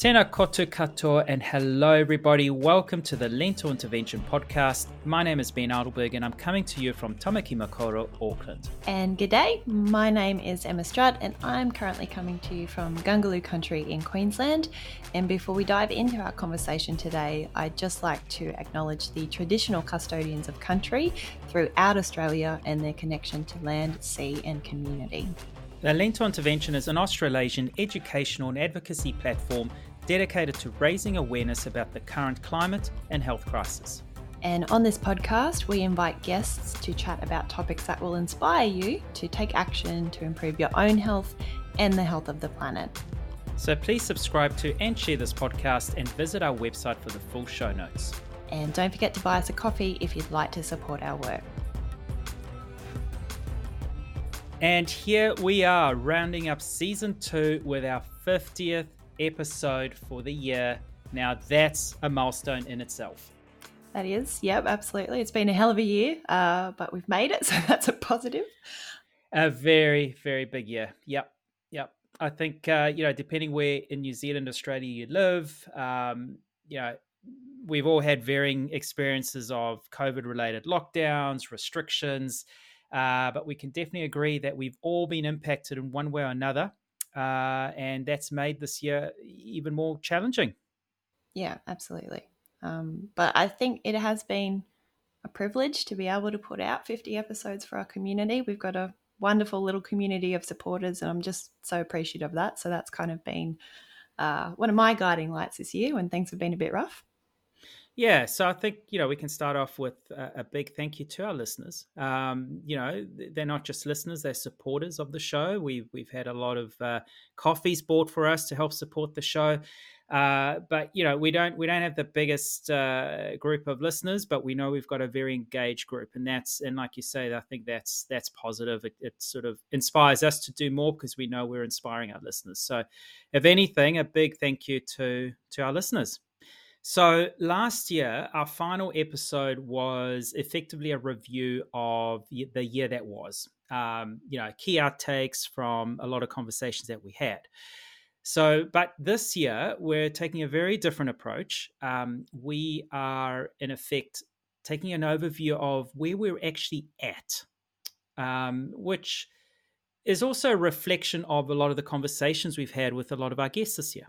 Tēnā kotu katoa and hello everybody. Welcome to the Lentil Intervention Podcast. My name is Ben Adelberg and I'm coming to you from Tamaki Makaurau, Auckland. And g'day, my name is Emma Strutt and I'm currently coming to you from Gungaloo Country in Queensland. And before we dive into our conversation today, I'd just like to acknowledge the traditional custodians of country throughout Australia and their connection to land, sea and community. The Lentil Intervention is an Australasian educational and advocacy platform dedicated to raising awareness about the current climate and health crisis. And on this podcast, we invite guests to chat about topics that will inspire you to take action to improve your own health and the health of the planet. So please subscribe to and share this podcast and visit our website for the full show notes. And don't forget to buy us a coffee if you'd like to support our work. And here we are, rounding up season two with our 50th episode for the year. Now, that's a milestone in itself. That is, yep, absolutely. It's been a hell of a year, uh, but we've made it, so that's a positive. A very, very big year. Yep, yep. I think uh, you know, depending where in New Zealand, Australia you live, um, you know, we've all had varying experiences of COVID-related lockdowns, restrictions, uh, but we can definitely agree that we've all been impacted in one way or another uh, and that's made this year even more challenging. Yeah, absolutely. Um, but I think it has been a privilege to be able to put out 50 episodes for our community. We've got a wonderful little community of supporters, and I'm just so appreciative of that. So that's kind of been uh, one of my guiding lights this year when things have been a bit rough. Yeah, so I think you know we can start off with a, a big thank you to our listeners. Um, you know, they're not just listeners; they're supporters of the show. We've we've had a lot of uh, coffees bought for us to help support the show. Uh, but you know, we don't we don't have the biggest uh, group of listeners, but we know we've got a very engaged group, and that's and like you say, I think that's that's positive. It, it sort of inspires us to do more because we know we're inspiring our listeners. So, if anything, a big thank you to to our listeners. So last year, our final episode was effectively a review of the year that was. Um, you know, key outtakes from a lot of conversations that we had. So, but this year we're taking a very different approach. Um, we are, in effect, taking an overview of where we're actually at, um, which is also a reflection of a lot of the conversations we've had with a lot of our guests this year.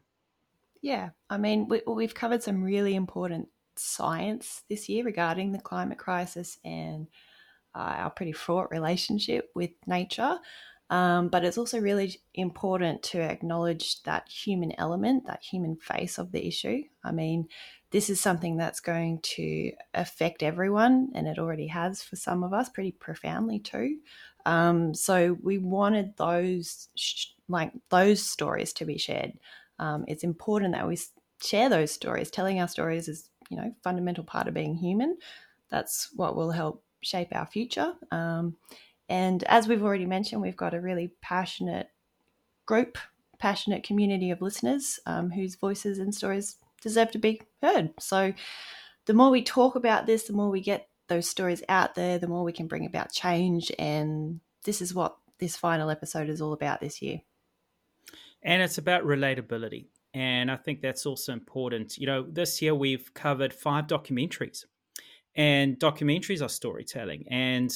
Yeah, I mean, we, we've covered some really important science this year regarding the climate crisis and uh, our pretty fraught relationship with nature. Um, but it's also really important to acknowledge that human element, that human face of the issue. I mean, this is something that's going to affect everyone, and it already has for some of us pretty profoundly too. Um, so we wanted those, like those stories, to be shared um, it's important that we share those stories. Telling our stories is, you know, fundamental part of being human. That's what will help shape our future. Um, and as we've already mentioned, we've got a really passionate group, passionate community of listeners um, whose voices and stories deserve to be heard. So the more we talk about this, the more we get those stories out there, the more we can bring about change. And this is what this final episode is all about this year and it's about relatability. And I think that's also important. You know, this year we've covered five documentaries, and documentaries are storytelling, and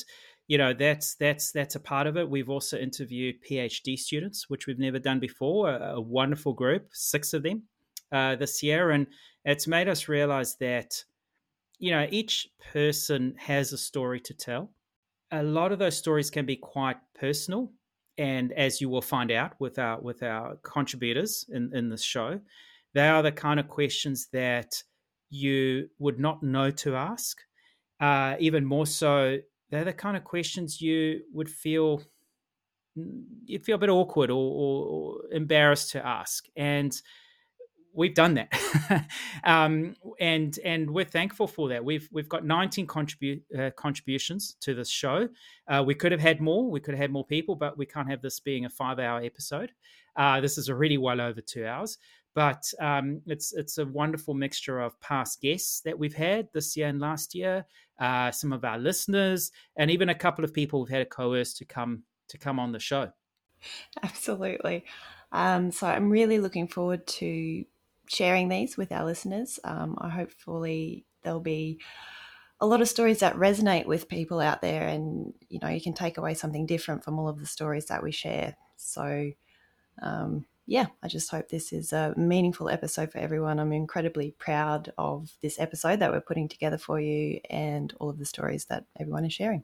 you know that's that's that's a part of it. We've also interviewed PhD students, which we've never done before. A, a wonderful group, six of them uh, this year, and it's made us realize that you know each person has a story to tell. A lot of those stories can be quite personal and as you will find out with our with our contributors in, in this show, they are the kind of questions that you would not know to ask. Uh, even more so, they're the kind of questions you would feel you'd feel a bit awkward or, or, or embarrassed to ask. And we've done that, um, and and we're thankful for that. We've we've got 19 contribu- uh, contributions to this show. Uh, we could have had more. We could have had more people, but we can't have this being a five-hour episode. Uh, this is already well over two hours. But um, it's it's a wonderful mixture of past guests that we've had this year and last year, uh, some of our listeners, and even a couple of people we've had a coerce to come to come on the show. Absolutely. Um, so I'm really looking forward to sharing these with our listeners. Um, I hopefully there'll be a lot of stories that resonate with people out there, and you know you can take away something different from all of the stories that we share. So, um, yeah, I just hope this is a meaningful episode for everyone. I'm incredibly proud of this episode that we're putting together for you, and all of the stories that everyone is sharing.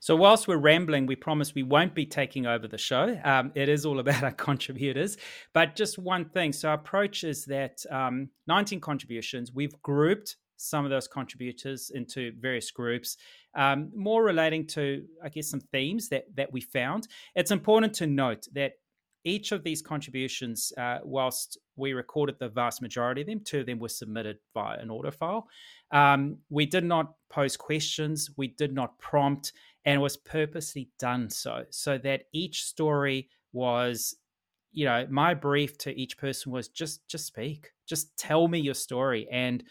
So, whilst we're rambling, we promise we won't be taking over the show. Um, it is all about our contributors. But just one thing so, our approach is that um, 19 contributions, we've grouped some of those contributors into various groups, um, more relating to, I guess, some themes that, that we found. It's important to note that each of these contributions, uh, whilst we recorded the vast majority of them, two of them were submitted via an audio file. Um, we did not pose questions, we did not prompt, and it was purposely done so, so that each story was, you know, my brief to each person was just just speak, just tell me your story, and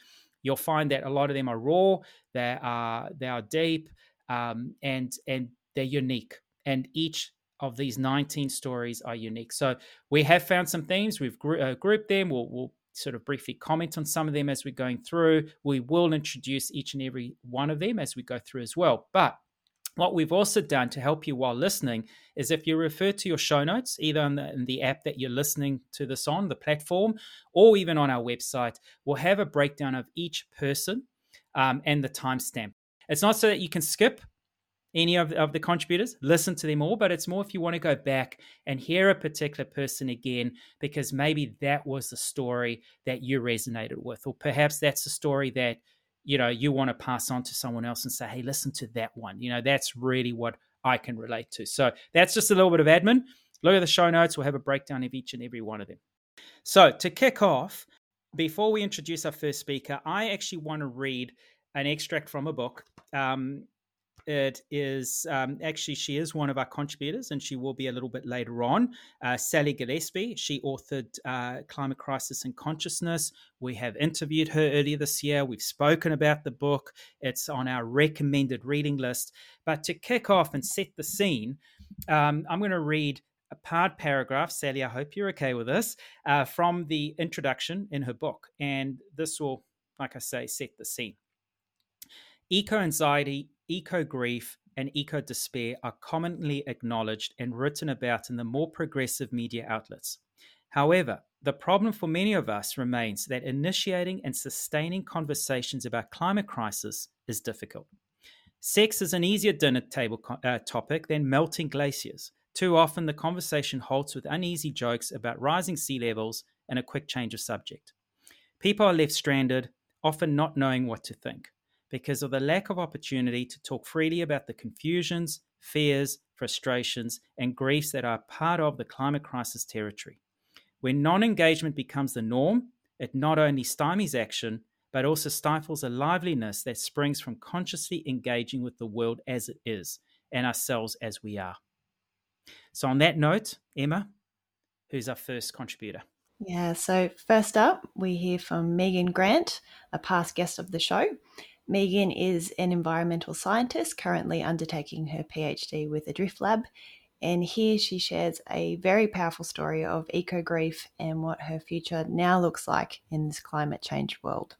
you'll find that a lot of them are raw, they are they are deep, um, and and they're unique, and each of these 19 stories are unique. So we have found some themes, we've gr- uh, grouped them, we'll, we'll sort of briefly comment on some of them as we're going through. We will introduce each and every one of them as we go through as well. But what we've also done to help you while listening is if you refer to your show notes, either in the, in the, app that you're listening to this on, the platform, or even on our website, we'll have a breakdown of each person um, and the timestamp. It's not so that you can skip any of, of the contributors, listen to them all, but it's more if you want to go back and hear a particular person again, because maybe that was the story that you resonated with, or perhaps that's the story that you know you want to pass on to someone else and say, hey, listen to that one. You know, that's really what I can relate to. So that's just a little bit of admin. Look at the show notes, we'll have a breakdown of each and every one of them. So to kick off, before we introduce our first speaker, I actually want to read an extract from a book. Um, it is um, actually she is one of our contributors and she will be a little bit later on. Uh, sally gillespie she authored uh, climate crisis and consciousness. We have interviewed her earlier this year. We've spoken about the book. It's on our recommended reading list. But to kick off and set the scene um, i'm going to read a part paragraph sally i hope you're okay with this uh, from the introduction in her book and this will like i say set the scene. Eco anxiety eco grief and eco despair are commonly acknowledged and written about in the more progressive media outlets. However, the problem for many of us remains that initiating and sustaining conversations about climate crisis is difficult. Sex is an easier dinner table uh, topic than melting glaciers. Too often, the conversation halts with uneasy jokes about rising sea levels and a quick change of subject. People are left stranded, often not knowing what to think because of the lack of opportunity to talk freely about the confusions, fears, frustrations, and griefs that are part of the climate crisis territory. When non engagement becomes the norm, it not only stymies action, but also stifles a liveliness that springs from consciously engaging with the world as it is and ourselves as we are. So, on that note, Emma, who's our first contributor? Yeah, so first up, we hear from Megan Grant, a past guest of the show. Megan is an environmental scientist currently undertaking her PhD with the Adrift Lab, and here she shares a very powerful story of eco grief and what her future now looks like in this climate change world.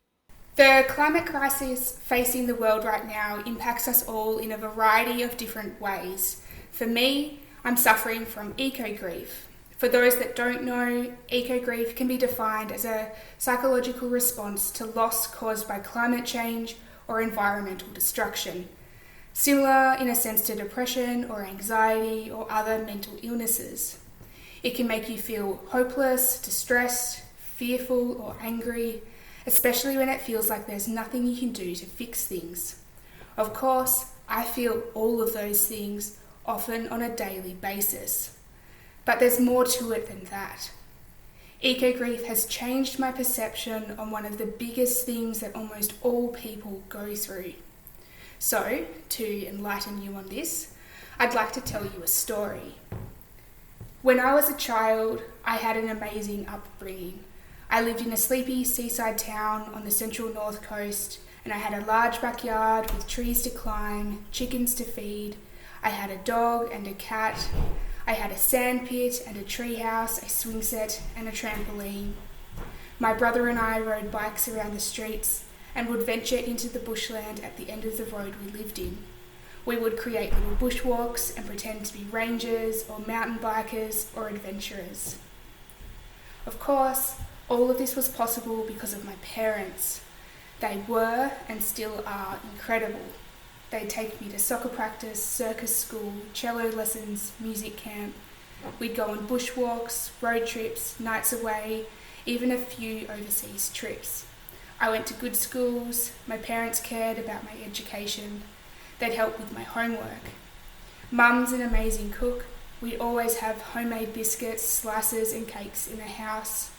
The climate crisis facing the world right now impacts us all in a variety of different ways. For me, I'm suffering from eco grief. For those that don't know, eco grief can be defined as a psychological response to loss caused by climate change or environmental destruction, similar in a sense to depression or anxiety or other mental illnesses. It can make you feel hopeless, distressed, fearful, or angry, especially when it feels like there's nothing you can do to fix things. Of course, I feel all of those things often on a daily basis. But there's more to it than that. Eco grief has changed my perception on one of the biggest themes that almost all people go through. So, to enlighten you on this, I'd like to tell you a story. When I was a child, I had an amazing upbringing. I lived in a sleepy seaside town on the central north coast, and I had a large backyard with trees to climb, chickens to feed. I had a dog and a cat, I had a sand pit and a treehouse, a swing set, and a trampoline. My brother and I rode bikes around the streets and would venture into the bushland at the end of the road we lived in. We would create little bushwalks and pretend to be rangers or mountain bikers or adventurers. Of course, all of this was possible because of my parents. They were and still are incredible. They'd take me to soccer practice, circus school, cello lessons, music camp. We'd go on bushwalks, road trips, nights away, even a few overseas trips. I went to good schools, my parents cared about my education, they'd help with my homework. Mum's an amazing cook. We'd always have homemade biscuits, slices, and cakes in the house.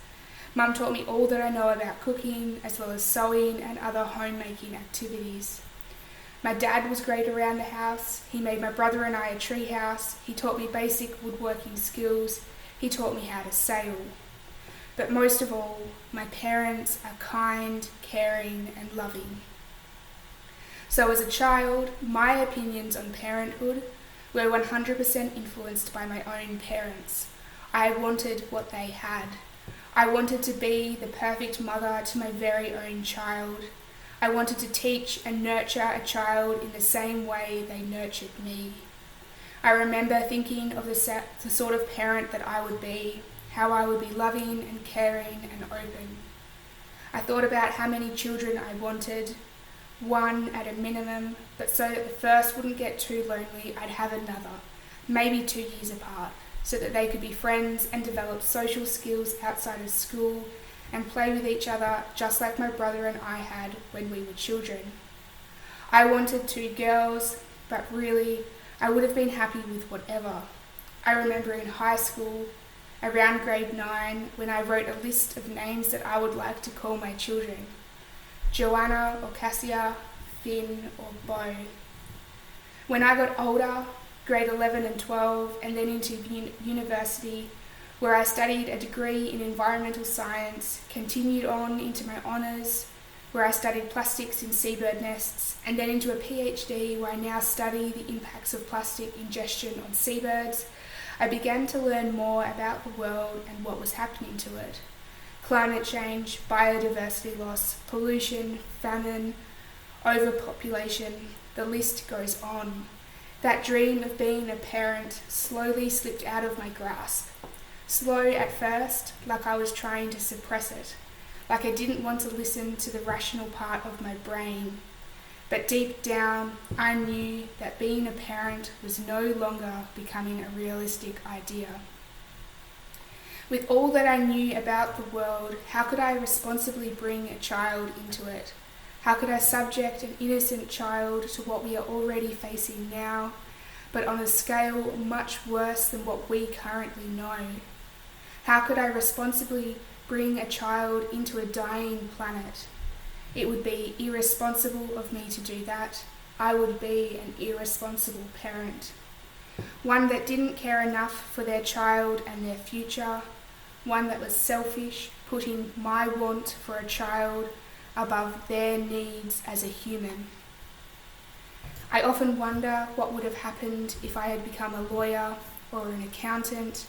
Mum taught me all that I know about cooking, as well as sewing and other homemaking activities. My dad was great around the house. He made my brother and I a tree house. He taught me basic woodworking skills. He taught me how to sail. But most of all, my parents are kind, caring, and loving. So, as a child, my opinions on parenthood were 100% influenced by my own parents. I wanted what they had. I wanted to be the perfect mother to my very own child. I wanted to teach and nurture a child in the same way they nurtured me. I remember thinking of the, the sort of parent that I would be how I would be loving and caring and open. I thought about how many children I wanted, one at a minimum, but so that the first wouldn't get too lonely, I'd have another, maybe two years apart, so that they could be friends and develop social skills outside of school and play with each other just like my brother and I had when we were children. I wanted two girls, but really, I would have been happy with whatever. I remember in high school, around grade 9 when I wrote a list of names that I would like to call my children Joanna or Cassia, Finn or Bo. When I got older, grade 11 and 12, and then into un- university, where I studied a degree in environmental science, continued on into my honours, where I studied plastics in seabird nests, and then into a PhD where I now study the impacts of plastic ingestion on seabirds I began to learn more about the world and what was happening to it. Climate change, biodiversity loss, pollution, famine, overpopulation, the list goes on. That dream of being a parent slowly slipped out of my grasp. Slow at first, like I was trying to suppress it, like I didn't want to listen to the rational part of my brain but deep down, I knew that being a parent was no longer becoming a realistic idea. With all that I knew about the world, how could I responsibly bring a child into it? How could I subject an innocent child to what we are already facing now, but on a scale much worse than what we currently know? How could I responsibly bring a child into a dying planet? It would be irresponsible of me to do that. I would be an irresponsible parent. One that didn't care enough for their child and their future. One that was selfish, putting my want for a child above their needs as a human. I often wonder what would have happened if I had become a lawyer or an accountant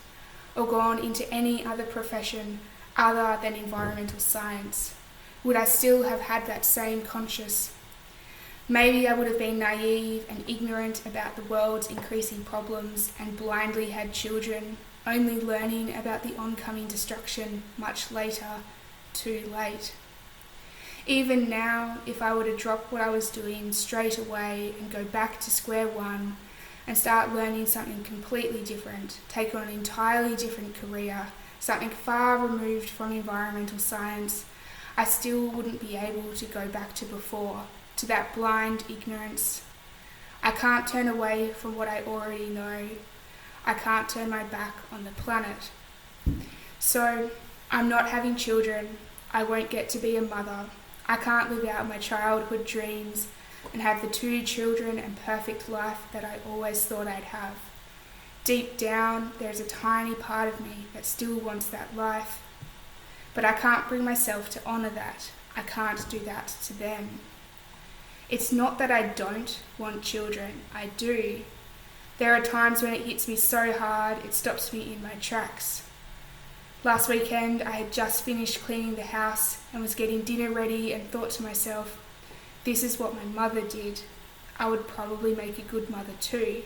or gone into any other profession other than environmental science would I still have had that same conscience? Maybe I would have been naive and ignorant about the world's increasing problems and blindly had children, only learning about the oncoming destruction much later, too late. Even now, if I were to drop what I was doing straight away and go back to square one and start learning something completely different, take on an entirely different career, something far removed from environmental science, I still wouldn't be able to go back to before, to that blind ignorance. I can't turn away from what I already know. I can't turn my back on the planet. So, I'm not having children. I won't get to be a mother. I can't live out my childhood dreams and have the two children and perfect life that I always thought I'd have. Deep down, there's a tiny part of me that still wants that life but I can't bring myself to honour that. I can't do that to them. It's not that I don't want children, I do. There are times when it hits me so hard it stops me in my tracks. Last weekend, I had just finished cleaning the house and was getting dinner ready and thought to myself, this is what my mother did. I would probably make a good mother too.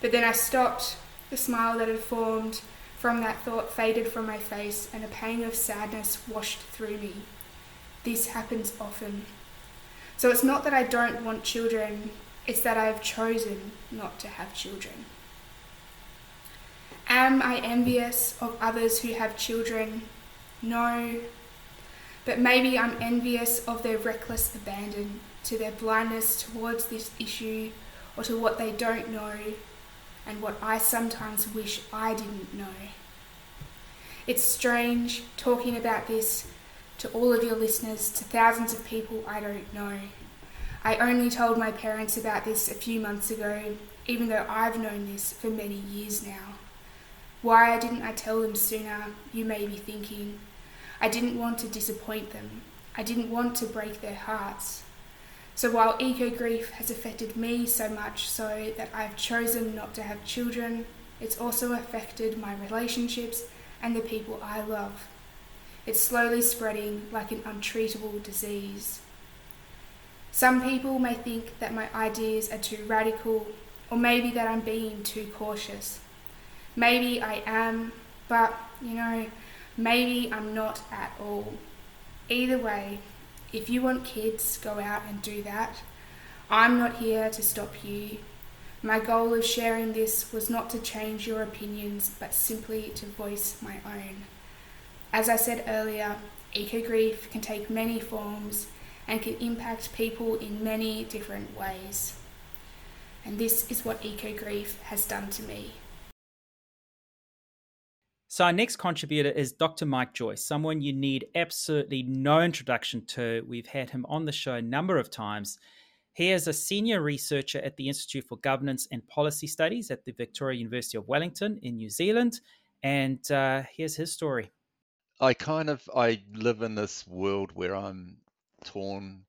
But then I stopped, the smile that had formed from that thought faded from my face, and a pang of sadness washed through me. This happens often. So it's not that I don't want children, it's that I have chosen not to have children. Am I envious of others who have children? No. But maybe I'm envious of their reckless abandon, to their blindness towards this issue, or to what they don't know, and what I sometimes wish I didn't know. It's strange talking about this to all of your listeners, to thousands of people I don't know. I only told my parents about this a few months ago, even though I've known this for many years now. Why didn't I tell them sooner, you may be thinking. I didn't want to disappoint them. I didn't want to break their hearts. So while eco grief has affected me so much so that I've chosen not to have children, it's also affected my relationships and the people I love. It's slowly spreading like an untreatable disease. Some people may think that my ideas are too radical, or maybe that I'm being too cautious. Maybe I am, but you know, maybe I'm not at all. Either way, if you want kids, go out and do that. I'm not here to stop you. My goal of sharing this was not to change your opinions, but simply to voice my own. As I said earlier, eco grief can take many forms and can impact people in many different ways. And this is what eco grief has done to me. So, our next contributor is Dr. Mike Joy, someone you need absolutely no introduction to. We've had him on the show a number of times. He is a senior researcher at the Institute for Governance and Policy Studies at the Victoria University of Wellington in New Zealand. And uh, here's his story. I kind of I live in this world where I'm torn.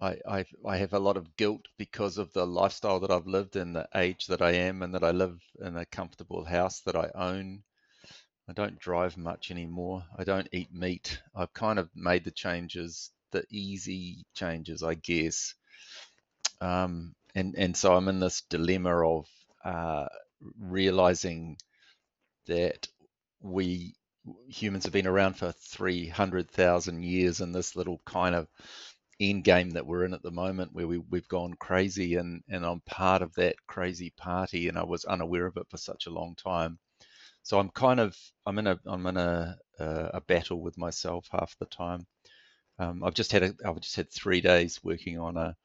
I, I I have a lot of guilt because of the lifestyle that I've lived and the age that I am, and that I live in a comfortable house that I own I don't drive much anymore. I don't eat meat. I've kind of made the changes, the easy changes, I guess. Um, and and so I'm in this dilemma of uh, realizing that we humans have been around for 300,000 years in this little kind of end game that we're in at the moment where we, we've gone crazy and, and I'm part of that crazy party and I was unaware of it for such a long time so I'm kind of I'm in a I'm in a a, a battle with myself half the time. Um, I've just had a I've just had three days working on a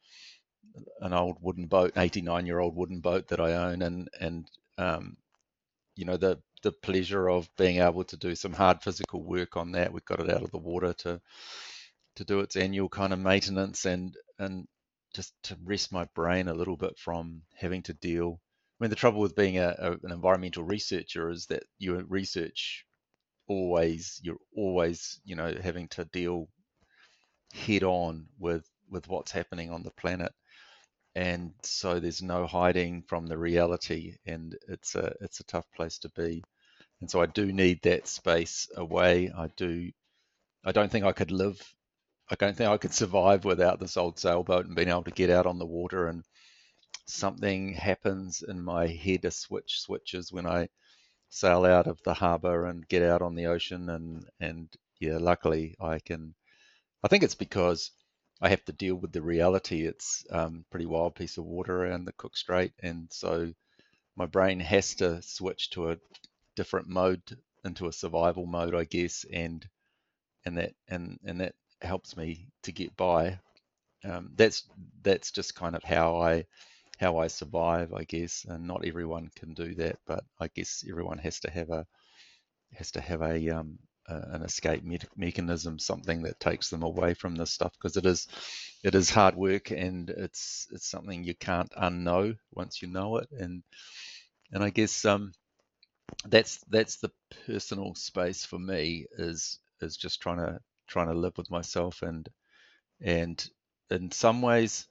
an old wooden boat, 89 year old wooden boat that I own, and and um, you know the the pleasure of being able to do some hard physical work on that. We've got it out of the water to to do its annual kind of maintenance and and just to rest my brain a little bit from having to deal I mean, the trouble with being a, a, an environmental researcher is that your research always you're always you know having to deal head on with with what's happening on the planet. And so there's no hiding from the reality and it's a it's a tough place to be. And so I do need that space away. I do I don't think I could live I don't think I could survive without this old sailboat and being able to get out on the water and something happens in my head, a switch switches when I sail out of the harbor and get out on the ocean. And, and yeah, luckily I can, I think it's because I have to deal with the reality. It's um, pretty wild piece of water around the Cook Strait. And so my brain has to switch to a different mode into a survival mode, I guess. And, and that, and, and that helps me to get by. Um, that's, that's just kind of how I, how I survive, I guess. And not everyone can do that, but I guess everyone has to have a has to have a um, uh, an escape me- mechanism, something that takes them away from this stuff because it is it is hard work and it's it's something you can't unknow once you know it. And and I guess um, that's that's the personal space for me is is just trying to trying to live with myself and and in some ways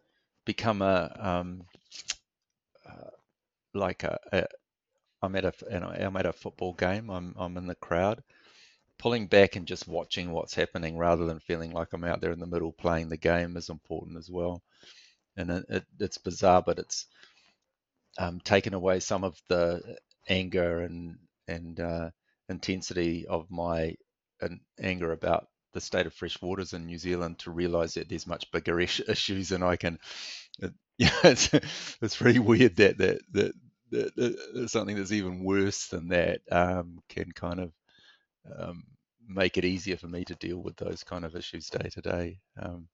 become a um, uh, like a, a I'm at a you know I'm at a football game. I'm I'm in the crowd, pulling back and just watching what's happening rather than feeling like I'm out there in the middle playing the game is important as well. And it, it, it's bizarre, but it's um, taken away some of the anger and and uh, intensity of my anger about the state of fresh waters in New Zealand to realise that there's much bigger issues, and I can, yeah, it's it's pretty weird that that that, that, that something that's even worse than that um, can kind of um, make it easier for me to deal with those kind of issues day to day. Um,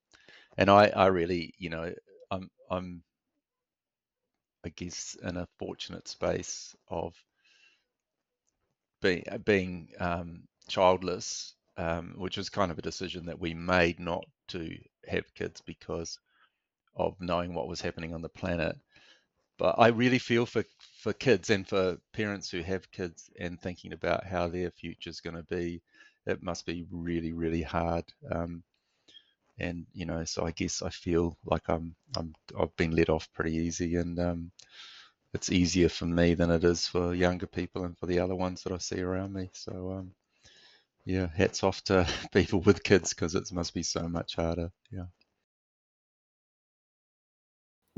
and I, I really, you know, I'm I'm I guess in a fortunate space of being being um, childless, um, which was kind of a decision that we made not to have kids because of knowing what was happening on the planet. But I really feel for for kids and for parents who have kids and thinking about how their future is going to be. It must be really, really hard. Um, and you know, so I guess I feel like I'm I'm I've been let off pretty easy, and um, it's easier for me than it is for younger people and for the other ones that I see around me. So um, yeah, hats off to people with kids because it must be so much harder. Yeah.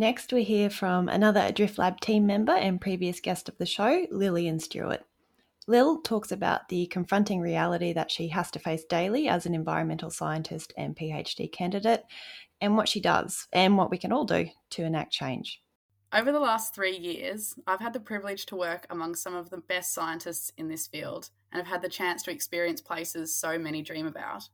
Next, we hear from another Adrift Lab team member and previous guest of the show, Lillian Stewart. Lil talks about the confronting reality that she has to face daily as an environmental scientist and PhD candidate, and what she does, and what we can all do to enact change. Over the last three years, I've had the privilege to work among some of the best scientists in this field and have had the chance to experience places so many dream about.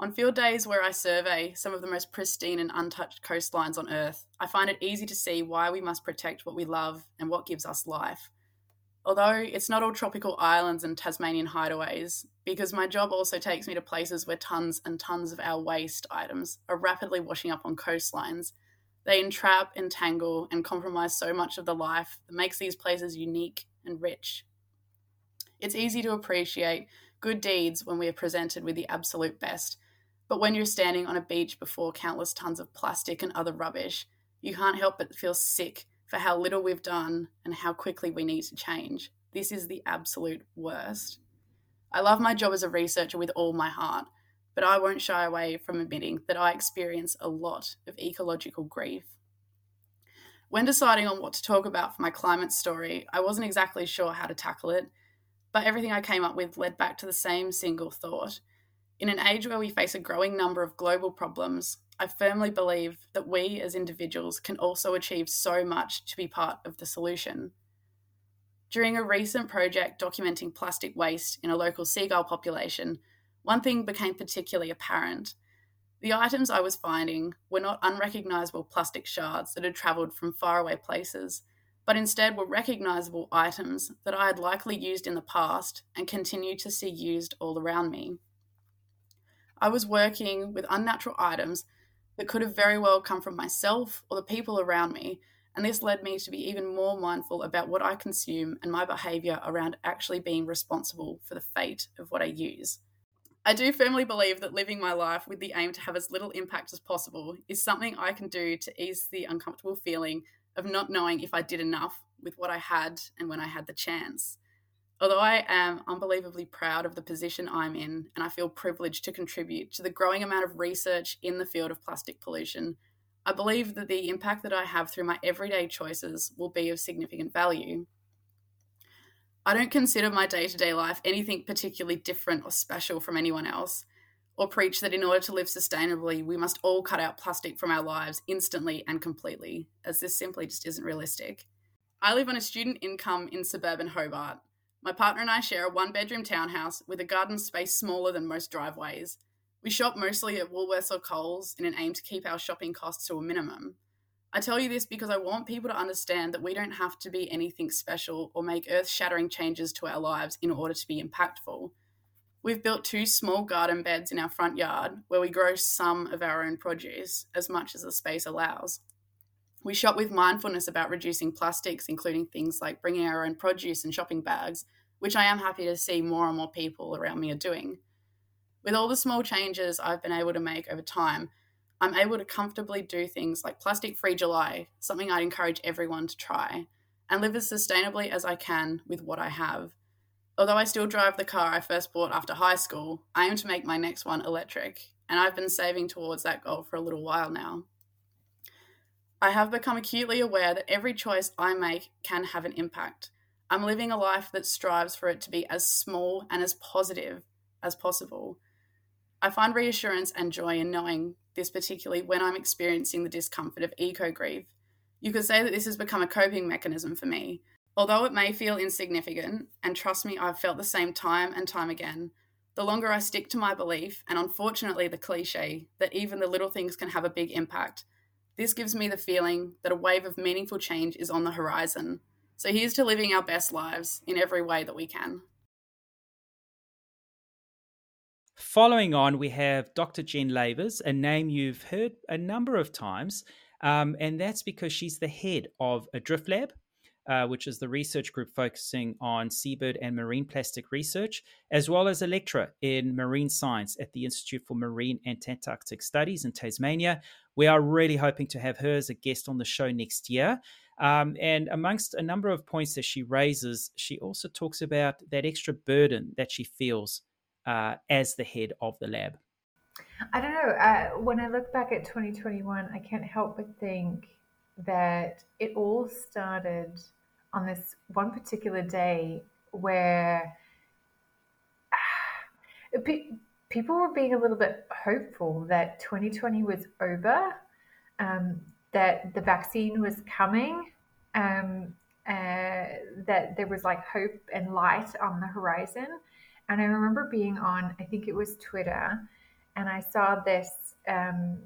On field days where I survey some of the most pristine and untouched coastlines on Earth, I find it easy to see why we must protect what we love and what gives us life. Although it's not all tropical islands and Tasmanian hideaways, because my job also takes me to places where tons and tons of our waste items are rapidly washing up on coastlines. They entrap, entangle, and compromise so much of the life that makes these places unique and rich. It's easy to appreciate good deeds when we are presented with the absolute best, but when you're standing on a beach before countless tons of plastic and other rubbish, you can't help but feel sick for how little we've done and how quickly we need to change. This is the absolute worst. I love my job as a researcher with all my heart, but I won't shy away from admitting that I experience a lot of ecological grief. When deciding on what to talk about for my climate story, I wasn't exactly sure how to tackle it, but everything I came up with led back to the same single thought in an age where we face a growing number of global problems, I firmly believe that we as individuals can also achieve so much to be part of the solution. During a recent project documenting plastic waste in a local seagull population, one thing became particularly apparent. The items I was finding were not unrecognisable plastic shards that had travelled from faraway places, but instead were recognisable items that I had likely used in the past and continue to see used all around me. I was working with unnatural items that could have very well come from myself or the people around me, and this led me to be even more mindful about what I consume and my behaviour around actually being responsible for the fate of what I use. I do firmly believe that living my life with the aim to have as little impact as possible is something I can do to ease the uncomfortable feeling of not knowing if I did enough with what I had and when I had the chance. Although I am unbelievably proud of the position I'm in and I feel privileged to contribute to the growing amount of research in the field of plastic pollution, I believe that the impact that I have through my everyday choices will be of significant value. I don't consider my day to day life anything particularly different or special from anyone else, or preach that in order to live sustainably, we must all cut out plastic from our lives instantly and completely, as this simply just isn't realistic. I live on a student income in suburban Hobart, my partner and I share a one bedroom townhouse with a garden space smaller than most driveways. We shop mostly at Woolworths or Coles in an aim to keep our shopping costs to a minimum. I tell you this because I want people to understand that we don't have to be anything special or make earth shattering changes to our lives in order to be impactful. We've built two small garden beds in our front yard where we grow some of our own produce, as much as the space allows. We shop with mindfulness about reducing plastics, including things like bringing our own produce and shopping bags, which I am happy to see more and more people around me are doing. With all the small changes I've been able to make over time, I'm able to comfortably do things like plastic free July, something I'd encourage everyone to try, and live as sustainably as I can with what I have. Although I still drive the car I first bought after high school, I aim to make my next one electric, and I've been saving towards that goal for a little while now. I have become acutely aware that every choice I make can have an impact. I'm living a life that strives for it to be as small and as positive as possible. I find reassurance and joy in knowing this, particularly when I'm experiencing the discomfort of eco grief. You could say that this has become a coping mechanism for me. Although it may feel insignificant, and trust me, I've felt the same time and time again, the longer I stick to my belief, and unfortunately the cliche, that even the little things can have a big impact, this gives me the feeling that a wave of meaningful change is on the horizon. So here's to living our best lives in every way that we can. Following on, we have Dr. Jen Lavers, a name you've heard a number of times, um, and that's because she's the head of Adrift Lab, uh, which is the research group focusing on seabird and marine plastic research, as well as a lecturer in marine science at the Institute for Marine and Antarctic Studies in Tasmania. We are really hoping to have her as a guest on the show next year. Um, and amongst a number of points that she raises, she also talks about that extra burden that she feels uh, as the head of the lab? I don't know. Uh, when I look back at 2021, I can't help but think that it all started on this one particular day where people were being a little bit hopeful that 2020 was over, um, that the vaccine was coming, um, uh, that there was like hope and light on the horizon. And I remember being on, I think it was Twitter, and I saw this um,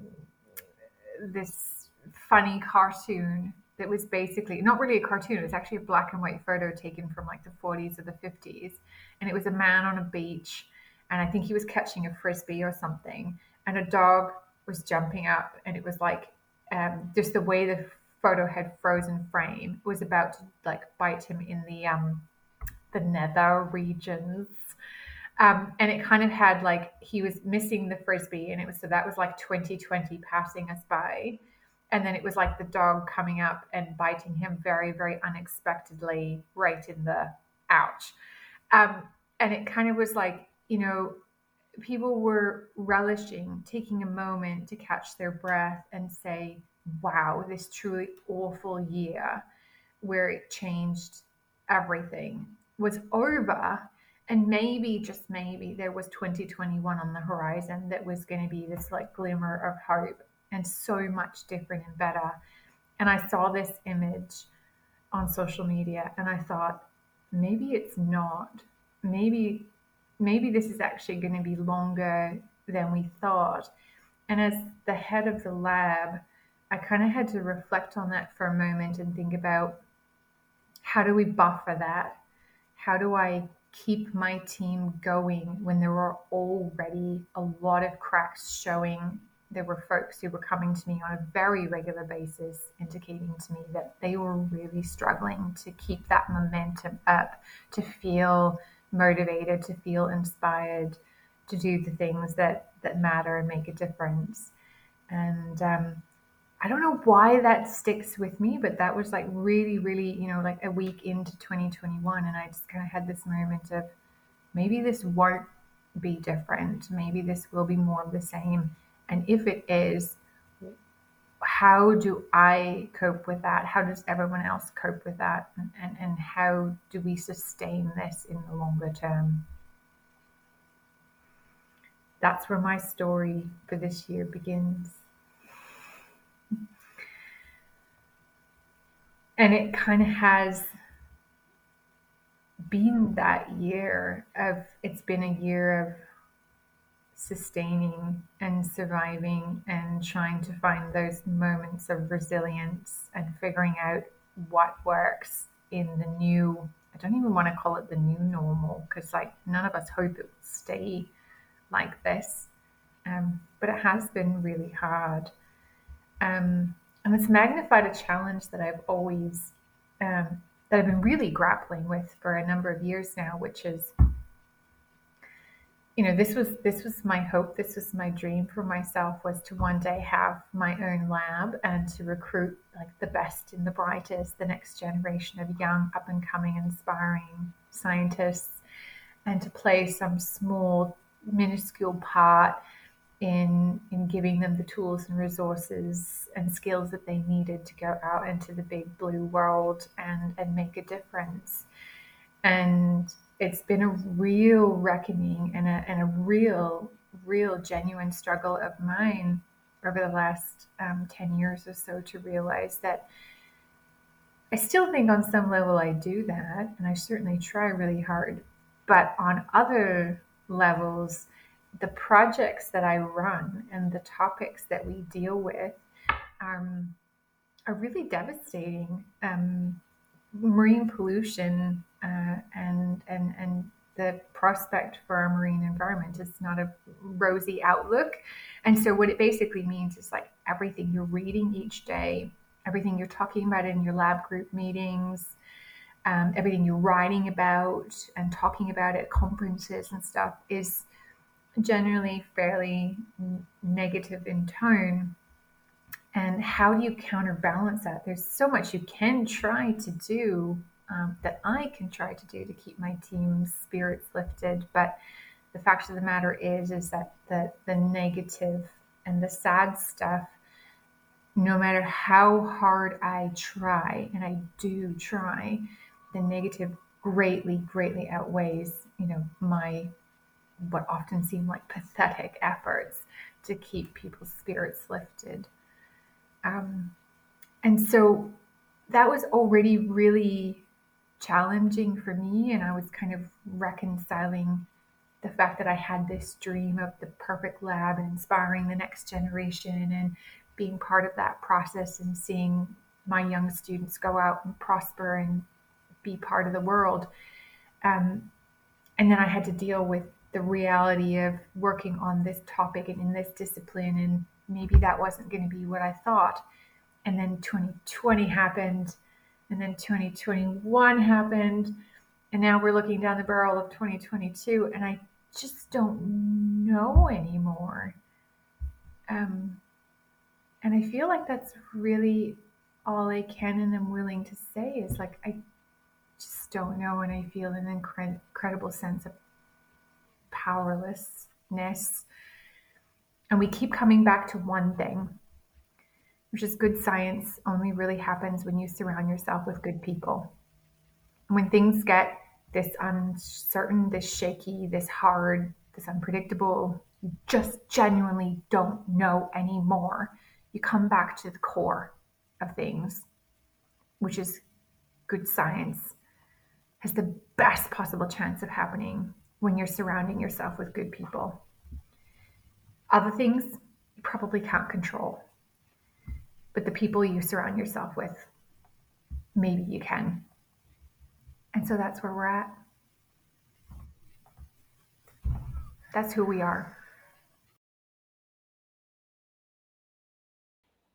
this funny cartoon that was basically not really a cartoon. It was actually a black and white photo taken from like the 40s or the 50s, and it was a man on a beach, and I think he was catching a frisbee or something, and a dog was jumping up, and it was like um, just the way the photo had frozen frame was about to like bite him in the um, the nether regions um, and it kind of had like he was missing the frisbee, and it was so that was like 2020 passing us by. And then it was like the dog coming up and biting him very, very unexpectedly right in the ouch. Um, and it kind of was like, you know, people were relishing taking a moment to catch their breath and say, wow, this truly awful year where it changed everything was over. And maybe just maybe there was 2021 on the horizon that was going to be this like glimmer of hope and so much different and better. And i saw this image on social media and i thought maybe it's not. Maybe maybe this is actually going to be longer than we thought. And as the head of the lab i kind of had to reflect on that for a moment and think about how do we buffer that? How do i keep my team going when there were already a lot of cracks showing? There were folks who were coming to me on a very regular basis indicating to me that they were really struggling to keep that momentum up to feel motivated to feel inspired to do the things that that matter and make a difference and um, I don't know why that sticks with me, but that was like really, really, you know, like a week into 2021. And I just kind of had this moment of maybe this won't be different. Maybe this will be more of the same. And if it is, how do I cope with that? How does everyone else cope with that? And, and, and how do we sustain this in the longer term? That's where my story for this year begins. and it kind of has been that year of it's been a year of sustaining and surviving and trying to find those moments of resilience and figuring out what works in the new i don't even want to call it the new normal because like none of us hope it will stay like this um, but it has been really hard. Um, and it's magnified a challenge that I've always um, that I've been really grappling with for a number of years now, which is, you know, this was this was my hope, this was my dream for myself was to one day have my own lab and to recruit like the best and the brightest, the next generation of young, up and coming, inspiring scientists, and to play some small, minuscule part in in giving them the tools and resources and skills that they needed to go out into the big blue world and and make a difference. And it's been a real reckoning and a, and a real, real genuine struggle of mine over the last um, 10 years or so to realize that I still think on some level I do that, and I certainly try really hard. But on other levels, the projects that I run and the topics that we deal with um, are really devastating. Um, marine pollution uh, and and and the prospect for our marine environment is not a rosy outlook. And so, what it basically means is like everything you're reading each day, everything you're talking about in your lab group meetings, um, everything you're writing about and talking about at conferences and stuff is generally fairly negative in tone. And how do you counterbalance that? There's so much you can try to do um, that I can try to do to keep my team's spirits lifted. But the fact of the matter is, is that the, the negative and the sad stuff, no matter how hard I try, and I do try, the negative greatly, greatly outweighs, you know, my what often seem like pathetic efforts to keep people's spirits lifted. Um, and so that was already really challenging for me. And I was kind of reconciling the fact that I had this dream of the perfect lab and inspiring the next generation and being part of that process and seeing my young students go out and prosper and be part of the world. Um, and then I had to deal with the reality of working on this topic and in this discipline, and maybe that wasn't going to be what I thought. And then 2020 happened, and then 2021 happened and now we're looking down the barrel of 2022 and i just don't know anymore. Um, and i feel like that's really all i can and am willing to say is like i just don't know and i feel an incre- incredible sense of powerlessness. And we keep coming back to one thing which is good science only really happens when you surround yourself with good people. When things get this uncertain, this shaky, this hard, this unpredictable, you just genuinely don't know anymore. You come back to the core of things, which is good science, has the best possible chance of happening when you're surrounding yourself with good people. Other things you probably can't control but the people you surround yourself with, maybe you can. And so that's where we're at. That's who we are.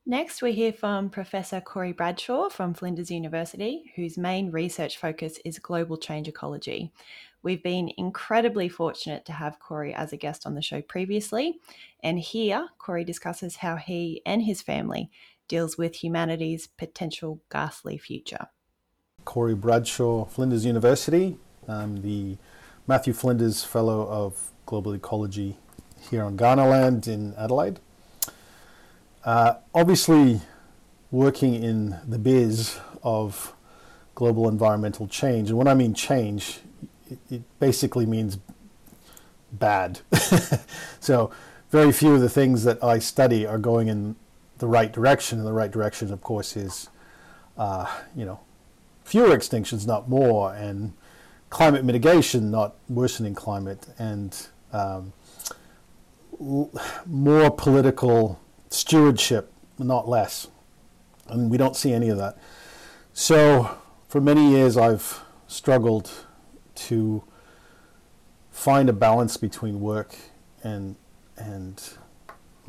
Next, we hear from Professor Corey Bradshaw from Flinders University, whose main research focus is global change ecology. We've been incredibly fortunate to have Corey as a guest on the show previously, and here Corey discusses how he and his family deals with humanity's potential ghastly future. Corey Bradshaw, Flinders University. I'm the Matthew Flinders Fellow of Global Ecology here on Kaurna Land in Adelaide. Uh, obviously, working in the biz of global environmental change, and when I mean change, it, it basically means bad. so, very few of the things that I study are going in the right direction. And the right direction, of course, is uh, you know fewer extinctions, not more, and climate mitigation, not worsening climate, and um, l- more political stewardship, not less. And we don't see any of that. So, for many years, I've struggled to find a balance between work and and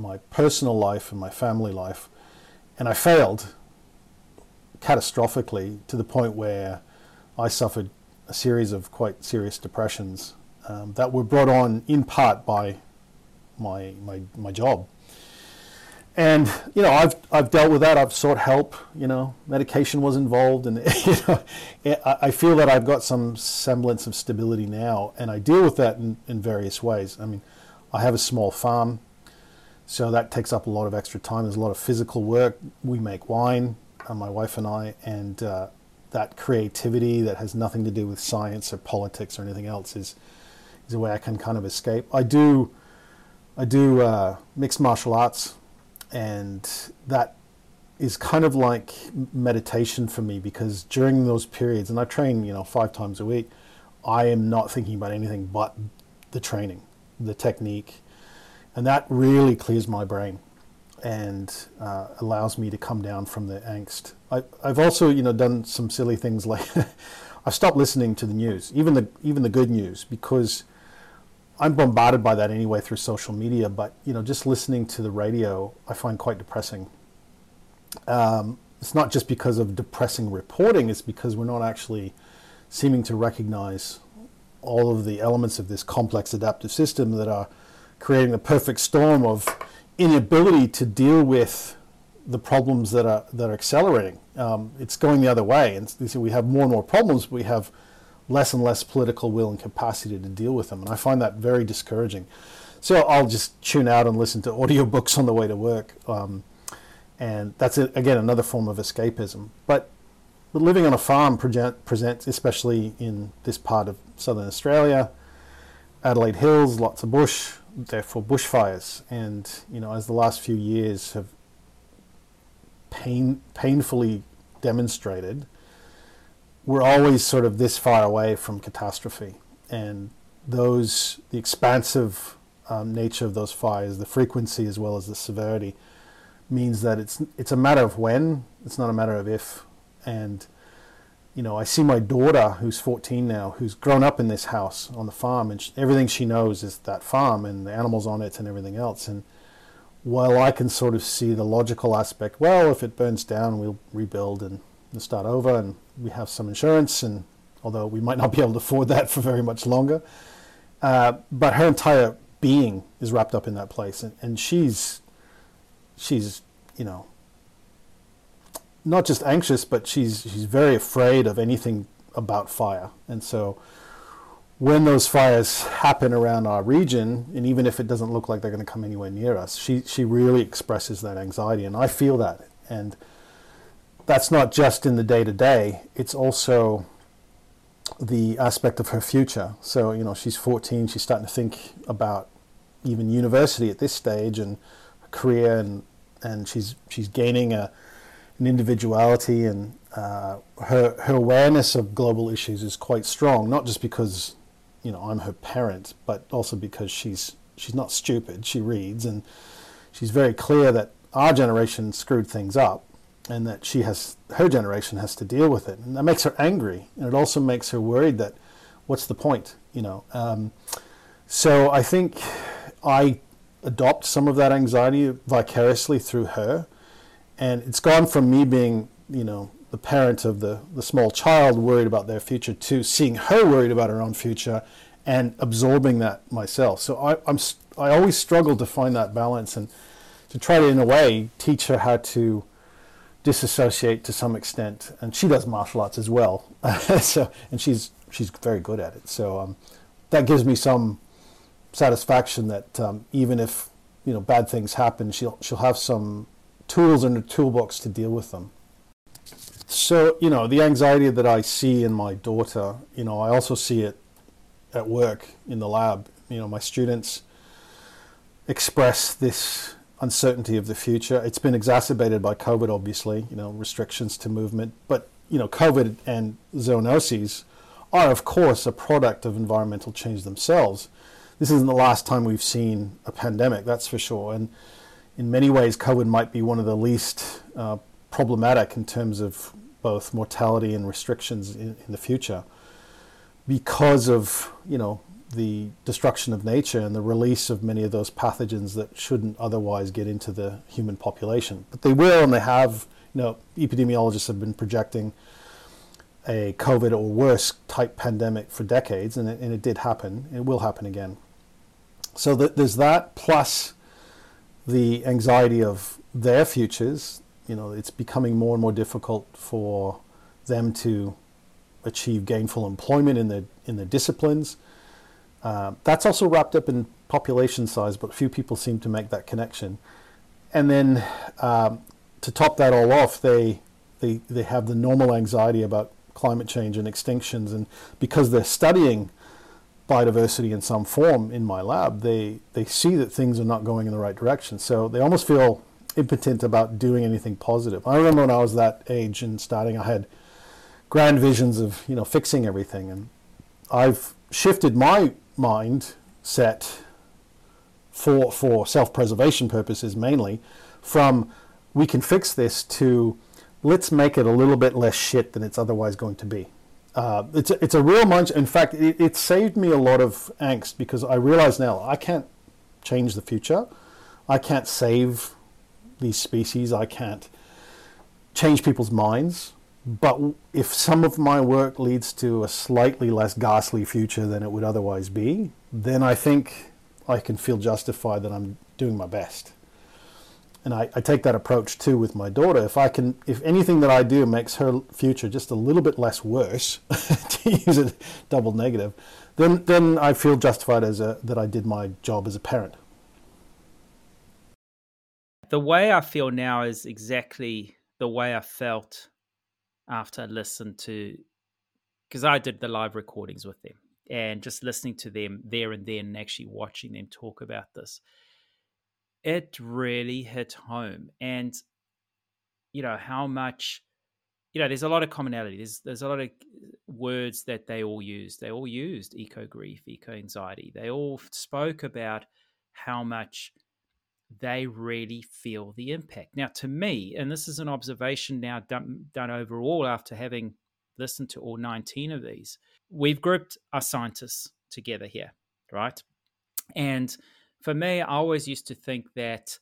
my personal life and my family life, and I failed catastrophically to the point where I suffered a series of quite serious depressions um, that were brought on in part by my my my job. and you know I've I've dealt with that. I've sought help. You know, medication was involved, and you know, I feel that I've got some semblance of stability now, and I deal with that in, in various ways. I mean, I have a small farm, so that takes up a lot of extra time. There's a lot of physical work. We make wine, uh, my wife and I, and uh, that creativity that has nothing to do with science or politics or anything else is is a way I can kind of escape. I do I do uh, mixed martial arts and that is kind of like meditation for me because during those periods, and I train, you know, five times a week, I am not thinking about anything but the training, the technique, and that really clears my brain and uh, allows me to come down from the angst. I, have also, you know, done some silly things like I've stopped listening to the news, even the even the good news, because I'm bombarded by that anyway through social media, but you know, just listening to the radio, I find quite depressing. Um, it's not just because of depressing reporting; it's because we're not actually seeming to recognize all of the elements of this complex adaptive system that are creating the perfect storm of inability to deal with the problems that are that are accelerating. Um, it's going the other way, and we have more and more problems. But we have less and less political will and capacity to deal with them. And I find that very discouraging. So I'll just tune out and listen to audiobooks on the way to work. Um, and that's, a, again, another form of escapism. But, but living on a farm present, presents, especially in this part of southern Australia, Adelaide Hills, lots of bush, therefore bushfires. And, you know, as the last few years have pain, painfully demonstrated, we're always sort of this far away from catastrophe, and those the expansive um, nature of those fires, the frequency as well as the severity, means that it's it's a matter of when, it's not a matter of if, and you know I see my daughter who's 14 now, who's grown up in this house on the farm, and she, everything she knows is that farm and the animals on it and everything else, and while I can sort of see the logical aspect, well, if it burns down, we'll rebuild and and start over, and we have some insurance, and although we might not be able to afford that for very much longer, uh, but her entire being is wrapped up in that place, and, and she's she's you know not just anxious, but she's she's very afraid of anything about fire, and so when those fires happen around our region, and even if it doesn't look like they're going to come anywhere near us, she she really expresses that anxiety, and I feel that, and that's not just in the day to day, it's also the aspect of her future. So, you know, she's 14, she's starting to think about even university at this stage and career, and, and she's, she's gaining a, an individuality, and uh, her, her awareness of global issues is quite strong, not just because, you know, I'm her parent, but also because she's, she's not stupid, she reads, and she's very clear that our generation screwed things up and that she has her generation has to deal with it, and that makes her angry, and it also makes her worried that what's the point, you know? Um, so I think I adopt some of that anxiety vicariously through her, and it's gone from me being, you know, the parent of the, the small child worried about their future to seeing her worried about her own future and absorbing that myself. So I, I'm I always struggle to find that balance and to try to, in a way, teach her how to disassociate to some extent, and she does martial arts as well. so, and she's she's very good at it. So um, that gives me some satisfaction that um, even if you know bad things happen, she'll she'll have some tools in her toolbox to deal with them. So you know the anxiety that I see in my daughter, you know, I also see it at work in the lab. You know, my students express this uncertainty of the future. It's been exacerbated by COVID, obviously, you know, restrictions to movement. But, you know, COVID and zoonoses are, of course, a product of environmental change themselves. This isn't the last time we've seen a pandemic, that's for sure. And in many ways, COVID might be one of the least uh, problematic in terms of both mortality and restrictions in, in the future because of, you know, the destruction of nature and the release of many of those pathogens that shouldn't otherwise get into the human population. But they will, and they have. You know, epidemiologists have been projecting a COVID or worse type pandemic for decades, and it, and it did happen. It will happen again. So there's that, plus the anxiety of their futures. You know, it's becoming more and more difficult for them to achieve gainful employment in their in their disciplines. Uh, that's also wrapped up in population size, but few people seem to make that connection. And then um, to top that all off, they they they have the normal anxiety about climate change and extinctions, and because they're studying biodiversity in some form in my lab, they they see that things are not going in the right direction. So they almost feel impotent about doing anything positive. I remember when I was that age and starting, I had grand visions of you know fixing everything, and I've shifted my mind set for for self-preservation purposes mainly from we can fix this to let's make it a little bit less shit than it's otherwise going to be. Uh, it's a, it's a real mind. In fact, it, it saved me a lot of angst because I realize now I can't change the future. I can't save these species. I can't change people's minds. But if some of my work leads to a slightly less ghastly future than it would otherwise be, then I think I can feel justified that I'm doing my best. And I, I take that approach too with my daughter. If I can, if anything that I do makes her future just a little bit less worse, to use a double negative, then then I feel justified as a that I did my job as a parent. The way I feel now is exactly the way I felt after I listened to, because I did the live recordings with them and just listening to them there and then and actually watching them talk about this, it really hit home. And, you know, how much, you know, there's a lot of commonality. There's, there's a lot of words that they all used. They all used eco grief, eco anxiety. They all spoke about how much they really feel the impact. Now, to me, and this is an observation now done, done overall after having listened to all 19 of these, we've grouped our scientists together here, right? And for me, I always used to think that,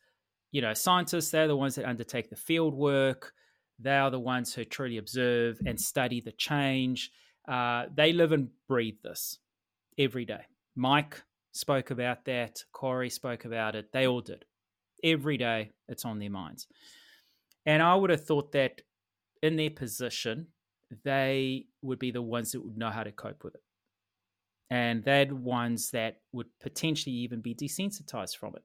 you know, scientists, they're the ones that undertake the field work. They are the ones who truly observe and study the change. Uh, they live and breathe this every day. Mike spoke about that. Corey spoke about it. They all did every day it's on their minds. And I would have thought that in their position, they would be the ones that would know how to cope with it. And they're ones that would potentially even be desensitized from it.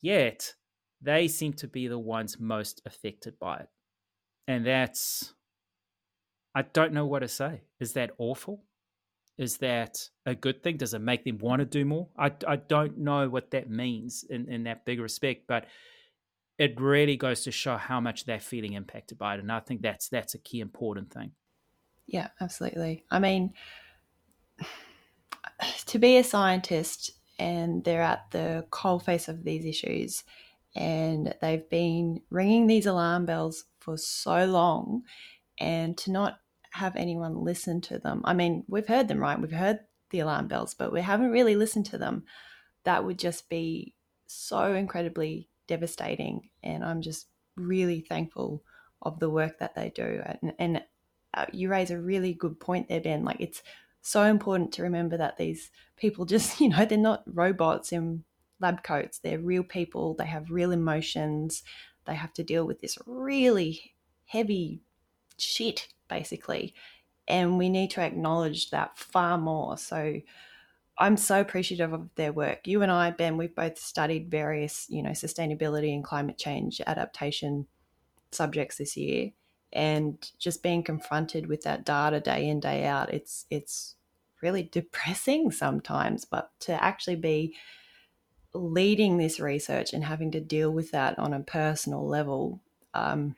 Yet, they seem to be the ones most affected by it. And that's, I don't know what to say. Is that awful? is that a good thing? Does it make them want to do more? I, I don't know what that means in, in that big respect, but it really goes to show how much they're feeling impacted by it. And I think that's that's a key important thing. Yeah, absolutely. I mean, to be a scientist and they're at the coalface of these issues and they've been ringing these alarm bells for so long and to not have anyone listen to them. I mean, we've heard them, right? We've heard the alarm bells, but we haven't really listened to them. That would just be so incredibly devastating. And I'm just really thankful of the work that they do. And, and uh, you raise a really good point there, Ben. Like, it's so important to remember that these people just, you know, they're not robots in lab coats, they're real people, they have real emotions, they have to deal with this really heavy shit basically. And we need to acknowledge that far more. So I'm so appreciative of their work. You and I, Ben, we've both studied various, you know, sustainability and climate change adaptation subjects this year. And just being confronted with that data day in, day out, it's it's really depressing sometimes. But to actually be leading this research and having to deal with that on a personal level, um,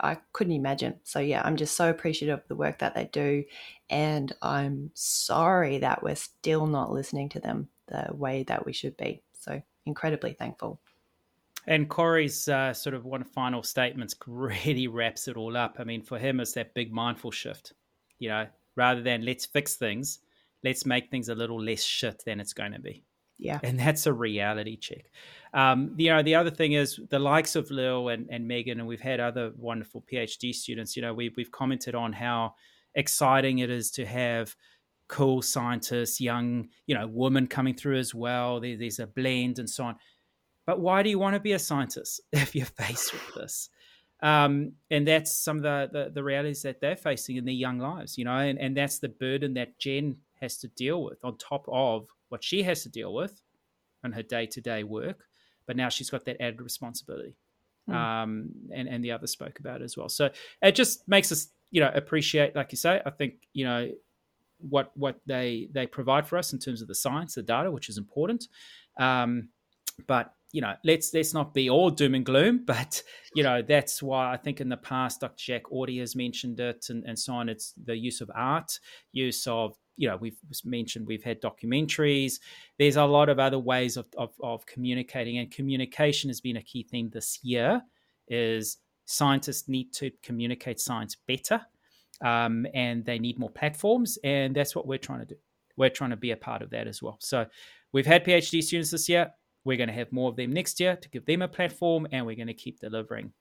I couldn't imagine. So yeah, I'm just so appreciative of the work that they do, and I'm sorry that we're still not listening to them the way that we should be. So incredibly thankful. And Corey's uh, sort of one final statements really wraps it all up. I mean, for him, it's that big mindful shift. You know, rather than let's fix things, let's make things a little less shit than it's going to be. Yeah. And that's a reality check. Um, you know, the other thing is the likes of Lil and, and Megan, and we've had other wonderful PhD students, you know, we, we've commented on how exciting it is to have cool scientists, young, you know, women coming through as well. There, there's a blend and so on. But why do you want to be a scientist if you're faced with this? Um, and that's some of the, the, the realities that they're facing in their young lives, you know, and, and that's the burden that Jen has to deal with on top of what she has to deal with on her day to day work. But now she's got that added responsibility. Mm. Um, and, and the others spoke about it as well. So it just makes us, you know, appreciate, like you say, I think, you know, what what they they provide for us in terms of the science, the data, which is important. Um, but you know, let's let's not be all doom and gloom. But you know, that's why I think in the past, Dr. Jack Audie has mentioned it, and, and so on. It's the use of art, use of you know, we've mentioned we've had documentaries. There's a lot of other ways of, of, of communicating, and communication has been a key theme this year. Is scientists need to communicate science better, um, and they need more platforms, and that's what we're trying to do. We're trying to be a part of that as well. So, we've had PhD students this year. We're going to have more of them next year to give them a platform, and we're going to keep delivering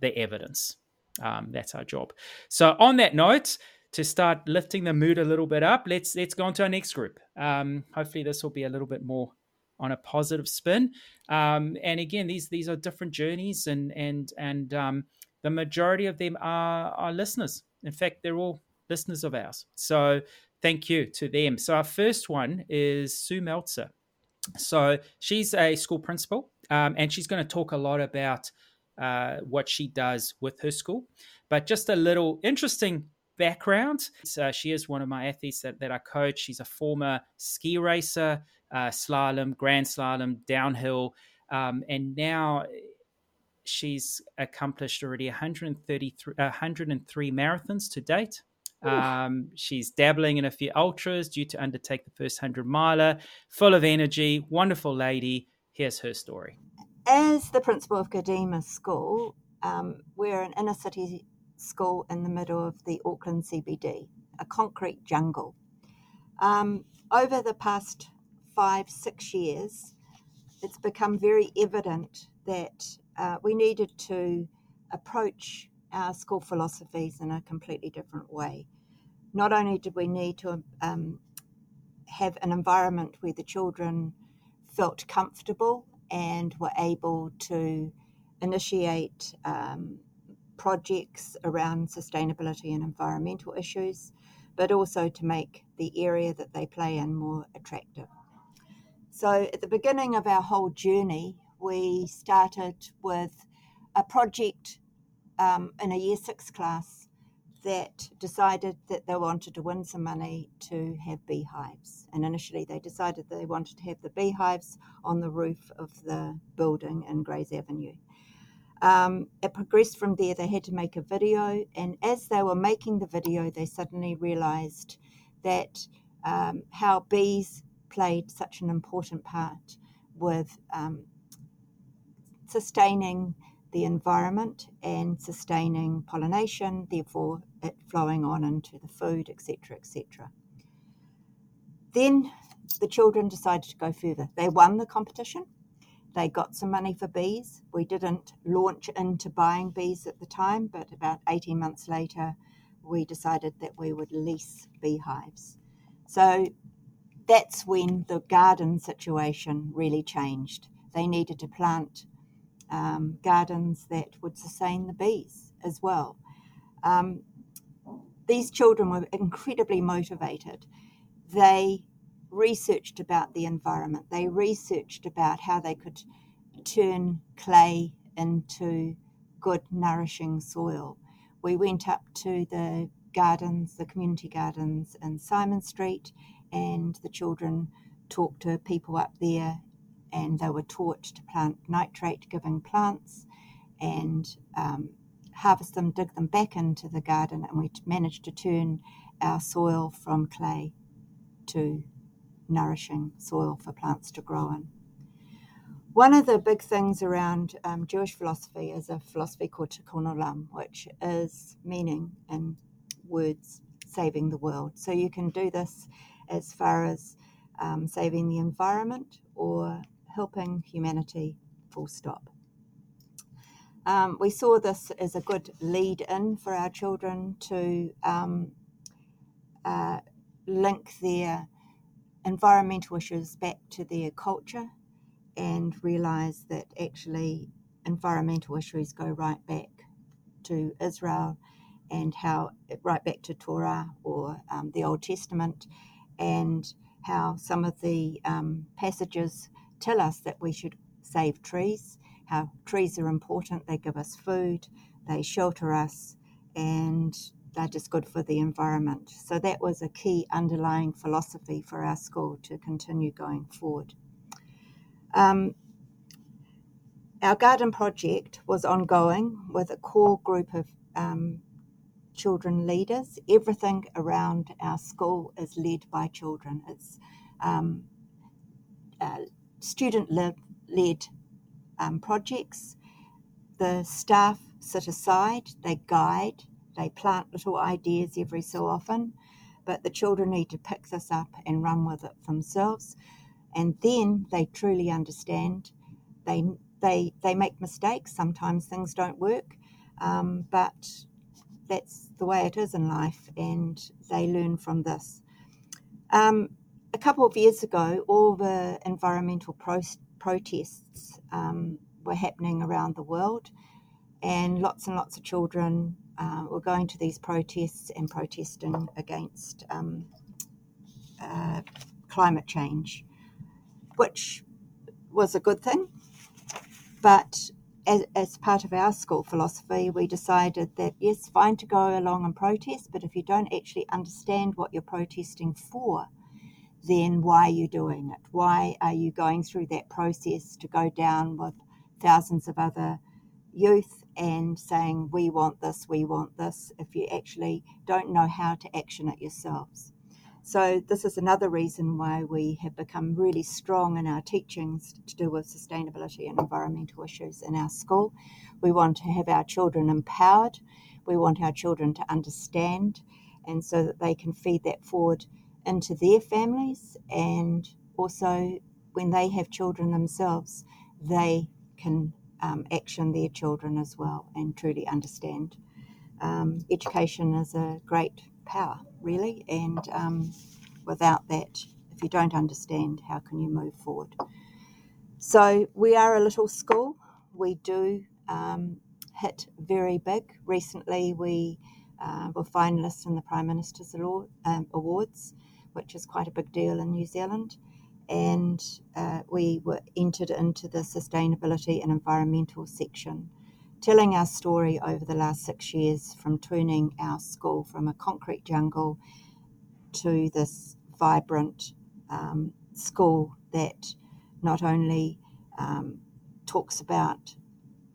the evidence. Um, that's our job. So, on that note, to start lifting the mood a little bit up, let's let's go on to our next group. Um, hopefully, this will be a little bit more on a positive spin. Um, and again, these these are different journeys, and and and um, the majority of them are are listeners. In fact, they're all listeners of ours. So thank you to them. So our first one is Sue Meltzer. So she's a school principal, um, and she's going to talk a lot about uh, what she does with her school. But just a little interesting background. Uh, she is one of my athletes that, that I coach. She's a former ski racer, uh, slalom, grand slalom, downhill, um, and now she's accomplished already 133, 103 marathons to date. Um, she's dabbling in a few ultras due to undertake the first 100 miler, full of energy, wonderful lady. Here's her story. As the principal of Kadimah School, um, we're an inner city school in the middle of the Auckland CBD, a concrete jungle. Um, over the past five, six years, it's become very evident that uh, we needed to approach our school philosophies in a completely different way. Not only did we need to um, have an environment where the children felt comfortable and were able to initiate um, projects around sustainability and environmental issues, but also to make the area that they play in more attractive. So, at the beginning of our whole journey, we started with a project um, in a year six class that decided that they wanted to win some money to have beehives. And initially, they decided they wanted to have the beehives on the roof of the building in Greys Avenue. Um, it progressed from there. They had to make a video, and as they were making the video, they suddenly realized that um, how bees played such an important part with um, sustaining the environment and sustaining pollination, therefore it flowing on into the food, etc., etc. Then the children decided to go further. They won the competition. They got some money for bees. We didn't launch into buying bees at the time, but about 18 months later, we decided that we would lease beehives. So that's when the garden situation really changed. They needed to plant um, gardens that would sustain the bees as well. Um, these children were incredibly motivated. They researched about the environment, they researched about how they could turn clay into good, nourishing soil. We went up to the gardens, the community gardens in Simon Street, and the children talked to people up there and they were taught to plant nitrate giving plants and um, harvest them, dig them back into the garden, and we managed to turn our soil from clay to nourishing soil for plants to grow in. One of the big things around um, Jewish philosophy is a philosophy called Tikkun Olam, which is meaning in words saving the world. So you can do this as far as um, saving the environment or helping humanity, full stop. Um, we saw this as a good lead in for our children to um, uh, link their environmental issues back to their culture and realise that actually environmental issues go right back to Israel and how right back to Torah or um, the Old Testament, and how some of the um, passages tell us that we should save trees, trees are important, they give us food, they shelter us, and they're just good for the environment. So that was a key underlying philosophy for our school to continue going forward. Um, our garden project was ongoing with a core group of um, children leaders. Everything around our school is led by children. It's um, uh, student led um, projects. The staff sit aside, they guide, they plant little ideas every so often, but the children need to pick this up and run with it themselves. And then they truly understand. They they they make mistakes. Sometimes things don't work, um, but that's the way it is in life, and they learn from this. Um, a couple of years ago, all the environmental pro- protests um, were happening around the world, and lots and lots of children uh, were going to these protests and protesting against um, uh, climate change, which was a good thing. But as, as part of our school philosophy, we decided that yes, fine to go along and protest, but if you don't actually understand what you're protesting for, then why are you doing it? Why are you going through that process to go down with thousands of other youth and saying, we want this, we want this, if you actually don't know how to action it yourselves? So, this is another reason why we have become really strong in our teachings to do with sustainability and environmental issues in our school. We want to have our children empowered, we want our children to understand, and so that they can feed that forward into their families and also when they have children themselves, they can um, action their children as well and truly understand. Um, education is a great power, really, and um, without that, if you don't understand, how can you move forward? So, we are a little school. We do um, hit very big. Recently, we uh, were finalists in the Prime Minister's um, Awards, which is quite a big deal in New Zealand. And uh, we were entered into the sustainability and environmental section telling our story over the last six years from turning our school from a concrete jungle to this vibrant um, school that not only um, talks about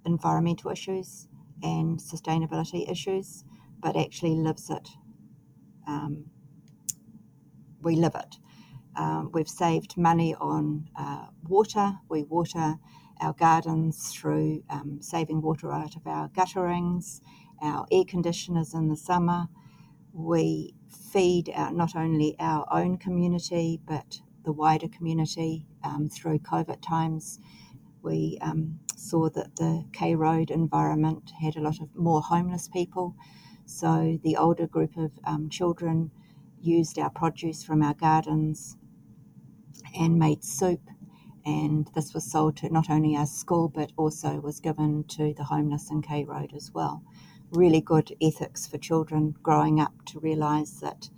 environmental issues and sustainability issues, but actually lives it. Um, we live it. Um, we've saved money on uh, water. We water our gardens through um, saving water out of our gutterings, our air conditioners in the summer. We feed our, not only our own community but the wider community um, through COVID times. We um, saw that the K Road environment had a lot of more homeless people, so the older group of um, children used our produce from our gardens and made soup and this was sold to not only our school but also was given to the homeless in K Road as well. Really good ethics for children growing up to realise that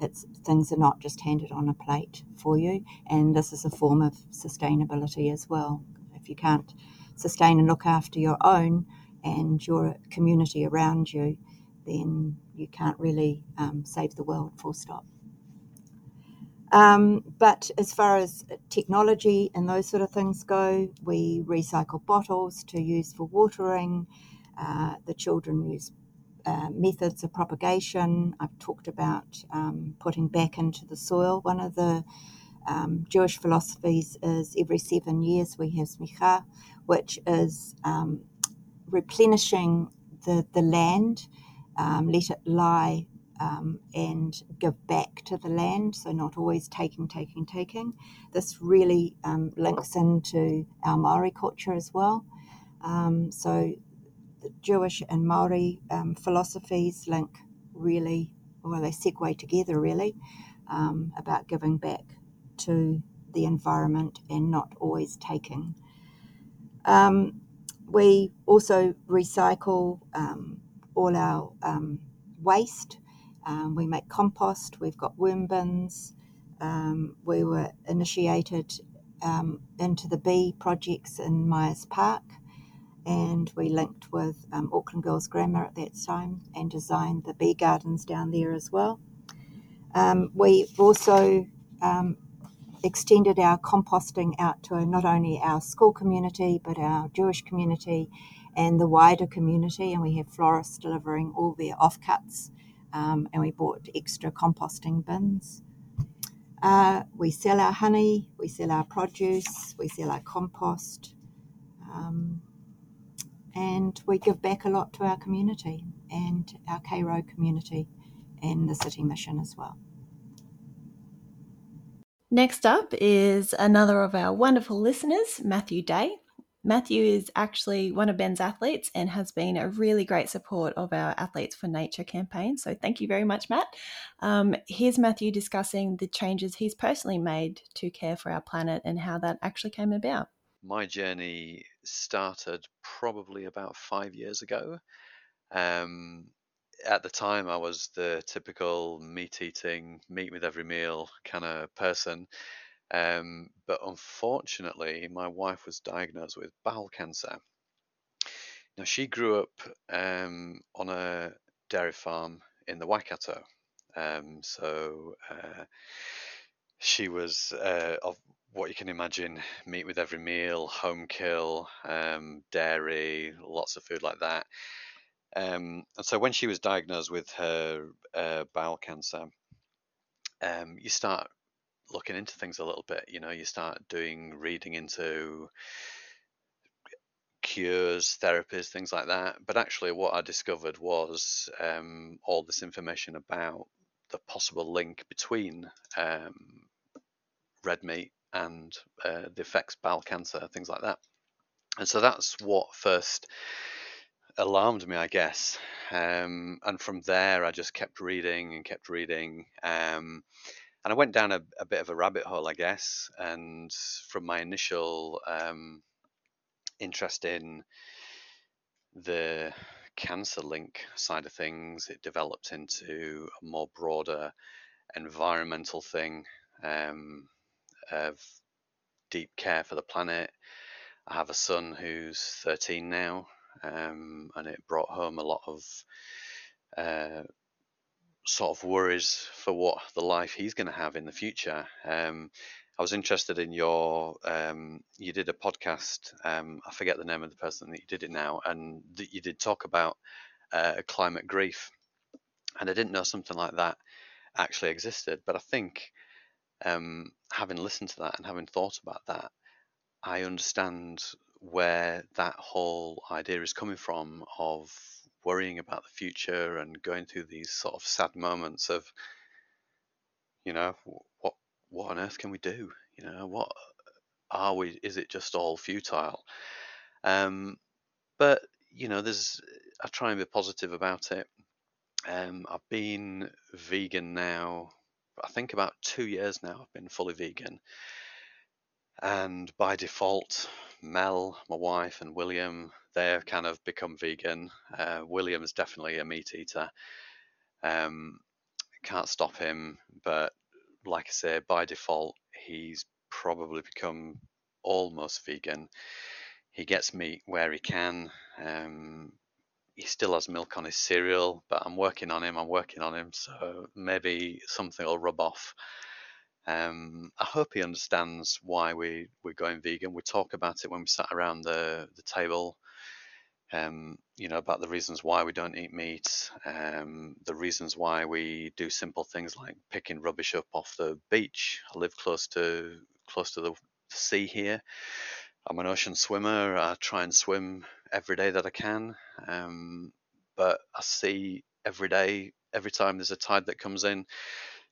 it's things are not just handed on a plate for you, and this is a form of sustainability as well. If you can't sustain and look after your own and your community around you, then you can't really um, save the world. Full stop. Um, but as far as technology and those sort of things go, we recycle bottles to use for watering. Uh, the children use uh, methods of propagation. I've talked about um, putting back into the soil. One of the um, Jewish philosophies is every seven years we have shmita, which is um, replenishing the, the land, um, let it lie um, and give back to the land, so not always taking, taking, taking. This really um, links into our Maori culture as well. Um, so the Jewish and Maori um, philosophies link really, well, they segue together really um, about giving back to the environment and not always taking. Um, we also recycle all our um, waste. Um, we make compost. We've got worm bins. Um, we were initiated um, into the bee projects in Myers Park, and we linked with um, Auckland Girls Grammar at that time and designed the bee gardens down there as well. We've also extended our composting out to not only our school community but our Jewish community and the wider community, and we have florists delivering all their offcuts, um, and we bought extra composting bins. Uh, we sell our honey, we sell our produce, we sell our compost, um, and we give back a lot to our community and our Road community and the City Mission as well. Next up is another of our wonderful listeners, Matthew Day. Matthew is actually one of Ben's athletes and has been a really great support of our Athletes for Nature campaign. So thank you very much, Matt. Um, here's Matthew discussing the changes he's personally made to care for our planet and how that actually came about. My journey started probably about five years ago. Um, at the time, I was the typical meat eating, meat with every meal kind of person. Um, but unfortunately, my wife was diagnosed with bowel cancer. Now, she grew up um, on a dairy farm in the Waikato. Um, so uh, she was uh, of what you can imagine meat with every meal, home kill, um, dairy, lots of food like that. Um, and so when she was diagnosed with her uh, bowel cancer, um, you start looking into things a little bit. You know, you start doing reading into cures, therapies, things like that. But actually, what I discovered was um, all this information about the possible link between um, red meat and uh, the effects bowel cancer, things like that. And so that's what first alarmed me, I guess. Um, and from there, I just kept reading and kept reading. Um, and I went down a, a, bit of a rabbit hole, I guess. And from my initial um, interest in the cancer link side of things, it developed into a more broader environmental thing um, of deep care for the planet. I have a son who's 13 now, um, and it brought home a lot of uh, sort of worries for what the life he's going to have in the future. Um, I was interested in your. Um, you did a podcast. Um, I forget the name of the person that you did it now, and that you did talk about uh, climate grief, and I didn't know something like that actually existed. But I think um, having listened to that and having thought about that, I understand where that whole idea is coming from of worrying about the future and going through these sort of sad moments of you know what what on earth can we do? You know what are we is it just all futile? Um but you know there's i try and be positive about it. Um i've been vegan now i think about two years now i've been fully vegan. And by default Mel, my wife, and William, they've kind of become vegan. Uh, William's definitely a meat eater. Um, can't stop him, but like I say, by default, he's probably become almost vegan. He gets meat where he can. Um, he still has milk on his cereal, but I'm working on him. I'm working on him, so maybe something will rub off. Um, I hope he understands why we we're going vegan. We talk about it when we sat around the the table. Um, you know about the reasons why we don't eat meat, um, the reasons why we do simple things like picking rubbish up off the beach. I live close to close to the sea here. I'm an ocean swimmer. I try and swim every day that I can, um, but I see every day, every time there's a tide that comes in,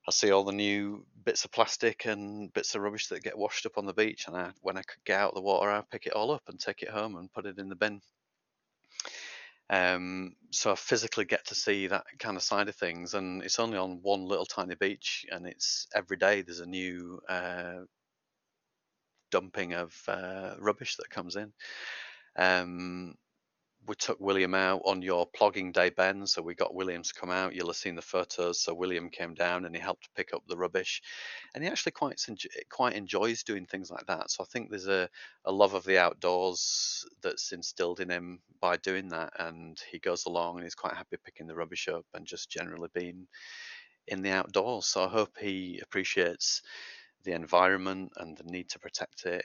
I see all the new bits of plastic and bits of rubbish that get washed up on the beach, and I, when I get out of the water, I pick it all up and take it home and put it in the bin. Um, so I physically get to see that kind of side of things, and it's only on one little tiny beach, and it's every day there's a new uh, dumping of uh, rubbish that comes in. Um, we took William out on your plogging day, Ben. So we got William to come out. You'll have seen the photos. So William came down and he helped pick up the rubbish, and he actually quite quite enjoys doing things like that. So I think there's a, a love of the outdoors that's instilled in him by doing that, and he goes along and he's quite happy picking the rubbish up and just generally being in the outdoors. So I hope he appreciates the environment and the need to protect it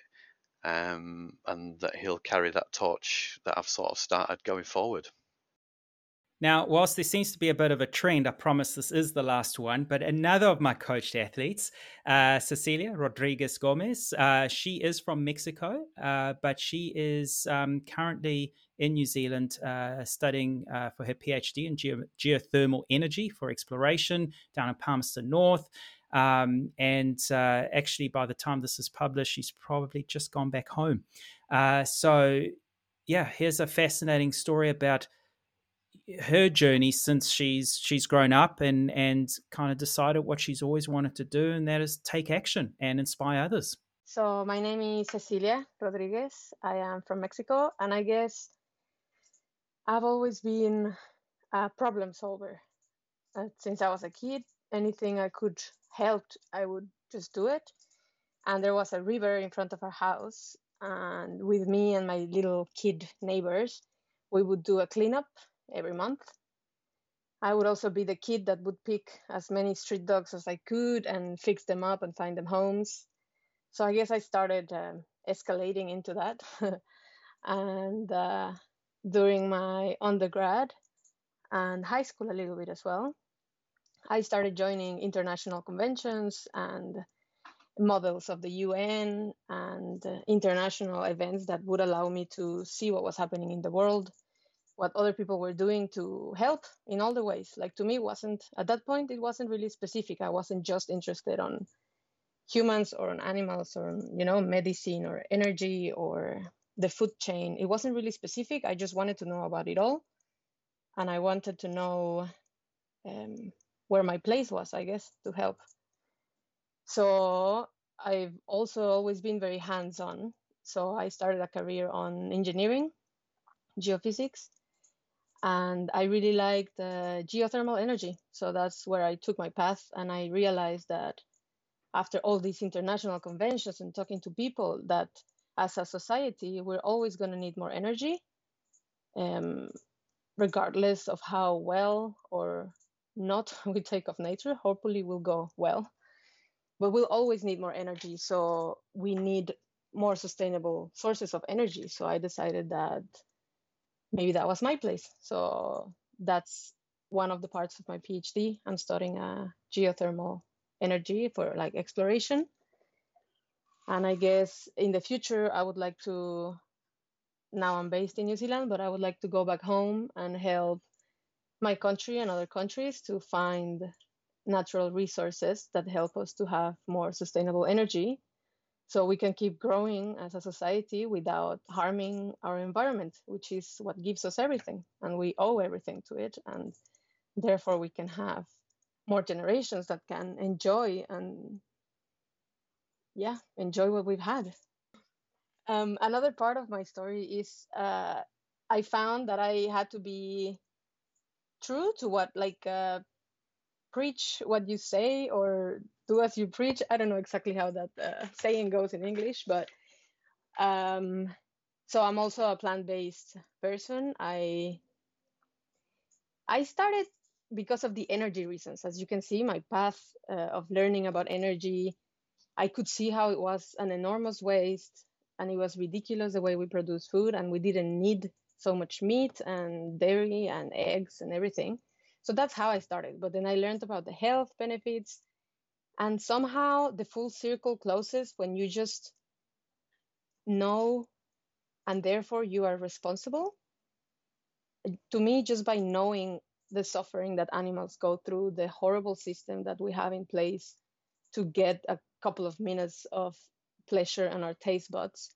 um, and that he'll carry that torch that I've sort of started going forward. Now, whilst there seems to be a bit of a trend, I promise this is the last one, but another of my coached athletes, uh, Cecilia Rodriguez Gomez, uh, she is from Mexico, uh, but she is um, currently in New Zealand uh, studying uh, for her PhD in geo- geothermal energy for exploration down in Palmerston North. Um, and uh, actually, by the time this is published, she's probably just gone back home. Uh, so, yeah, here's a fascinating story about her journey since she's she's grown up and and kind of decided what she's always wanted to do, and that is take action and inspire others. So my name is Cecilia Rodriguez. I am from Mexico, and I guess I've always been a problem solver uh, since I was a kid. Anything I could helped, I would just do it. And there was a river in front of our house. And with me and my little kid neighbors, we would do a cleanup every month. I would also be the kid that would pick as many street dogs as I could and fix them up and find them homes. So I guess I started um, escalating into that. and uh, during my undergrad and high school, a little bit as well, I started joining international conventions and models of the UN and uh, international events that would allow me to see what was happening in the world, what other people were doing to help in all the ways. Like to me, wasn't at that point it wasn't really specific. I wasn't just interested on humans or on animals or on, you know medicine or energy or the food chain. It wasn't really specific. I just wanted to know about it all, and I wanted to know um, where my place was, I guess, to help. So I've also always been very hands on. So I started a career on engineering, geophysics, and I really liked uh, geothermal energy. So that's where I took my path. And I realized that after all these international conventions and talking to people, that as a society, we're always going to need more energy, um, regardless of how well or not we take of nature hopefully will go well. But we'll always need more energy so we need more sustainable sources of energy. So i decided that maybe that was my place. So that's one of the parts of my phd i'm studying uh, geothermal energy for like exploration. And i guess in the future i would like to now i'm based in new zealand but i would like to go back home and help my country and other countries to find natural resources that help us to have more sustainable energy so we can keep growing as a society without harming our environment which is what gives us everything. And we owe everything to it. And therefore we can have more generations that can enjoy and yeah enjoy what we've had. Um, another part of my story is uh, i found that i had to be true to what like uh, preach what you say or do as you preach. I don't know exactly how that uh, saying goes in English, but um, so I'm also a plant-based person. I I started because of the energy reasons. As you can see, my path uh, of learning about energy, I could see how it was an enormous waste and it was ridiculous the way we produce food and we didn't need so much meat and dairy and eggs and everything. So that's how I started. But then I learned about the health benefits. And somehow the full circle closes when you just know and therefore you are responsible. To me, just by knowing the suffering that animals go through, the horrible system that we have in place to get a couple of minutes of pleasure on our taste buds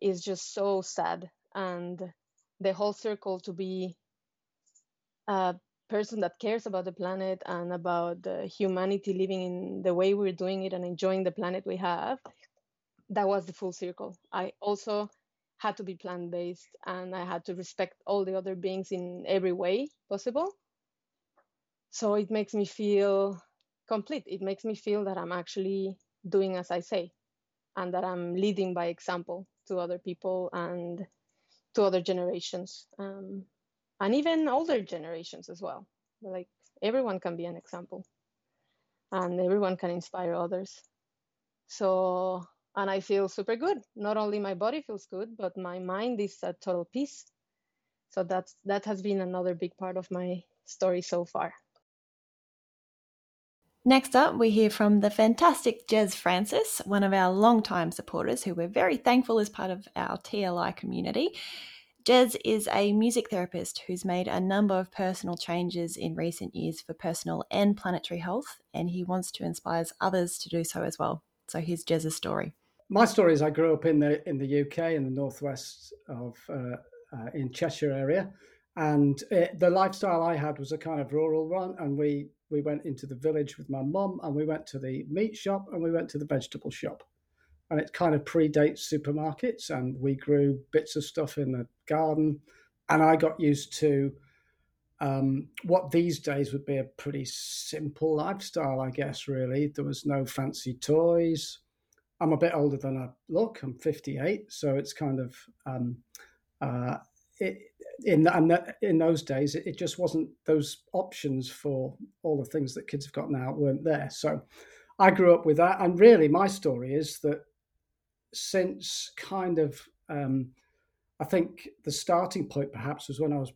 is just so sad and the whole circle to be a person that cares about the planet and about humanity living in the way we're doing it and enjoying the planet we have that was the full circle. I also had to be plant based and I had to respect all the other beings in every way possible. So it makes me feel complete. It makes me feel that I'm actually doing as I say and that I'm leading by example to other people and to other generations um, and even older generations as well. Like everyone can be an example and everyone can inspire others. So, and I feel super good. Not only my body feels good, but my mind is at total peace. So that's that has been another big part of my story so far. Next up, we hear from the fantastic Jez Francis, one of our long-time supporters who we're very thankful is part of our TLI community. Jez is a music therapist who's made a number of personal changes in recent years for personal and planetary health, and he wants to inspire others to do so as well. So here's Jez's story. My story is I grew up in the in the UK in the northwest of uh, uh, in Cheshire area, and it, the lifestyle I had was a kind of rural one, and we we went into the village with my mum and we went to the meat shop and we went to the vegetable shop. And it kind of predates supermarkets. And we grew bits of stuff in the garden. And I got used to um, what these days would be a pretty simple lifestyle, I guess, really. There was no fancy toys. I'm a bit older than I look. I'm 58. So it's kind of. Um, uh, it, in and in those days, it, it, just wasn't those options for all the things that kids have got now weren't there. So I grew up with that, and really, my story is that since kind of um, I think the starting point perhaps was when I was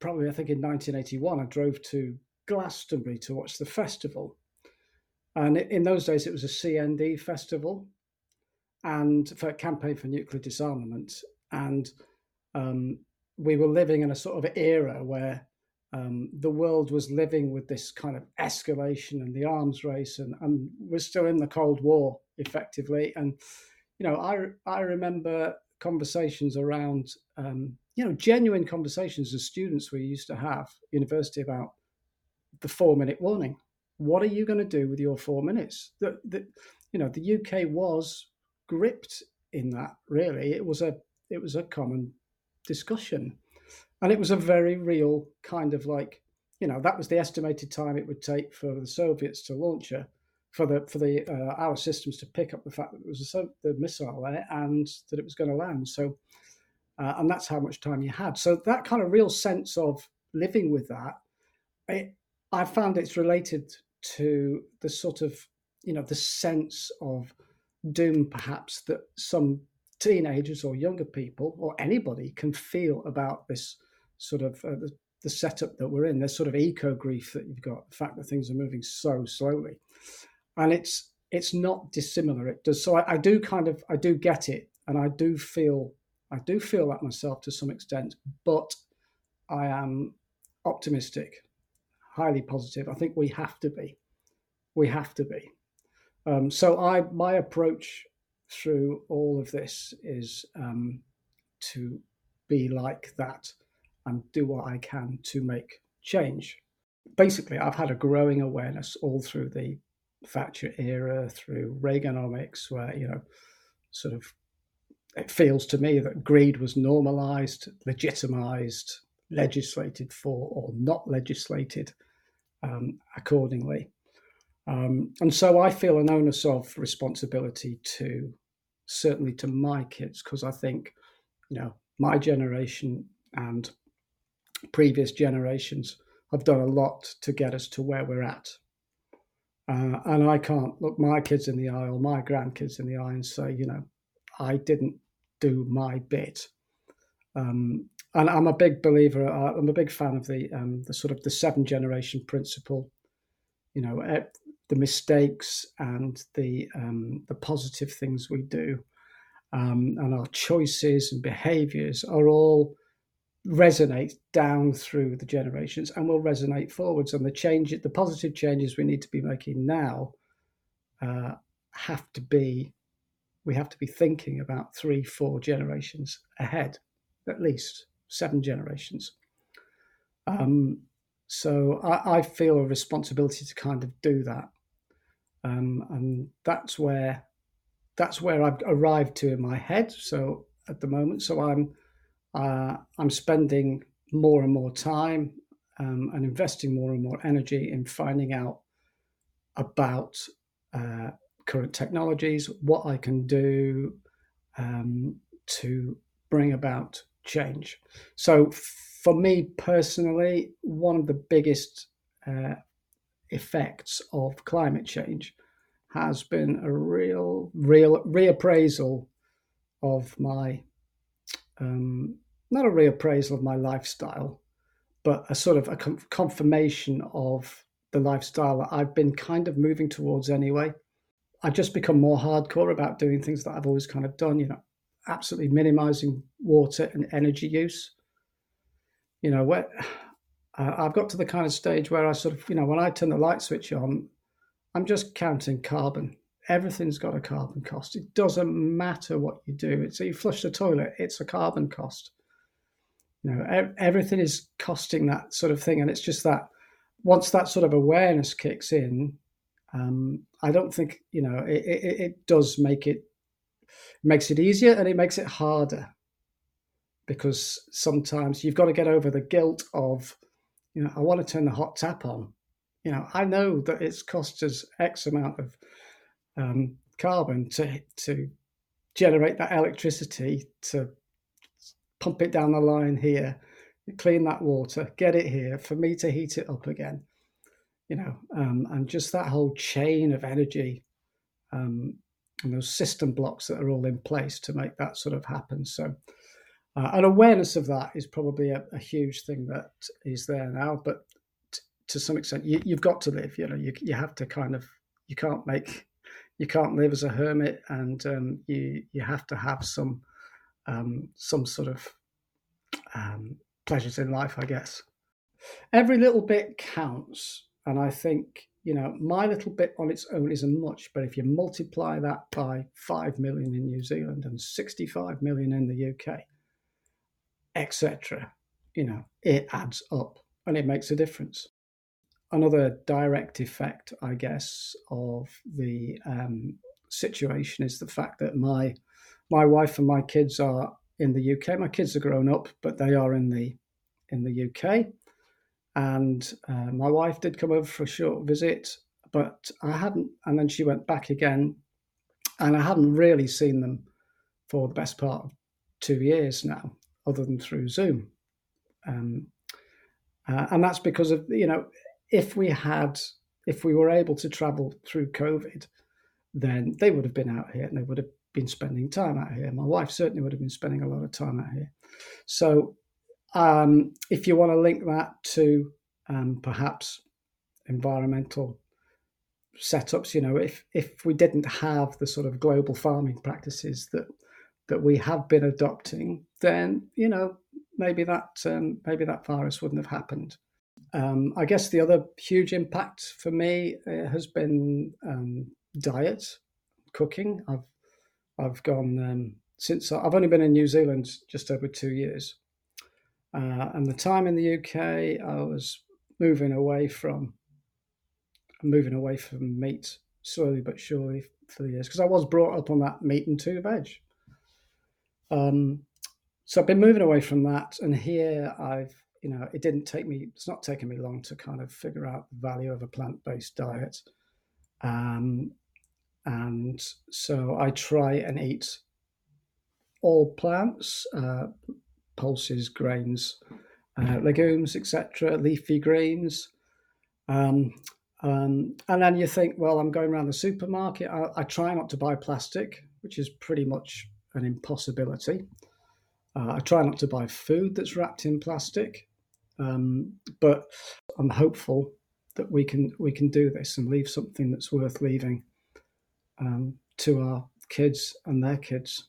probably I think in 1981 I drove to Glastonbury to watch the festival, and in those days it was a CND festival, and for campaign for nuclear disarmament, and um, we were living in a sort of era where um, the world was living with this kind of escalation and the arms race, and, and we're still in the Cold War effectively. And you know, I I remember conversations around um, you know genuine conversations as students we used to have university about the four minute warning. What are you going to do with your four minutes? That that you know the UK was gripped in that. Really, it was a it was a common discussion. And it was a very real kind of like, you know, that was the estimated time it would take for the Soviets to launch a, for the for the uh, our systems to pick up the fact that it was a, the missile there and that it was going to land. So, uh, and that's how much time you had. So that kind of real sense of living with that, it, I found it's related to the sort of you know the sense of doom perhaps that some teenagers or younger people or anybody can feel about this sort of uh, the, the setup that we're in. There's sort of eco grief that you've got, the fact that things are moving so slowly, and it's it's not dissimilar. It does. So I, I do kind of I do get it, and I do feel I do feel that myself to some extent, but I am optimistic, highly positive. I think we have to be. We have to be. Um, so I my approach through all of this is um, to be like that and do what I can to make change. Basically, I've had a growing awareness all through the Thatcher era, through Reaganomics, where, you know, sort of it feels to me that greed was normalized, legitimized, legislated for, or not legislated um, accordingly. Um, and so I feel an onus of responsibility to certainly to my kids because I think, you know, my generation and previous generations have done a lot to get us to where we're at. Uh, and I can't look my kids in the eye or my grandkids in the eye and say, you know, I didn't do my bit. Um, and I'm a big believer. Uh, I'm a big fan of the um, the sort of the seven generation principle. You know, the mistakes and the um, the positive things we do, um, and our choices and behaviours are all resonate down through the generations and will resonate forwards. And the change, the positive changes we need to be making now, uh, have to be we have to be thinking about three, four generations ahead, at least seven generations. Um, so I, I, feel a responsibility to kind of do that. Um, and that's where that's where I've arrived to in my head. So at the moment, so I'm uh, I'm spending more and more time um, and investing more and more energy in finding out about uh, current technologies, what I can do um, to bring about change. So, for me personally, one of the biggest uh, effects of climate change has been a real, real reappraisal of my, um, not a reappraisal of my lifestyle, but a sort of a confirmation of the lifestyle that I've been kind of moving towards anyway. I've just become more hardcore about doing things that I've always kind of done, you know, absolutely minimizing water and energy use. You know, where I've got to the kind of stage where I sort of, you know, when I turn the light switch on, I'm just counting carbon. Everything's got a carbon cost. It doesn't matter what you do. It's so you flush the toilet, it's a carbon cost. You know, everything is costing that sort of thing, and it's just that once that sort of awareness kicks in, um, I don't think you know it, it, it does make it makes it easier and it makes it harder because sometimes you've got to get over the guilt of you know I want to turn the hot tap on. You know I know that it's cost us X amount of um, carbon to to generate that electricity to pump it down the line here, clean that water, get it here for me to heat it up again. You know, um, and just that whole chain of energy um, and those system blocks that are all in place to make that sort of happen. So, uh, an awareness of that is probably a, a, huge thing that is there now. But t- to some extent, you, have got to live. You know, you you have to kind of you can't make you can't live as a hermit, and um, you you have to have some um, some sort of um, pleasures in life, I guess. Every little bit counts, and I think you know my little bit on its own isn't much, but if you multiply that by five million in New Zealand and sixty-five million in the UK, etc., you know, it adds up and it makes a difference. Another direct effect, I guess, of the um, situation is the fact that my my wife and my kids are in the UK. My kids are grown up, but they are in the in the UK. And uh, my wife did come over for a short visit, but I hadn't. And then she went back again, and I hadn't really seen them for the best part of two years now, other than through Zoom. Um, uh, and that's because of you know, if we had, if we were able to travel through COVID, then they would have been out here and they would have been spending time out here. My wife certainly would have been spending a lot of time out here. So, um, if you want to link that to um, perhaps environmental setups, you know, if if we didn't have the sort of global farming practices that that we have been adopting, then you know maybe that um, maybe that virus wouldn't have happened. Um, I guess the other huge impact for me uh, has been um, diet, cooking. I've I've gone um, since I've only been in New Zealand just over two years, uh, and the time in the UK I was moving away from moving away from meat slowly but surely for the years because I was brought up on that meat and two veg. Um, so I've been moving away from that, and here I've you know it didn't take me it's not taken me long to kind of figure out the value of a plant based diet. Um, and so I try and eat all plants, uh, pulses, grains, uh, legumes, etc., leafy greens. Um, um, and then you think, well, I'm going around the supermarket. I, I, try not to buy plastic, which is pretty much an impossibility. Uh, I try not to buy food that's wrapped in plastic, um, but I'm hopeful that we can we can do this and leave something that's worth leaving um, to our kids and their kids.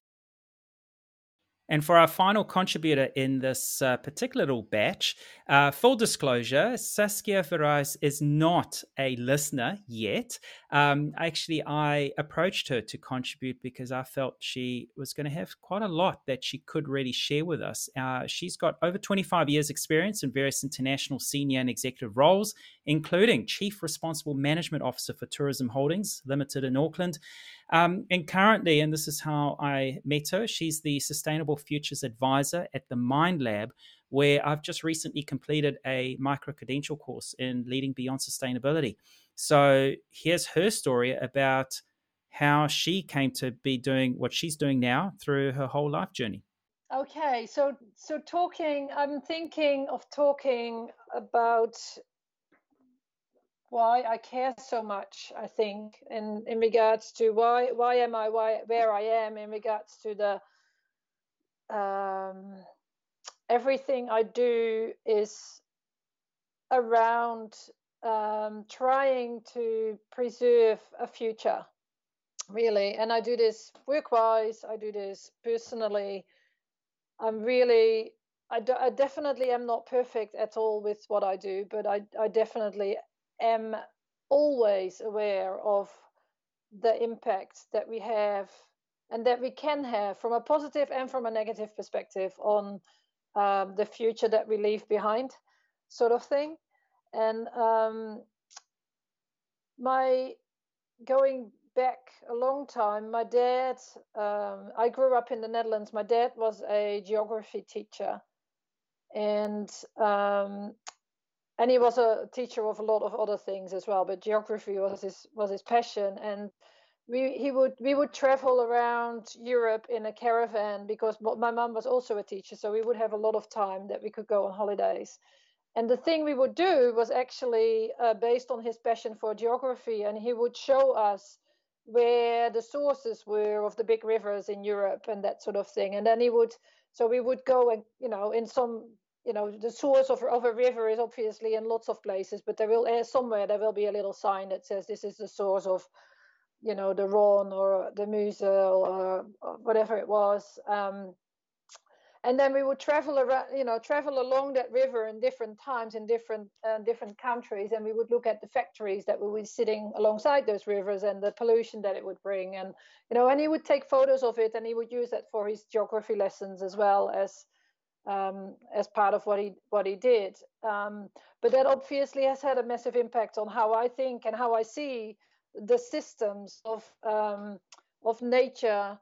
And for our final contributor in this uh, particular little batch, uh, full disclosure, Saskia Verraes is not a listener yet. Um, actually, I approached her to contribute because I felt she was going to have quite a lot that she could really share with us. Uh, she's got over 25 years' experience in various international senior and executive roles, including Chief Responsible Management Officer for Tourism Holdings Limited in Auckland Um, and currently, and this is how I met her, she's the Sustainable Futures Advisor at the Mind Lab, where I've just recently completed a micro credential course in leading beyond sustainability. So here's her story about how she came to be doing what she's doing now through her whole life journey. Okay, so so talking, I'm thinking of talking about why I care so much. I think in in regards to why why am I why where I am in regards to the um, everything I do is around um, trying to preserve a future, really. And I do this work wise, I do this personally. I'm really, I, I definitely am not perfect at all with what I do, but I, I definitely am always aware of the impact that we have and that we can have from a positive and from a negative perspective on um, the future that we leave behind, sort of thing. And um, my going back a long time, my dad, um, I grew up in the Netherlands. My dad was a geography teacher. And um, and he was a teacher of a lot of other things as well, but geography was his was his passion. And we he would we would travel around Europe in a caravan because my mum was also a teacher, so we would have a lot of time that we could go on holidays. And the thing we would do was actually uh, based on his passion for geography, and he would show us where the sources were of the big rivers in Europe and that sort of thing. And then he would, so we would go and you know in some you know the source of, of a river is obviously in lots of places, but there will uh, somewhere there will be a little sign that says this is the source of you know the Rhone or the Meuse or, whatever it was. Um, and then we would travel around, you know, travel along that river in different times in different uh, different countries, and we would look at the factories that be sitting alongside those rivers and the pollution that it would bring, and you know, and he would take photos of it, and he would use that for his geography lessons as well as um, as part of what he what he did. Um, but that obviously has had a massive impact on how I think and how I see the systems of um, of nature.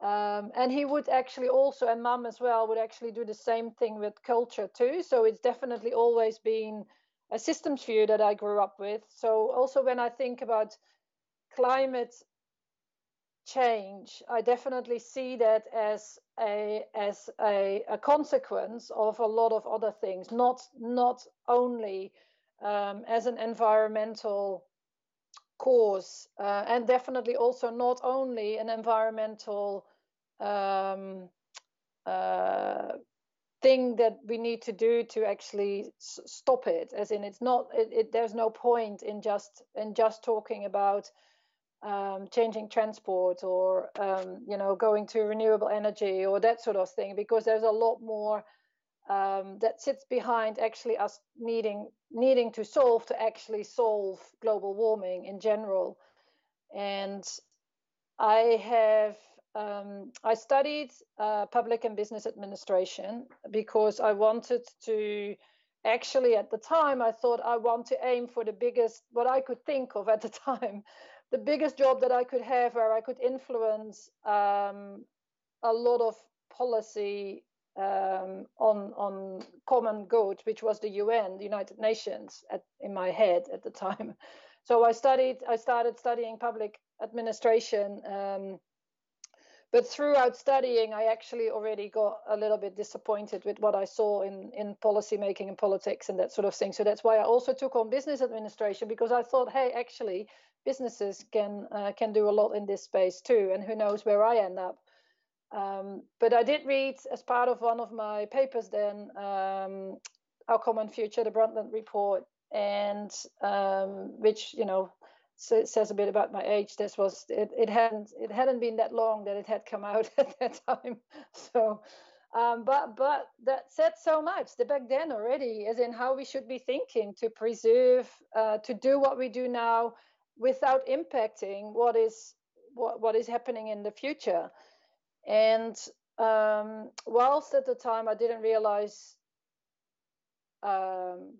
Um, and he would actually also, and mum as well, would actually do the same thing with culture too. So it's definitely always been a systems view that I grew up with. So also when I think about climate change, I definitely see that as a as a, a consequence of a lot of other things, not not only um, as an environmental cause, uh, and definitely also not only an environmental um, uh, thing that we need to do to actually s- stop it. As in, it's not. It, it, there's no point in just in just talking about um, changing transport or um, you know going to renewable energy or that sort of thing because there's a lot more um, that sits behind actually us needing needing to solve to actually solve global warming in general. And i have um, i studied uh, public and business administration because i wanted to actually at the time i thought i want to aim for the biggest what i could think of at the time the biggest job that I could have where I could influence um, a lot of policy um, on on common good, which was the UN, the United Nations, at, in my head at the time. So I studied. I started studying public administration. Um, but throughout studying, I actually already got a little bit disappointed with what I saw in in policy making and politics and that sort of thing. So that's why I also took on business administration because I thought, hey, actually, businesses can uh, can do a lot in this space too, and who knows where I end up. Um, but I did read as part of one of my papers then um, our common future, the Brundtland report, and um, which you know says a bit about my age. This was it, it hadn't it hadn't been that long that it had come out at that time, so. Um, but but that said so much the back then already, as in how we should be thinking to preserve, uh, to do what we do now, without impacting what is what, what is happening in the future. And um, whilst at the time I didn't realize um,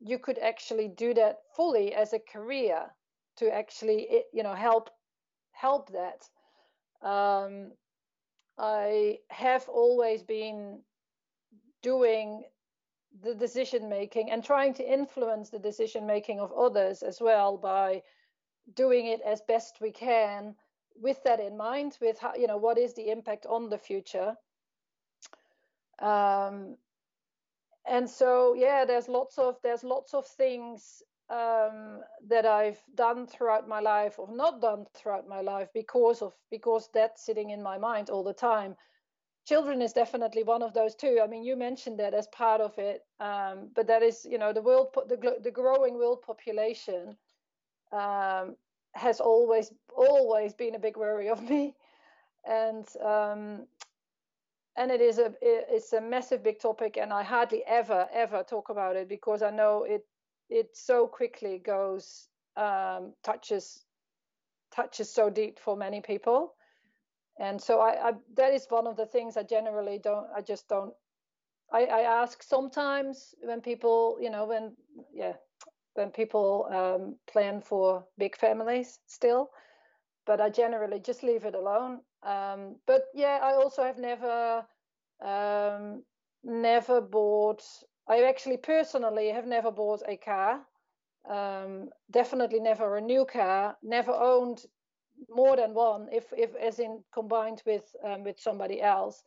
you could actually do that fully as a career to actually you know help help that. Um, I have always been doing the decision making and trying to influence the decision making of others as well by doing it as best we can with that in mind with how you know what is the impact on the future um, and so yeah there's lots of there's lots of things um, that I've done throughout my life or not done throughout my life because of because that's sitting in my mind all the time children is definitely one of those too. I mean, you mentioned that as part of it, um, but that is, you know, the world, the, the growing world population um, has always, always been a big worry of me, and um, and it is a, it's a massive big topic, and I hardly ever, ever talk about it because I know it, it so quickly goes, um, touches, touches so deep for many people. And so I, I, that is one of the things i generally don't i just don't I, I ask sometimes when people you know when yeah when people um, plan for big families still but i generally just leave it alone. Um, but yeah i also have never um, never bought i actually personally have never bought a car. Um, definitely never a new car never owned more than one if if as in combined with um, with somebody else.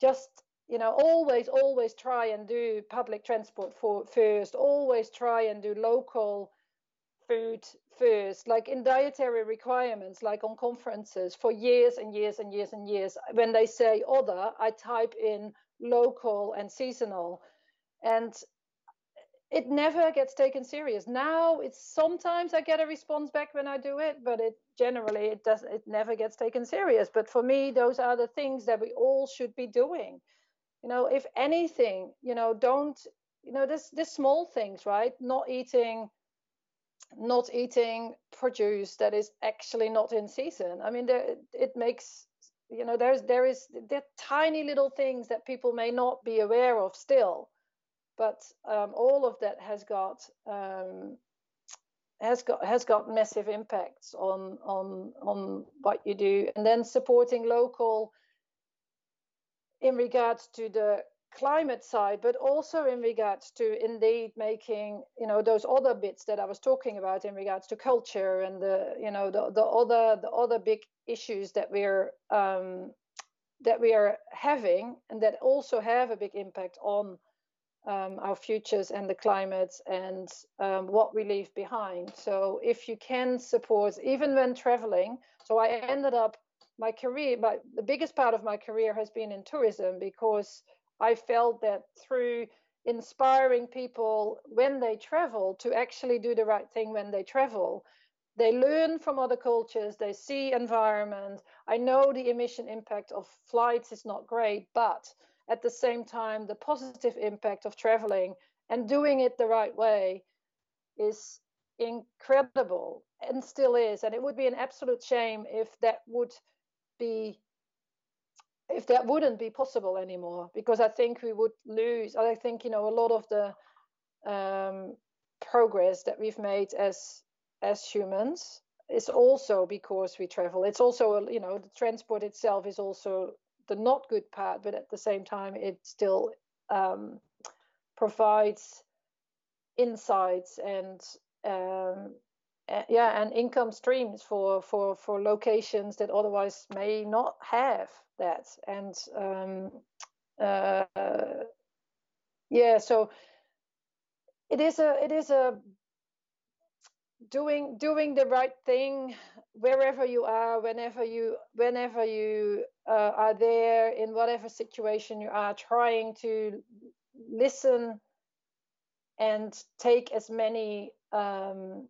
Just you know always always try and do public transport for first always try and do local food first like in dietary requirements like on conferences for years and years and years and years. When they say other i type in local and seasonal. And it never gets taken serious. Now it's sometimes i get a response back when i do it but it generally it does it never gets taken serious. But for me those are the things that we all should be doing you know if anything you know don't you know this this small things right? Not eating not eating produce that is actually not in season. I mean there, it makes you know there's there is there tiny little things that people may not be aware of still but um, all of that has got um, has got has got massive impacts on on on what you do, and then supporting local in regards to the climate side, but also in regards to indeed making you know those other bits that I was talking about in regards to culture and the you know the the other the other big issues that we're um, that we are having and that also have a big impact on um, our futures and the climate and um, what we leave behind. So if you can support, even when traveling, so I ended up my career, my, the biggest part of my career has been in tourism because I felt that through inspiring people when they travel to actually do the right thing when they travel, they learn from other cultures, they see environment. I know the emission impact of flights is not great, but at the same time the positive impact of traveling and doing it the right way is incredible and still is and it would be an absolute shame if that would be if that wouldn't be possible anymore because i think we would lose i think you know a lot of the um, progress that we've made as as humans is also because we travel. It's also you know the transport itself is also the not good part, but at the same time, it still um, provides insights and um, yeah, and income streams for for for locations that otherwise may not have that. And um, uh, yeah, so it is a it is a doing doing the right thing wherever you are whenever you whenever you uh, are there in whatever situation you are trying to listen and take as many um,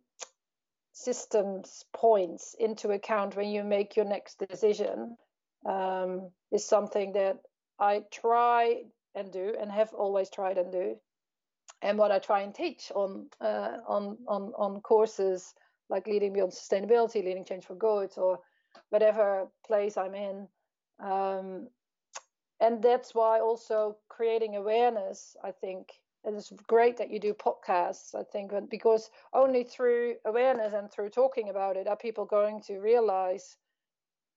systems points into account when you make your next decision um, is something that I try and do and have always tried and do and what I try and teach on uh, on on on courses like leading beyond sustainability, leading change for good, or whatever place I'm in. Um, and that's why also creating awareness, I think, it is great that you do podcasts. I think because only through awareness and through talking about it are people going to realize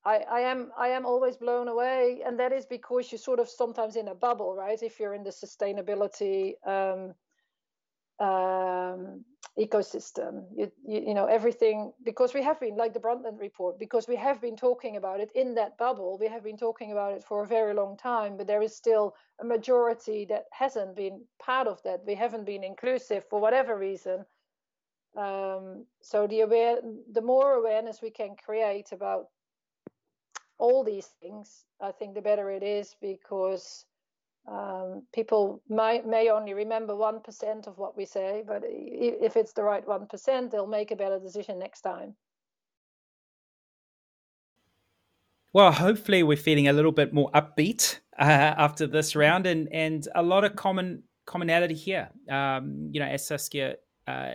I, I am I am always blown away, and that is because you're sort of sometimes in a bubble, right? If you're in the sustainability um, um, ecosystem, you, you, you know everything because we have been like the Brundtland report because we have been talking about it in that bubble. We have been talking about it for a very long time, but there is still a majority that hasn't been part of that. We haven't been inclusive for whatever reason. Um, so the aware, the more awareness we can create about all these things, I think the better it is because um, people may, may only remember 1% of what we say, but if it's the right 1%, they'll make a better decision next time. Well, hopefully, we're feeling a little bit more upbeat uh, after this round, and and a lot of common commonality here. Um, you know, as Saskia uh,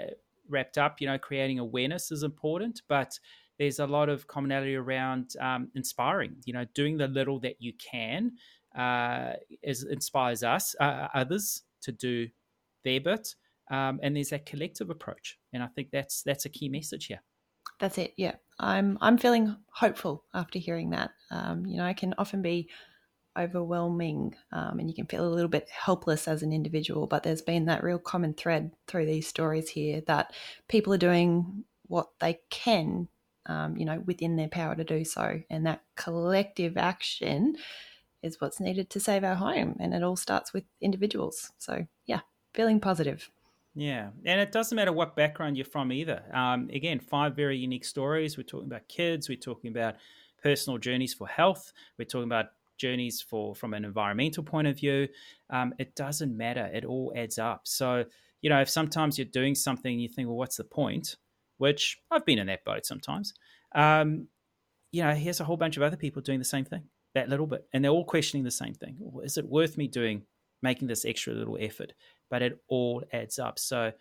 wrapped up, you know, creating awareness is important, but there's a lot of commonality around um, inspiring. You know, doing the little that you can uh, is inspires us, uh, others, to do their bit, um, and there's that collective approach, and I think that's that's a key message here. That's it. Yeah, I'm I'm feeling hopeful after hearing that. Um, you know, I can often be overwhelming um, and you can feel a little bit helpless as an individual but there's been that real common thread through these stories here that people are doing what they can um, you know, within their power to do so. And that collective action is what's needed to save our home. And it all starts with individuals. So, yeah, feeling positive. Yeah, and it doesn't matter what background you're from either. Um, again, five very unique stories. We're talking about kids. We're talking about personal journeys for health. We're talking about journeys for from an environmental point of view. Um, it doesn't matter. It all adds up. So you know, if sometimes you're doing something and you think, well, what's the point? which I've been in that boat sometimes. Um, you know, here's a whole bunch of other people doing the same thing, that little bit, and they're all questioning the same thing. Is it worth me doing, making this extra little effort? But it all adds up. So,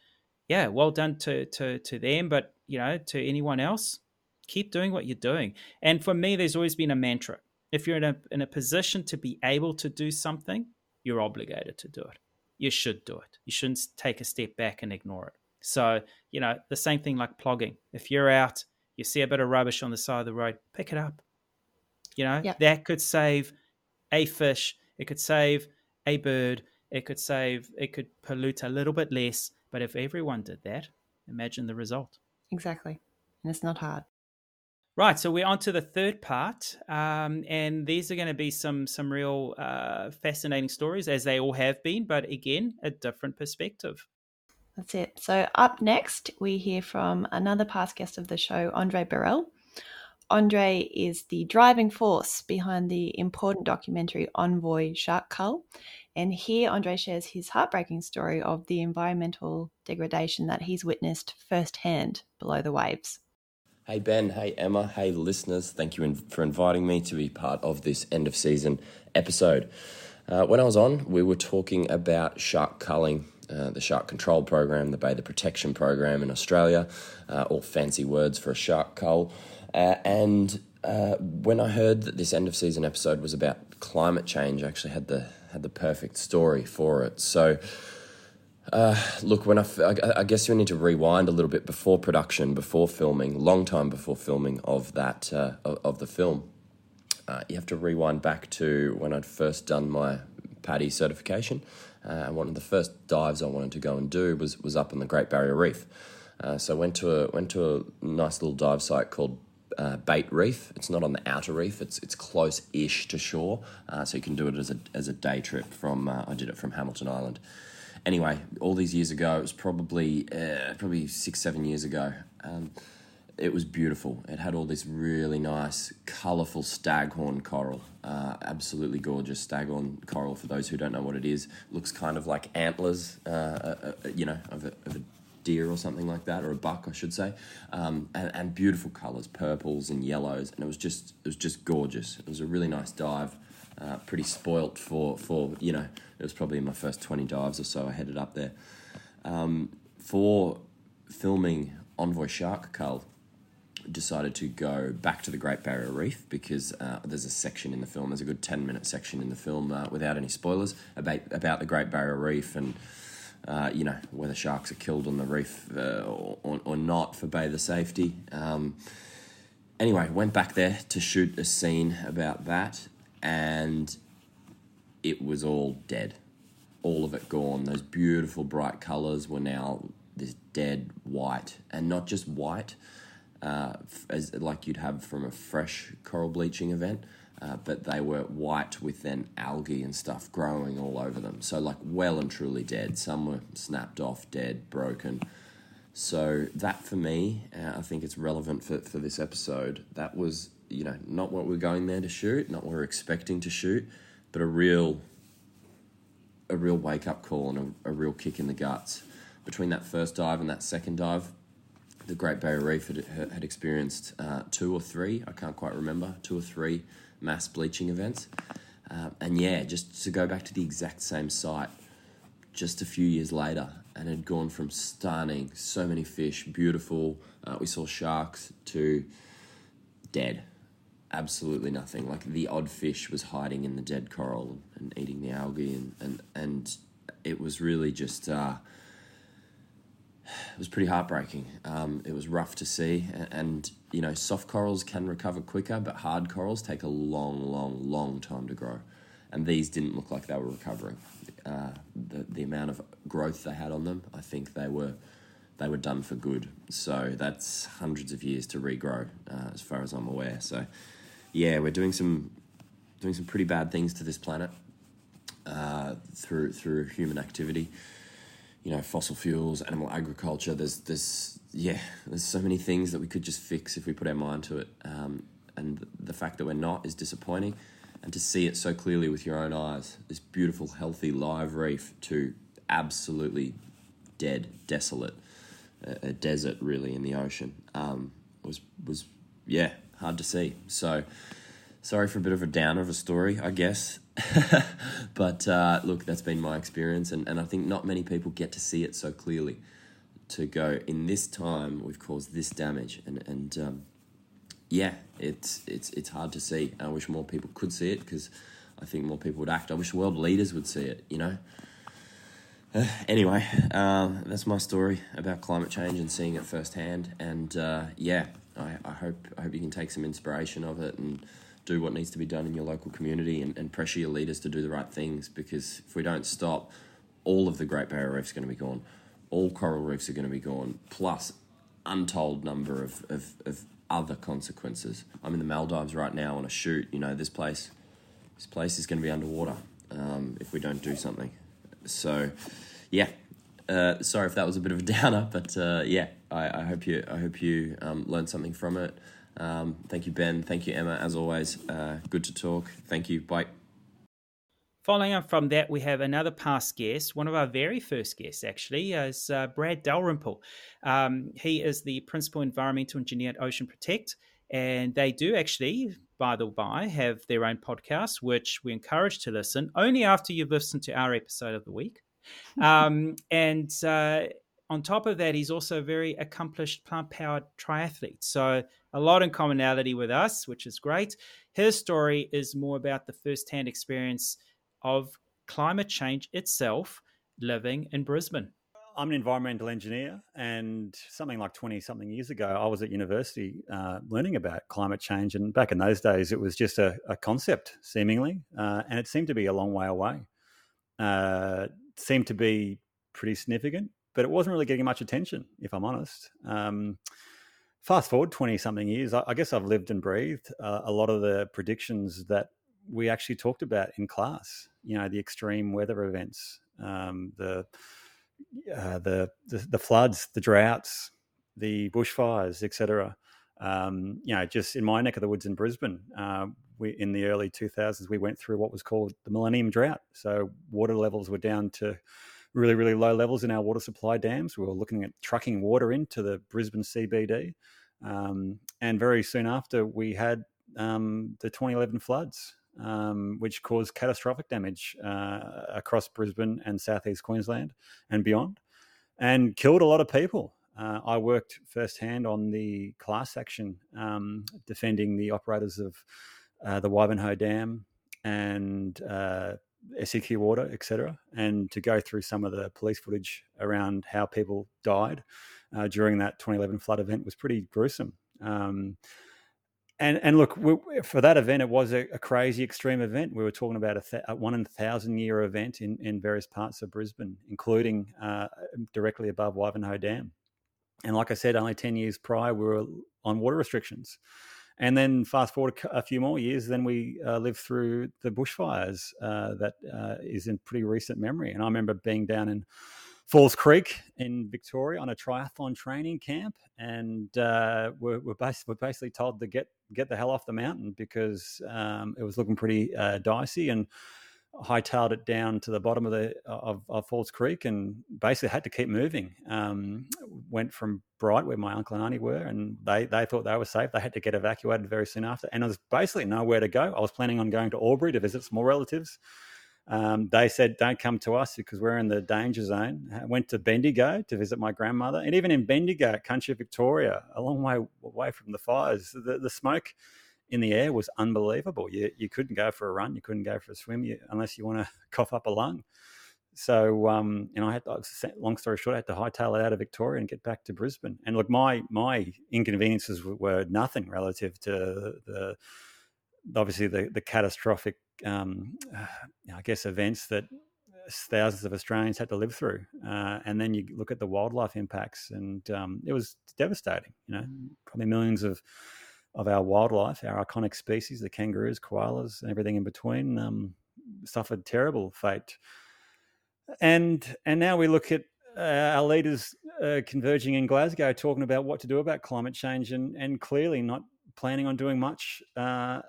yeah, well done to to to them, but you know, to anyone else, keep doing what you're doing. And for me, there's always been a mantra: if you're in a in a position to be able to do something, you're obligated to do it. You should do it. You shouldn't take a step back and ignore it. So, you know, the same thing like plogging. If you're out, you see a bit of rubbish on the side of the road, pick it up. You know, yep. that could save a fish, it could save a bird, it could save, it could pollute a little bit less. But if everyone did that, imagine the result. Exactly. And it's not hard. Right, so we're on to the third part, um, and these are going to be some some real uh, fascinating stories, as they all have been, but again, a different perspective. That's it. So, up next, we hear from another past guest of the show, Andre Borell. Andre is the driving force behind the important documentary Envoy Shark Cull. And here, Andre shares his heartbreaking story of the environmental degradation that he's witnessed firsthand below the waves. Hey, Ben. Hey, Emma. Hey, listeners. Thank you for inviting me to be part of this end of season episode. Uh, when I was on, we were talking about shark culling uh, the Shark Control Program, the bay Bather Protection Program in Australia, uh, all fancy words for a shark cull. Uh, and uh, when I heard that this end of season episode was about climate change, I actually had the had the perfect story for it. So. Uh, look, when I, I, guess you need to rewind a little bit before production, before filming, long time before filming of that of, of, the film. you have to rewind back to when I'd first done my PADI certification. Uh, one of the first dives I wanted to go and do was was up on the Great Barrier Reef. Uh, so went to a went to a nice little dive site called uh, Bait Reef. It's not on the outer reef. It's it's close-ish to shore, uh, so you can do it as a as a day trip from. Uh, I did it from Hamilton Island. Anyway, all these years ago, it was probably uh, probably six seven years ago. Um, it was beautiful. It had all this really nice, colourful staghorn coral. Uh, absolutely gorgeous staghorn coral. For those who don't know what it is, looks kind of like antlers, uh, you know, of a, of a, deer or something like that, or a buck, I should say. Um, and, and, beautiful colours, purples and yellows, and it was just it was just gorgeous. It was a really nice dive. Uh, pretty spoilt for for you know it was probably my first twenty dives or so. I headed up there um, for filming Envoy Shark Cull decided to go back to the Great Barrier Reef because uh, there's a section in the film, there's a good 10 minute section in the film uh, without any spoilers about, about the Great Barrier Reef and, uh, you know, whether sharks are killed on the reef uh, or, or, not for bather safety. Um, anyway, went back there to shoot a scene about that, and it was all dead. All of it gone. Those beautiful bright colours were now this dead white, and not just white, uh, as like you'd have from a fresh coral bleaching event, uh, but they were white with then algae and stuff growing all over them. So like well and truly dead. Some were snapped off, dead, broken. So that for me, uh, I think it's relevant for, for this episode. That was you know not what we're going there to shoot, not what we're expecting to shoot, but a real a real wake up call and a, a real kick in the guts. Between that first dive and that second dive, the Great Barrier Reef had, had experienced uh, two or three, I can't quite remember, two or three mass bleaching events. Uh, and yeah, just to go back to the exact same site just a few years later and had gone from stunning, so many fish, beautiful, uh, we saw sharks, to dead. Absolutely nothing. Like the odd fish was hiding in the dead coral and, eating the algae, and, and, and it was really just. Uh, it was pretty heartbreaking. Um, it was rough to see, and, and, you know, soft corals can recover quicker, but hard corals take a long, long, long time to grow, and these didn't look like they were recovering. Uh, the the amount of growth they had on them, I think they were they were done for good. So that's hundreds of years to regrow, uh, as far as I'm aware. So, yeah, we're doing some doing some pretty bad things to this planet uh, through through human activity you know, fossil fuels, animal agriculture. There's, there's, yeah, there's so many things that we could just fix if we put our mind to it. Um, and the fact that we're not is disappointing. And to see it so clearly with your own eyes, this beautiful, healthy, live reef to absolutely dead, desolate, a, a desert really in the ocean, um, was was yeah hard to see. So sorry for a bit of a downer of a story, I guess. but uh, look, that's been my experience, and, and I think not many people get to see it so clearly. To go in this time, we've caused this damage, and and um, yeah, it's it's it's hard to see. I wish more people could see it because I think more people would act. I wish world leaders would see it. You know. Uh, anyway, um, that's my story about climate change and seeing it firsthand. And uh, yeah, I, I hope I hope you can take some inspiration of it and do what needs to be done in your local community and, and pressure your leaders to do the right things because if we don't stop, all of the Great Barrier Reef is going to be gone. All coral reefs are going to be gone, plus untold number of, of, of other consequences. I'm in the Maldives right now on a shoot. You know, this place, this place is going to be underwater um, if we don't do something. So, yeah. Uh, sorry if that was a bit of a downer, but uh, yeah, I, I, hope you I hope you um, learned something from it. Um, thank you, Ben. Thank you, Emma. As always, uh, good to talk. Thank you. Bye. Following up from that, we have another past guest, one of our very first guests, actually, is uh, Brad Dalrymple. Um, he is the principal environmental engineer at Ocean Protect, and they do actually, by the by, have their own podcast, which we encourage to listen only after you've listened to our episode of the week. Um, and uh, on top of that, he's also a very accomplished plant powered triathlete. So, a lot in commonality with us, which is great. His story is more about the first hand experience of climate change itself living in Brisbane. I'm an environmental engineer, and something like 20 something years ago, I was at university uh, learning about climate change. And back in those days, it was just a, a concept, seemingly, uh, and it seemed to be a long way away. Uh, seemed to be pretty significant, but it wasn't really getting much attention, if I'm honest. Um, fast forward 20 something years, I, I, guess I've lived and breathed uh, a lot of the predictions that we actually talked about in class. You know, the extreme weather events, um, the, uh, the, the the floods, the droughts, the bushfires, etc. Um, you know, just in my neck of the woods in Brisbane, uh, we in the early 2000s we went through what was called the Millennium Drought. So water levels were down to really, really low levels in our water supply dams. We were looking at trucking water into the Brisbane CBD. Um, and very soon after, we had um, the 2011 floods, um, which caused catastrophic damage uh, across Brisbane and southeast Queensland and beyond, and killed a lot of people. Uh, I worked firsthand on the class action um, defending the operators of uh, the Wivenhoe Dam and SEQ water, etc., and to go through some of the police footage around how people died uh, during that 2011 flood event was pretty gruesome. Um, and and look, we, for that event, it was a, a, crazy extreme event. We were talking about a, th- a one in thousand year event in, in various parts of Brisbane, including uh, directly above Wivenhoe Dam. And like I said, only ten years prior, we were on water restrictions. And then fast forward a few more years, then we uh, lived through the bushfires uh, that uh, is in pretty recent memory. And I remember being down in Falls Creek in Victoria on a triathlon training camp, and uh, we're, we're, we're, basically told to get get the hell off the mountain because um, it was looking pretty uh, dicey, and hightailed it down to the bottom of the of, of Falls Creek, and basically had to keep moving. Um, went from Bright, where my uncle and auntie were, and they they thought they were safe. They had to get evacuated very soon after, and there was basically nowhere to go. I was planning on going to Albury to visit some more relatives um, they said, don't come to us because we're in the danger zone. I went to Bendigo to visit my grandmother. And even in Bendigo, country Victoria, a long way away from the fires, the, the smoke in the air was unbelievable. You, you couldn't go for a run, you couldn't go for a swim you, unless you want to cough up a lung. So, um, and I had, to, long story short, I had to hightail it out of Victoria and get back to Brisbane. And look, my my inconveniences were nothing relative to the obviously the the catastrophic um, I guess, events that thousands of Australians had to live through. Uh, and then you look at the wildlife impacts, and um, it was devastating. You know, probably millions of of our wildlife, our iconic species, the kangaroos, koalas, and everything in between, um, suffered terrible fate. And and now we look at uh, our leaders uh, converging in Glasgow, talking about what to do about climate change, and and clearly not planning on doing much uh,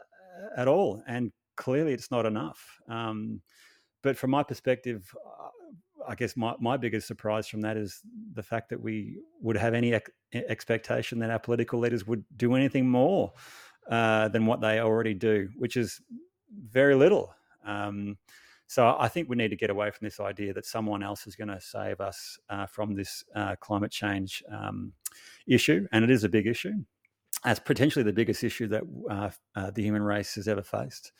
at all. And clearly it's not enough. Um, but from my perspective, uh, I guess my, my biggest surprise from that is the fact that we would have any ex- expectation that our political leaders would do anything more uh, than what they already do, which is very little. Um, so I think we need to get away from this idea that someone else is going to save us uh, from this uh, climate change um, issue, and it is a big issue. That's potentially the biggest issue that uh, uh, the human race has ever faced.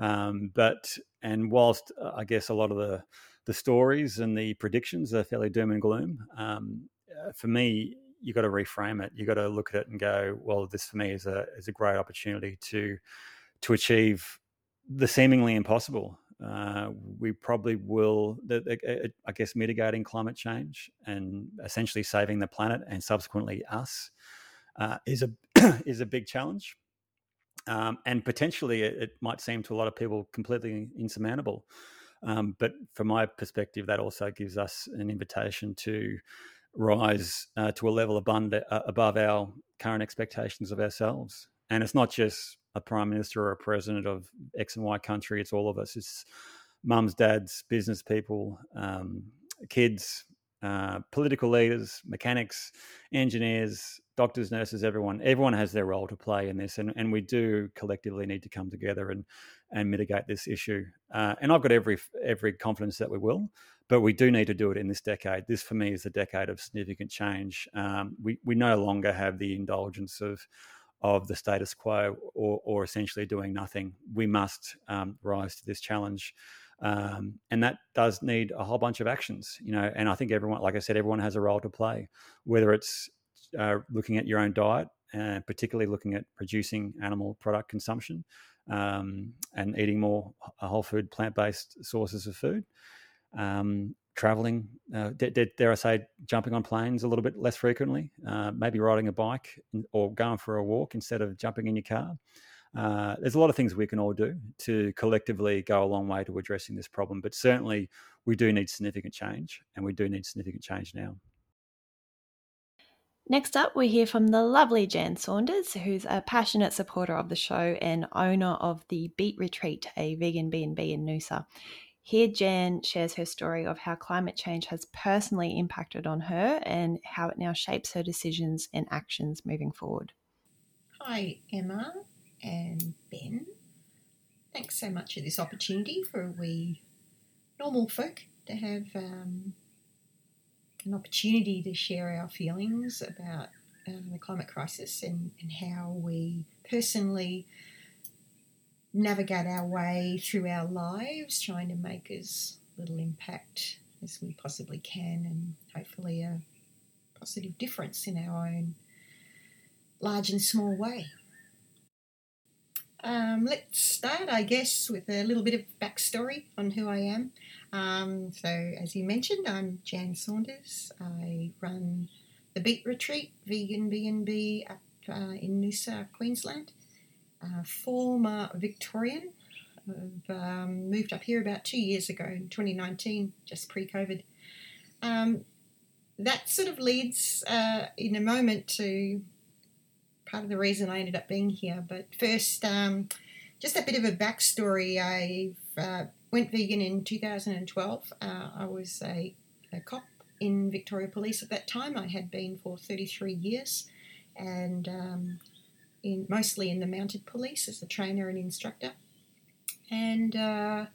Um, but and whilst uh, I guess a lot of the the stories and the predictions are fairly doom and gloom, um, uh, for me, you got to reframe it. You got to look at it and go, well, this for me is a is a great opportunity to to achieve the seemingly impossible. Uh, we probably will, the, I guess, mitigating climate change and essentially saving the planet and subsequently us uh, is a is a big challenge um, and potentially it, it, might seem to a lot of people completely insurmountable. Um, but from my perspective, that also gives us an invitation to rise uh, to a level abund- uh, above our current expectations of ourselves. And it's not just a prime minister or a president of X and Y country; it's all of us. It's mums, dads, business people, um, kids, uh, political leaders, mechanics, engineers, doctors, nurses, everyone. Everyone has their role to play in this, and, and we do collectively need to come together and and mitigate this issue. Uh, and I've got every every confidence that we will, but we do need to do it in this decade. This, for me, is a decade of significant change. Um, we we no longer have the indulgence of of the status quo or, or essentially doing nothing. We must um, rise to this challenge. Um, and that does need a whole bunch of actions, you know. And I think everyone, like I said, everyone has a role to play, whether it's uh, looking at your own diet, and particularly looking at producing animal product consumption um, and eating more whole food, plant based sources of food. Um, traveling, uh, dare, dare, I say, jumping on planes a little bit less frequently, uh, maybe riding a bike or going for a walk instead of jumping in your car. Uh, there's a lot of things we can all do to collectively go a long way to addressing this problem, but certainly we do need significant change, and we do need significant change now. Next up, we hear from the lovely Jan Saunders, who's a passionate supporter of the show and owner of the Beet Retreat, a vegan B&B in Noosa. Here, Jan shares her story of how climate change has personally impacted on her and how it now shapes her decisions and actions moving forward. Hi, Emma and Ben. Thanks so much for this opportunity for we normal folk to have um, an opportunity to share our feelings about uh, the climate crisis and, and how we personally navigate our way through our lives, trying to make as little impact as we possibly can and hopefully a positive difference in our own large and small way. Um, let's start, I guess, with a little bit of backstory on who I am. Um, so, as you mentioned, I'm Jan Saunders. I run the Beet Retreat Vegan B&B up uh, in Noosa, Queensland. Uh, former Victorian. Um, moved up here about two years ago in 2019, just pre-COVID. Um, that sort of leads uh, in a moment to part of the reason I ended up being here. But first, um, just a bit of a backstory. I uh, went vegan in 2012. Uh, I was a, a, cop in Victoria Police at that time. I had been for 33 years, and um, in mostly in the mounted police as a trainer and instructor. And uh,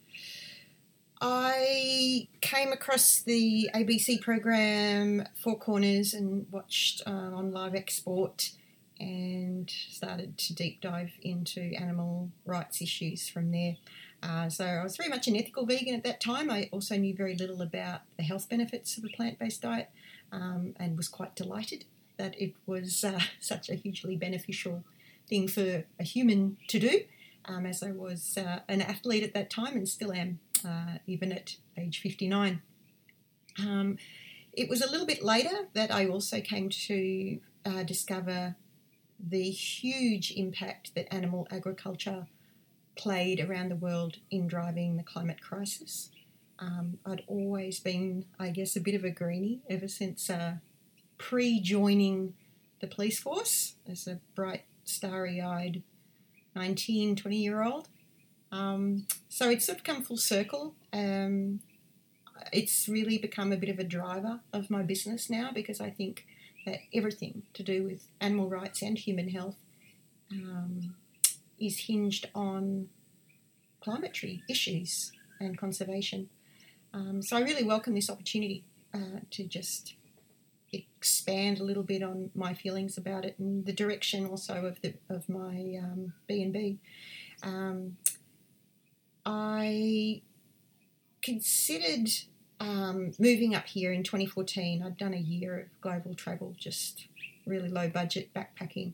I came across the ABC program Four Corners and watched uh, on Live Export and started to deep dive into animal rights issues from there. Uh, so I was very much an ethical vegan at that time. I also knew very little about the health benefits of a plant-based diet um, and was quite delighted that it was uh, such a hugely beneficial thing for a human to do, um, as I was uh, an athlete at that time and still am, uh, even at age 59. Um, it was a little bit later that I also came to uh, discover the huge impact that animal agriculture played around the world in driving the climate crisis. Um, I'd always been, I guess, a bit of a greenie ever since uh, pre joining the police force as a bright, starry eyed 19, 20 year old. Um, so it's sort of come full circle. Um, it's really become a bit of a driver of my business now because I think everything to do with animal rights and human health um, is hinged on climatary issues and conservation. Um, so I really welcome this opportunity uh, to just expand a little bit on my feelings about it and the direction also of the of my um, B and B. Um, I considered um, moving up here in 2014, I'd done a year of global travel, just really low budget backpacking,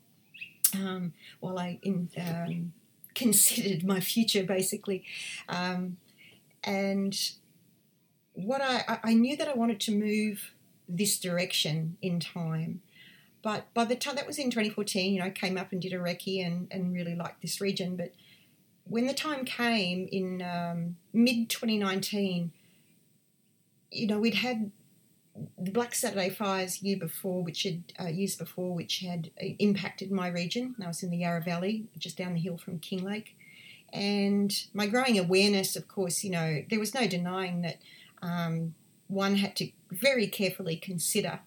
um, while I in, um, considered my future basically. Um, and what I, I knew that I wanted to move this direction in time. But by the time that was in 2014, you know, I came up and did a recce and, and really liked this region. But when the time came in um, mid 2019, you know, we'd had the Black Saturday fires year before, which had uh, years before, which had uh, impacted my region. I was in the Yarra Valley, just down the hill from Kinglake, and my growing awareness, of course, you know, there was no denying that um, one had to very carefully consider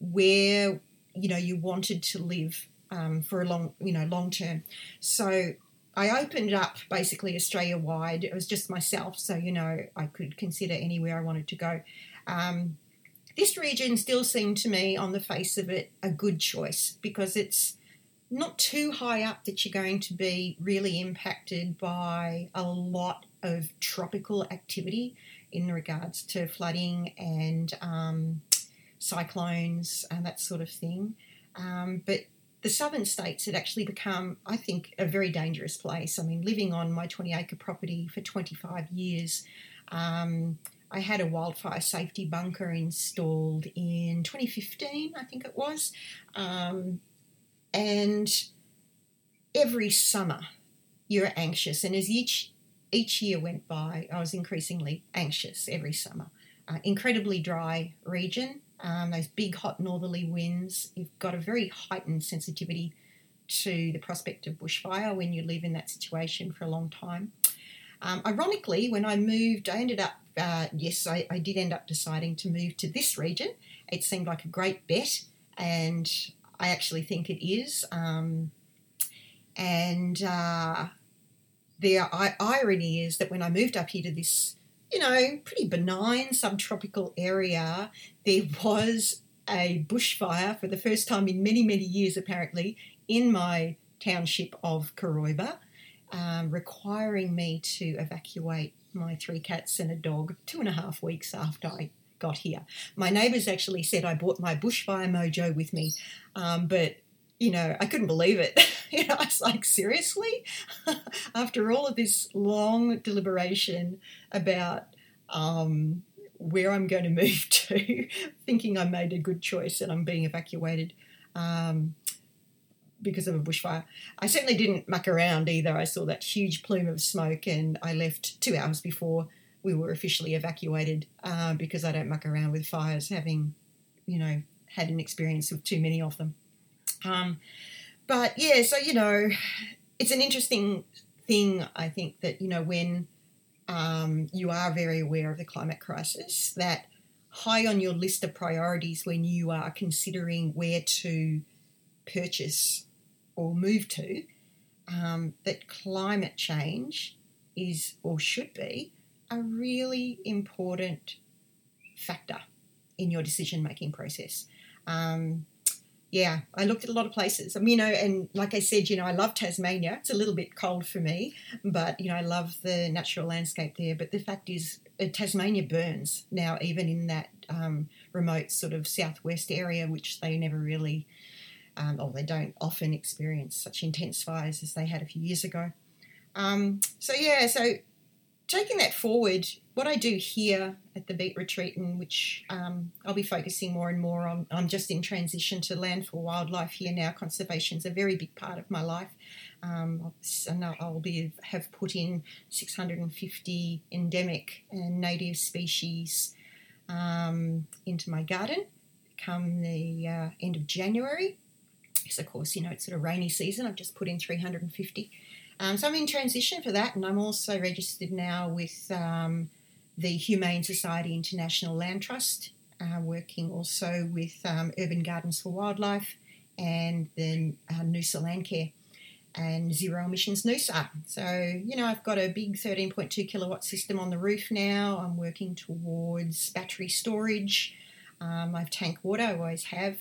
where you know you wanted to live um, for a long, you know, long term. So I opened up basically Australia wide. It was just myself, so you know I could consider anywhere I wanted to go. Um, this region still seemed to me, on the face of it, a good choice because it's not too high up that you're going to be really impacted by a lot of tropical activity in regards to flooding and um, cyclones and that sort of thing. Um, but the southern states had actually become, I think, a very dangerous place. I mean, living on my 20 acre property for 25 years, um, I had a wildfire safety bunker installed in 2015, I think it was. Um, and every summer you're anxious. And as each, each year went by, I was increasingly anxious every summer. Uh, incredibly dry region, um, those big hot northerly winds. You've got a very heightened sensitivity to the prospect of bushfire when you live in that situation for a long time. Um, ironically, when I moved, I ended up, uh, yes, I, I, did end up deciding to move to this region. It seemed like a great bet, and I actually think it is. Um, and uh, the irony is that when I moved up here to this you know, pretty benign subtropical area, there was a bushfire for the first time in many, many years, apparently, in my township of Cooroibah, um, requiring me to evacuate my three cats and a dog two and a half weeks after I got here. My neighbours actually said I brought my bushfire mojo with me, um, but you know, I couldn't believe it. you know, I was like, seriously? After all of this long deliberation about um, where I'm going to move to, thinking I made a good choice and I'm being evacuated um, because of a bushfire. I certainly didn't muck around either. I saw that huge plume of smoke and I left two hours before we were officially evacuated uh, because I don't muck around with fires, having, you know, had an experience with too many of them. Um, but yeah, so you know, it's an interesting thing. I think that you know when um, you are very aware of the climate crisis, that high on your list of priorities when you are considering where to purchase or move to, um, that climate change is or should be a really important factor in your decision making process. Um, yeah, I looked at a lot of places. I mean, you know, and like I said, you know, I love Tasmania. It's a little bit cold for me, but you know, I love the natural landscape there. But the fact is, uh, Tasmania burns now, even in that um, remote sort of southwest area, which they never really, um, or they don't often experience such intense fires as they had a few years ago. Um, so yeah, so taking that forward, what I do here at the Beet Retreat, in which um, I'll be focusing more and more on, I'm just in transition to land for wildlife here now. Conservation is a very big part of my life. Um, and I'll be have put in 650 endemic and native species um, into my garden come the uh, end of January. Because of course, you know it's sort of rainy season. I've just put in 350. Um, so I'm in transition for that, and I'm also registered now with um, the Humane Society International Land Trust, uh, working also with um, Urban Gardens for Wildlife and then uh, Noosa Landcare and Zero Emissions Noosa. So, you know, I've got a big 13.2 kilowatt system on the roof now. I'm working towards battery storage. Um, I've tank water, I always have,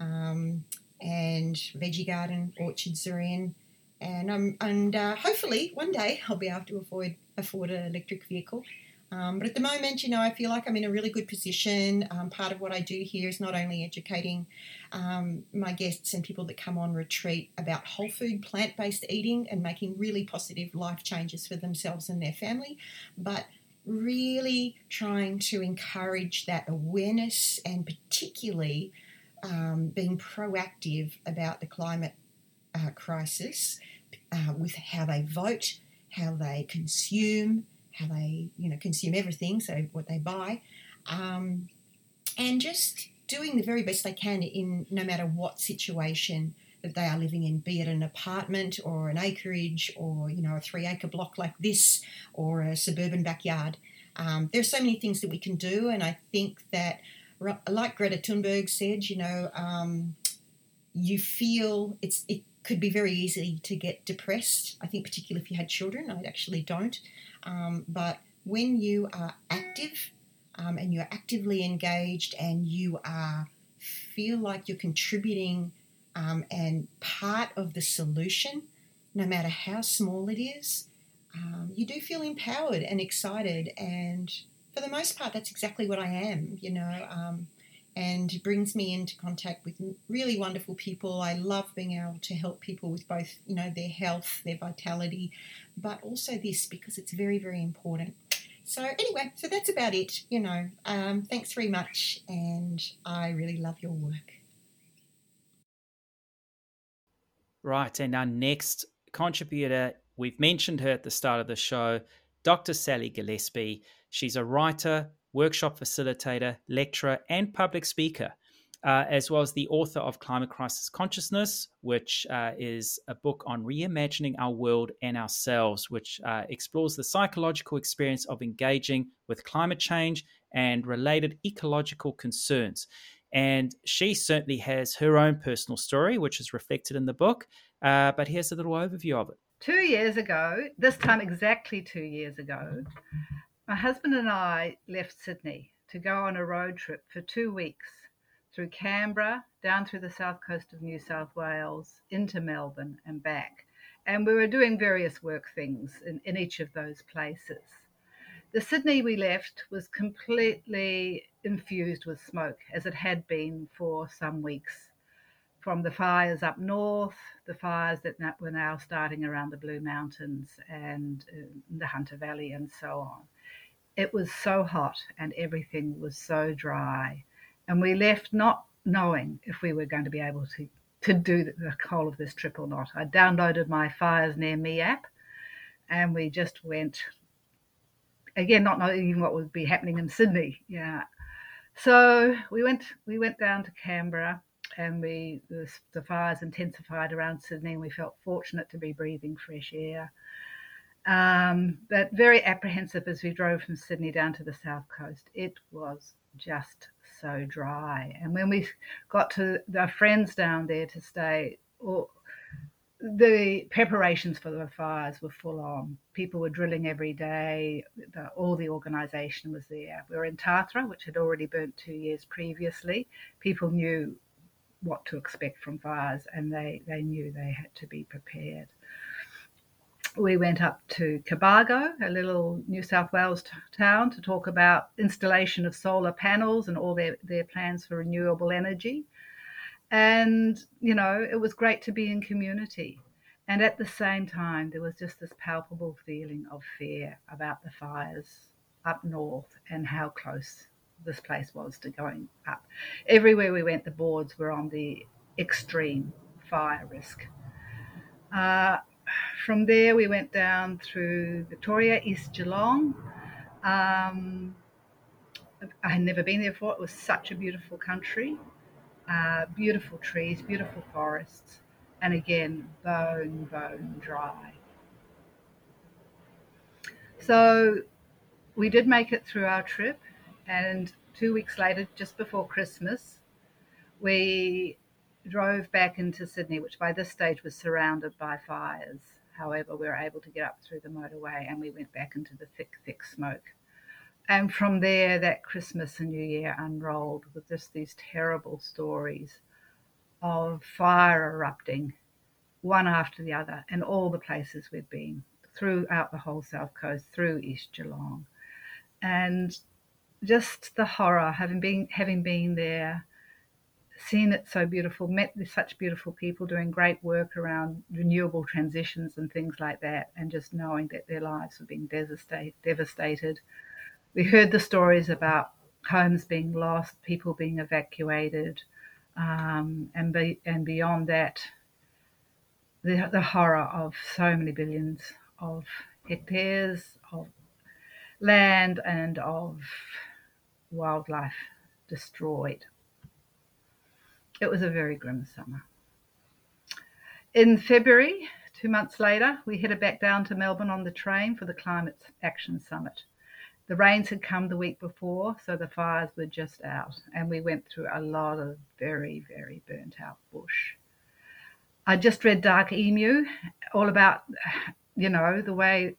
um, and veggie garden, orchards are in and um, and uh, hopefully one day I'll be able to afford afford an electric vehicle. Um, but at the moment, you know, I feel like I'm in a really good position. Um, part of what I do here is not only educating um, my guests and people that come on retreat about whole food, plant based eating and making really positive life changes for themselves and their family, but really trying to encourage that awareness and particularly um, being proactive about the climate uh, crisis uh, with how they vote, how they consume, how they you know consume everything, so what they buy, um, and just doing the very best they can in no matter what situation that they are living in, be it an apartment or an acreage or you know a three acre block like this or a suburban backyard. Um, there are so many things that we can do, and I think that, like Greta Thunberg said, you know, um, you feel it's it could be very easy to get depressed. I think, particularly if you had children, I actually don't. Um, but when you are active um, and you're actively engaged and you are feel like you're contributing um, and part of the solution, no matter how small it is, um, you do feel empowered and excited. And for the most part, that's exactly what I am. You know, um, and brings me into contact with really wonderful people. I love being able to help people with both, you know, their health, their vitality, but also this because it's very, very important. So anyway, so that's about it. You know, um, thanks very much, and I really love your work. Right, and our next contributor, we've mentioned her at the start of the show, Dr. Sally Gillespie. She's a writer, workshop facilitator, lecturer, and public speaker, uh, as well as the author of Climate Crisis Consciousness, which uh, is a book on reimagining our world and ourselves, which uh, explores the psychological experience of engaging with climate change and related ecological concerns. And she certainly has her own personal story, which is reflected in the book. Uh, but here's a little overview of it. Two years ago, this time exactly two years ago, my husband and I left Sydney to go on a road trip for two weeks through Canberra, down through the south coast of New South Wales, into Melbourne and back. And we were doing various work things in, in each of those places. The Sydney we left was completely infused with smoke, as it had been for some weeks from the fires up north, the fires that were now starting around the Blue Mountains and uh, the Hunter Valley and so on. It was so hot and everything was so dry. And we left not knowing if we were going to be able to, to do the, the whole of this trip or not. I downloaded my Fires Near Me app and we just went, again, not knowing what would be happening in Sydney. Yeah. So we went we went down to Canberra and we the, the fires intensified around Sydney and we felt fortunate to be breathing fresh air. Um, but very apprehensive as we drove from Sydney down to the south coast. It was just so dry. And when we got to our friends down there to stay, or the preparations for the fires were full on. People were drilling every day. The, all the organisation was there. We were in Tathra, which had already burnt two years previously. People knew what to expect from fires, and they, they knew they had to be prepared we went up to Cobargo, a little New South Wales t- town, to talk about installation of solar panels and all their, their plans for renewable energy. And, you know, it was great to be in community. And at the same time, there was just this palpable feeling of fear about the fires up north and how close this place was to going up. Everywhere we went, the boards were on the extreme fire risk. Uh, from there, we went down through Victoria, East Gippsland. Um, I had never been there before. It was such a beautiful country, uh, beautiful trees, beautiful forests, and again, bone, bone dry. So we did make it through our trip, and two weeks later, just before Christmas, we drove back into Sydney, which by this stage was surrounded by fires. However, we were able to get up through the motorway and we went back into the thick, thick smoke. And from there, that Christmas and New Year unrolled with just these terrible stories of fire erupting one after the other in all the places we'd been throughout the whole south coast, through East Gippsland. And just the horror, having been having been there, seen it so beautiful, met with such beautiful people doing great work around renewable transitions and things like that, and just knowing that their lives were being devastated. We heard the stories about homes being lost, people being evacuated, um, and be, and beyond that, the, the horror of so many billions of hectares of land and of wildlife destroyed. It was a very grim summer. In February, two months later, we headed back down to Melbourne on the train for the Climate Action Summit. The rains had come the week before, so the fires were just out, and we went through a lot of very, very burnt out bush. I just read Dark Emu, all about, you know, the way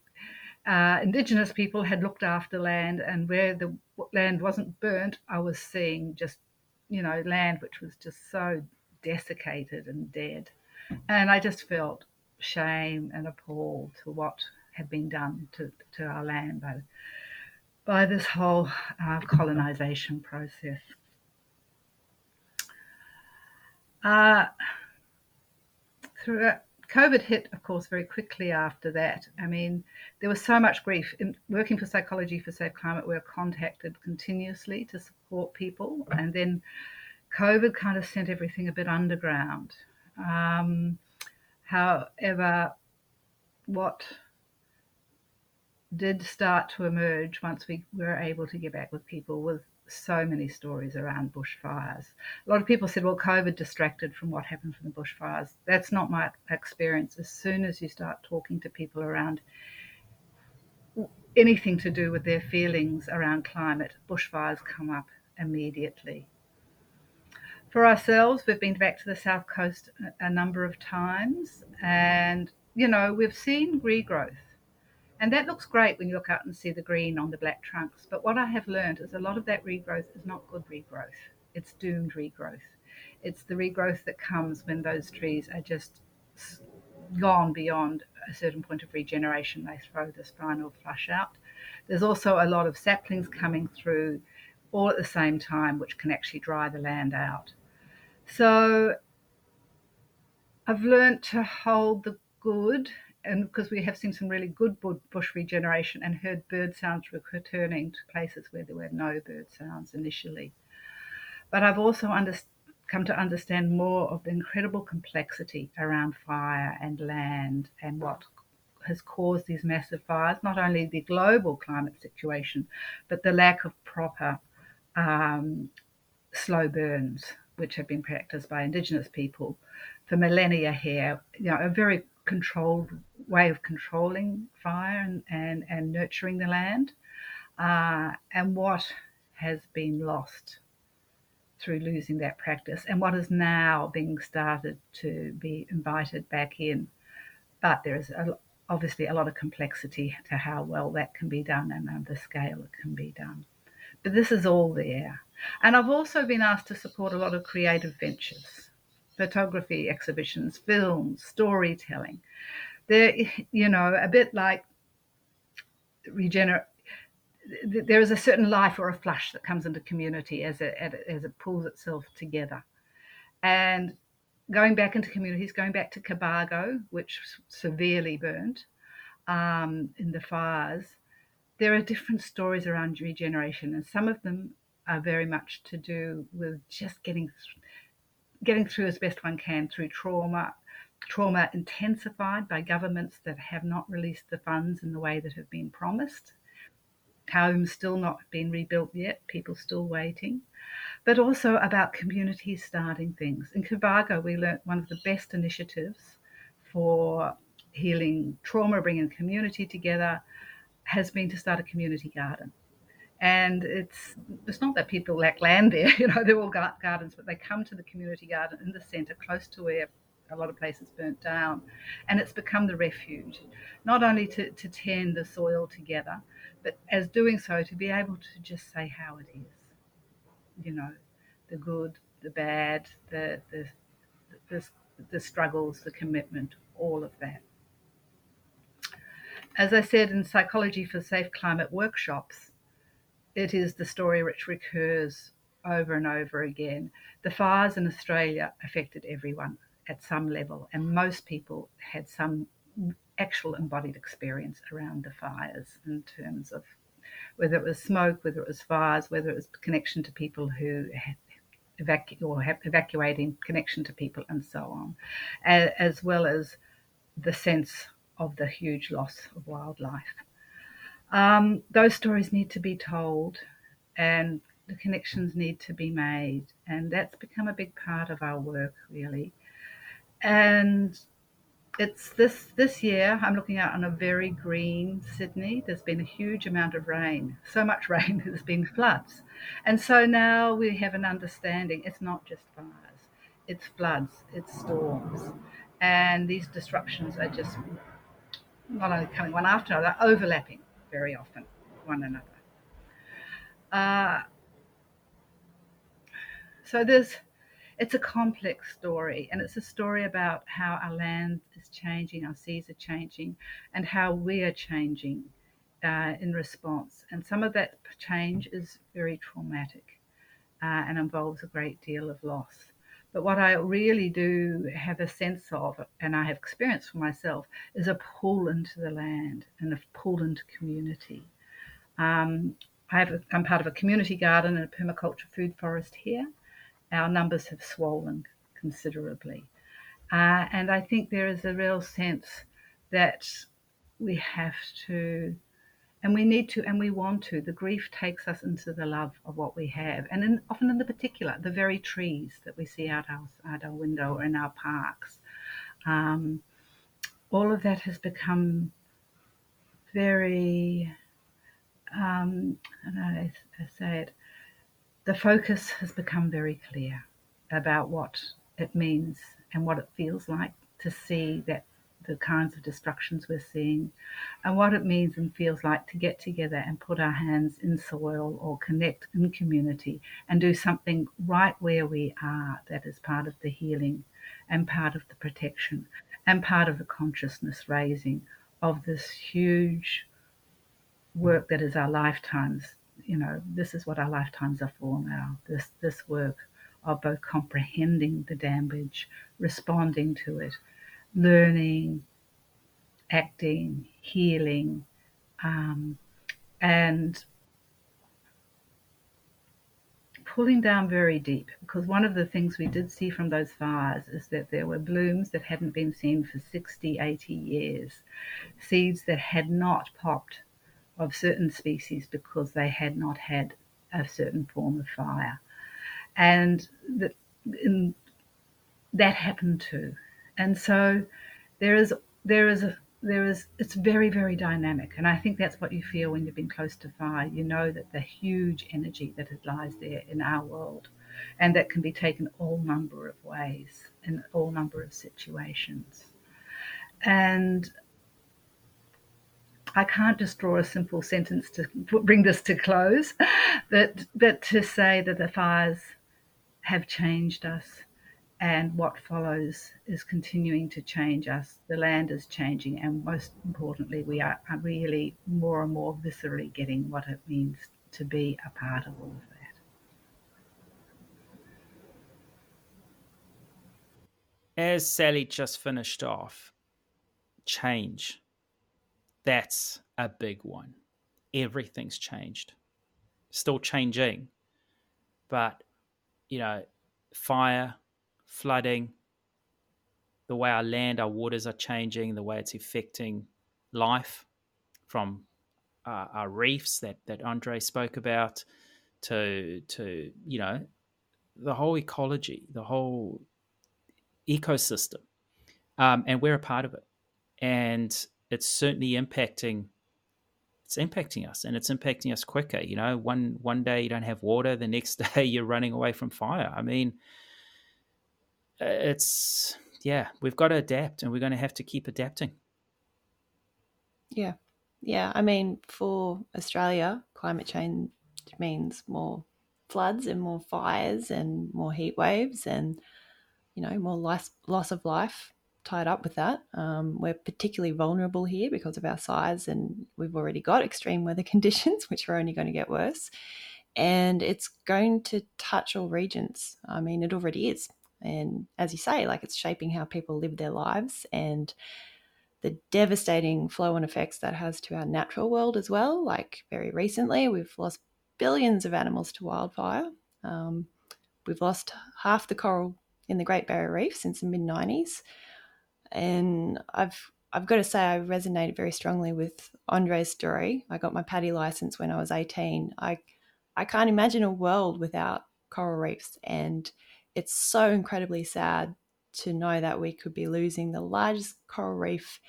uh, Indigenous people had looked after land, and where the land wasn't burnt, I was seeing just you know, land which was just so desiccated and dead. And I just felt shame and appalled to what had been done to, to our land by, by this whole uh, colonization process. Uh, through, COVID hit, of course, very quickly after that. I mean, there was so much grief. In working for Psychology for Safe Climate, we were contacted continuously to support people, and then COVID kind of sent everything a bit underground. Um, however, what did start to emerge once we were able to get back with people was so many stories around bushfires. A lot of people said, well, COVID distracted from what happened from the bushfires. That's not my experience. As soon as you start talking to people around anything to do with their feelings around climate, bushfires come up immediately. For ourselves, we've been back to the south coast a number of times, and you know, we've seen regrowth and that looks great when you look out and see the green on the black trunks. But what I have learned is a lot of that regrowth is not good regrowth. It's doomed regrowth. It's the regrowth that comes when those trees are just gone beyond a certain point of regeneration. They throw the spinal flush out. There's also a lot of saplings coming through all at the same time, which can actually dry the land out. So I've learned to hold the good, and because we have seen some really good bush regeneration and heard bird sounds returning to places where there were no bird sounds initially. But I've also understood come to understand more of the incredible complexity around fire and land and what has caused these massive fires, not only the global climate situation, but the lack of proper um, slow burns, which have been practiced by Indigenous people for millennia here. You know, a very controlled way of controlling fire and, and, and nurturing the land, uh, and what has been lost through losing that practice and what is now being started to be invited back in. But there is a, obviously a lot of complexity to how well that can be done and on the scale it can be done. But this is all there. And I've also been asked to support a lot of creative ventures, photography exhibitions, films, storytelling. They're, you know, a bit like regenerate there is a certain life or a flush that comes into community as it, as it pulls itself together. And going back into communities, going back to Cobargo, which severely burned um, in the fires, there are different stories around regeneration, and some of them are very much to do with just getting getting through as best one can through trauma, trauma intensified by governments that have not released the funds in the way that have been promised homes still not been rebuilt yet, people still waiting, but also about communities starting things. In Cobargo, we learnt one of the best initiatives for healing trauma, bringing community together, has been to start a community garden. And it's it's not that people lack land there, you know, they're all gardens, but they come to the community garden in the centre, close to where a lot of places burnt down. And it's become the refuge, not only to, to tend the soil together, but as doing so, to be able to just say how it is, you know, the good, the bad, the, the, the, the struggles, the commitment, all of that. As I said in Psychology for Safe Climate workshops, it is the story which recurs over and over again. The fires in Australia affected everyone at some level, and most people had some actual embodied experience around the fires in terms of whether it was smoke, whether it was fires, whether it was connection to people who had evacu- or evacuating connection to people and so on, as well as the sense of the huge loss of wildlife. Um, those stories need to be told and the connections need to be made, and that's become a big part of our work, really. And it's this this year i'm looking out on a very green sydney. There's been a huge amount of rain so much rain there's been floods. And so now we have an understanding it's not just fires it's floods it's storms. And these disruptions are just not only coming one after another overlapping very often one another uh, so there's it's a complex story, and it's a story about how our land is changing, our seas are changing, and how we are changing uh, in response. And some of that change is very traumatic uh, and involves a great deal of loss. But what I really do have a sense of, and I have experienced for myself, is a pull into the land and a pull into community. Um, I have a, I'm part of a community garden and a permaculture food forest here, our numbers have swollen considerably. Uh, and I think there is a real sense that we have to, and we need to, and we want to. The grief takes us into the love of what we have, and in, often in the particular, the very trees that we see out our, out our window or in our parks. Um, all of that has become very, um, I don't know to say it, the focus has become very clear about what it means and what it feels like to see that the kinds of destructions we're seeing and what it means and feels like to get together and put our hands in soil or connect in community and do something right where we are that is part of the healing and part of the protection and part of the consciousness raising of this huge work that is our lifetimes you know, this is what our lifetimes are for now. This this work of both comprehending the damage, responding to it, learning, acting, healing, um, and pulling down very deep because one of the things we did see from those fires is that there were blooms that hadn't been seen for 60, 80 years, seeds that had not popped of certain species because they had not had a certain form of fire. And that, that happened too. And so there is there is a there is it's very very dynamic. And i think that's what you feel when you've been close to fire. You know that the huge energy that lies there in our world and that can be taken all number of ways in all number of situations. And i can't just draw a simple sentence to bring this to close but but to say that the fires have changed us and what follows is continuing to change us. The land is changing, and most importantly, we are, really more and more viscerally getting what it means to be a part of all of that. As Sally just finished off, change. That's a big one. Everything's changed. Still changing. But, you know, fire, flooding, the way our land, our waters are changing, the way it's affecting life from uh, our reefs that, that Andre spoke about to, to, you know, the whole ecology, the whole ecosystem. Um, and we're a part of it. And it's certainly impacting it's impacting us and it's impacting us quicker you know one one day you don't have water the next day you're running away from fire i mean it's yeah, we've got to adapt, and we're going to have to keep adapting. Yeah, yeah. I mean, for Australia, climate change means more floods and more fires and more heat waves and you know more loss loss of life tied up with that. Um, we're particularly vulnerable here because of our size, and we've already got extreme weather conditions, which are only going to get worse. And it's going to touch all regions. I mean, it already is. And as you say, like it's shaping how people live their lives and the devastating flow and effects that has to our natural world as well. Like very recently, we've lost billions of animals to wildfire. Um, we've lost half the coral in the Great Barrier Reef since the mid 90s. And I've I've got to say I resonated very strongly with Andre's story. I got my PADI license when I was 18. I I can't imagine a world without coral reefs and it's so incredibly sad to know that we could be losing the largest coral reef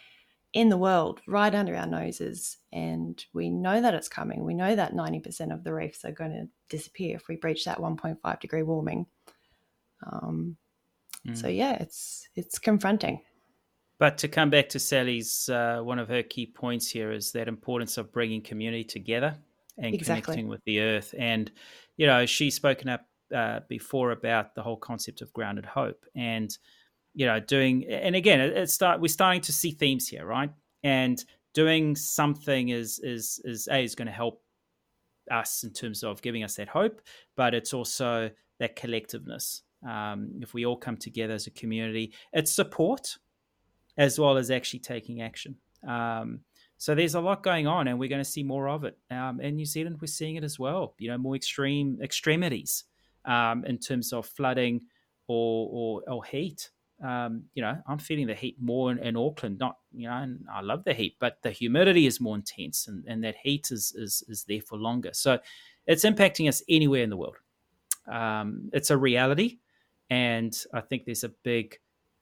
in the world right under our noses. And we know that it's coming. We know that 90% of the reefs are going to disappear if we breach that 1.5 degree warming. Um, mm. So yeah, it's it's confronting. But to come back to Sally's, uh, one of her key points here is that importance of bringing community together and exactly. connecting with the earth. And you know, she's spoken up uh, before about the whole concept of grounded hope. And you know doing and again it, start we're starting to see themes here right? And doing something is is is a is going to help us in terms of giving us that hope but it's also that collectiveness. Um, if we all come together as a community it's support as well as actually taking action. Um, so there's a lot going on and we're going to see more of it. Um, in new zealand we're seeing it as well you know more extreme extremities um, in terms of flooding or, or, or heat. Um, you know, I'm feeling the heat more in, in, Auckland. Not, you know, and I love the heat, but the humidity is more intense, and, and that heat is, is is there for longer. So it's impacting us anywhere in the world. Um, it's a reality, and I think there's a big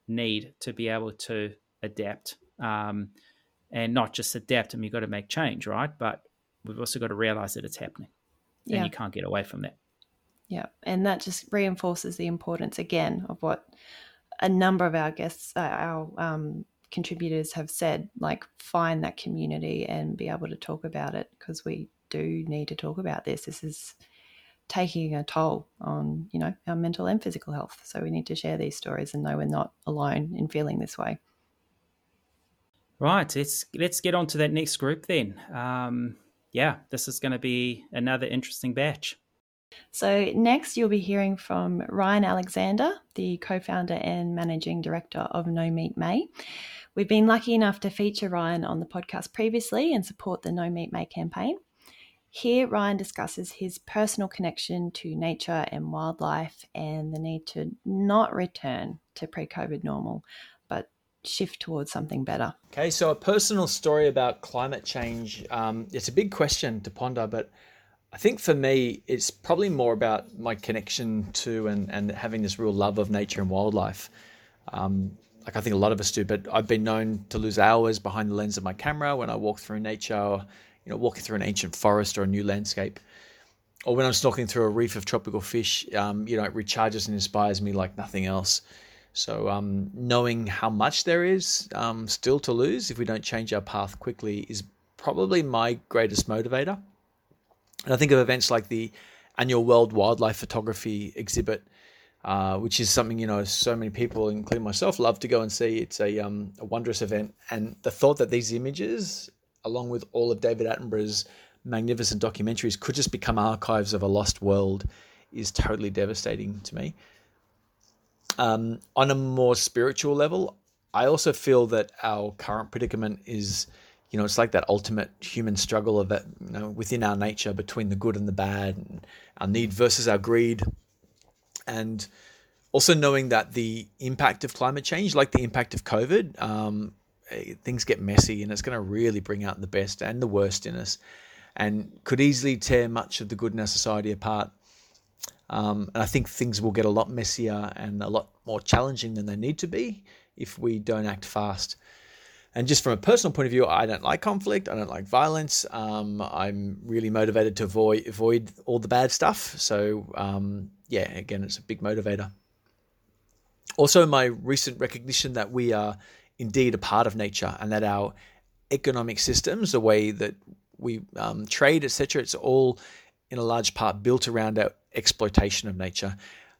need to be able to adapt, um, and not just adapt. I mean, you've got to make change, right? But we've also got to realize that it's happening, yeah. and you can't get away from that. Yeah, and that just reinforces the importance again of what a number of our guests, uh, our um, contributors have said. Like, find that community and be able to talk about it because we do need to talk about this. This is taking a toll on you know our mental and physical health. So we need to share these stories and know we're not alone in feeling this way. Right, let's let's get on to that next group then. Um, yeah, this is going to be another interesting batch. So, next you'll be hearing from Ryan Alexander, the co founder and managing director of No Meat May. We've been lucky enough to feature Ryan on the podcast previously and support the No Meat May campaign. Here, Ryan discusses his personal connection to nature and wildlife and the need to not return to pre COVID normal, but shift towards something better. Okay, so a personal story about climate change. Um, it's a big question to ponder, but I think for me, it's probably more about my connection to and, and having this real love of nature and wildlife. Um, like I think a lot of us do, but I've been known to lose hours behind the lens of my camera when I walk through nature, or, you know, walking through an ancient forest or a new landscape, or when I'm snorkeling through a reef of tropical fish. Um, you know, it recharges and inspires me like nothing else. So um, knowing how much there is um, still to lose if we don't change our path quickly is probably my greatest motivator. And I think of events like the annual World Wildlife Photography exhibit, uh, which is something you know so many people, including myself, love to go and see. It's a, um, a wondrous event, and the thought that these images, along with all of David Attenborough's magnificent documentaries, could just become archives of a lost world, is totally devastating to me. Um, on a more spiritual level, I also feel that our current predicament is you know, it's like that ultimate human struggle of that, you know, within our nature between the good and the bad, and our need versus our greed, and also knowing that the impact of climate change, like the impact of COVID, um, eh, things get messy, and it's going to really bring out the best and the worst in us, and could easily tear much of the good in our society apart. Um, and I think things will get a lot messier and a lot more challenging than they need to be if we don't act fast. And just from a personal point of view, I don't like conflict. I don't like violence. Um, I'm really motivated to avoid avoid all the bad stuff. So um, yeah, again, it's a big motivator. Also, my recent recognition that we are indeed a part of nature and that our economic systems, the way that we um, trade, etc., it's all in a large part built around our exploitation of nature.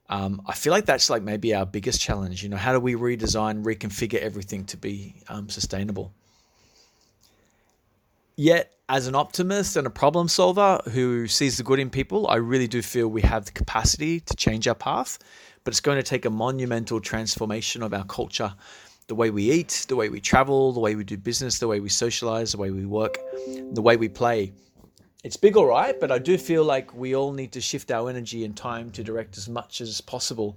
Um, I feel like that's like maybe our biggest challenge. You know, how do we redesign, reconfigure everything to be um, sustainable? Yet, as an optimist and a problem solver who sees the good in people, I really do feel we have the capacity to change our path. But it's going to take a monumental transformation of our culture the way we eat, the way we travel, the way we do business, the way we socialize, the way we work, the way we play it's big, all right, but I do feel like we all need to shift our energy and time to direct as much as possible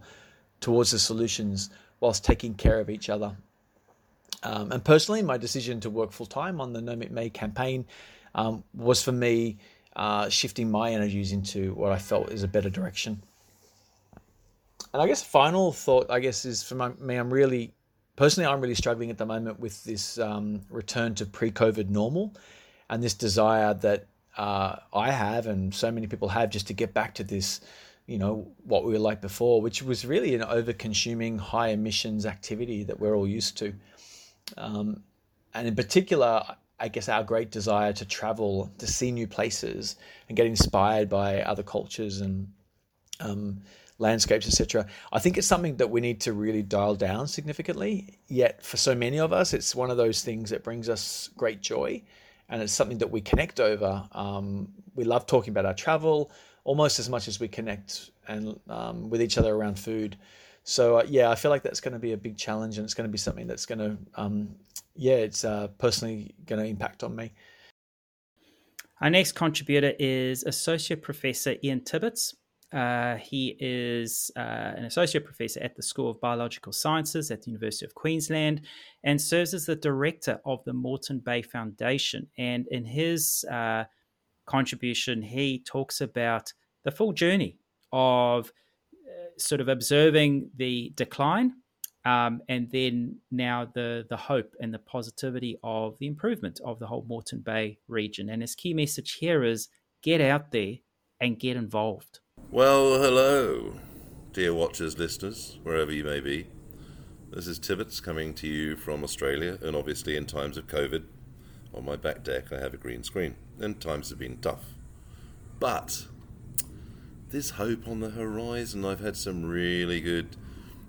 towards the solutions whilst taking care of each other. Um, and personally, my decision to work full time on the No Meat May campaign um, was for me uh, shifting my energies into what I felt is a better direction. And I guess final thought, I guess, is for my, me, I'm really personally, I'm really struggling at the moment with this um, return to pre-COVID normal, and this desire that uh, I have and so many people have just to get back to this, you know, what we were like before, which was really an over consuming, high emissions activity that we're all used to. Um, and in particular, I guess our great desire to travel, to see new places and get inspired by other cultures and um, landscapes, etc. I think it's something that we need to really dial down significantly. Yet, for so many of us, it's one of those things that brings us great joy and it's something that we connect over. Um, we love talking about our travel almost as much as we connect and um, with each other around food. So uh, yeah, I feel like that's going to be a big challenge, and it's going to be something that's going to, um, yeah, it's uh, personally going to impact on me. Our next contributor is Associate Professor Ian Tibbetts. Uh, he is uh, an associate professor at the School of Biological Sciences at the University of Queensland and serves as the director of the Moreton Bay Foundation. And in his uh, contribution, he talks about the full journey of uh, sort of observing the decline um, and then now the the hope and the positivity of the improvement of the whole Moreton Bay region. And his key message here is get out there and get involved. Well, hello, dear watchers, listeners, wherever you may be. This is Tibbetts coming to you from Australia, and obviously in times of COVID, on my back deck I have a green screen, and times have been tough. But there's hope on the horizon. I've had some really good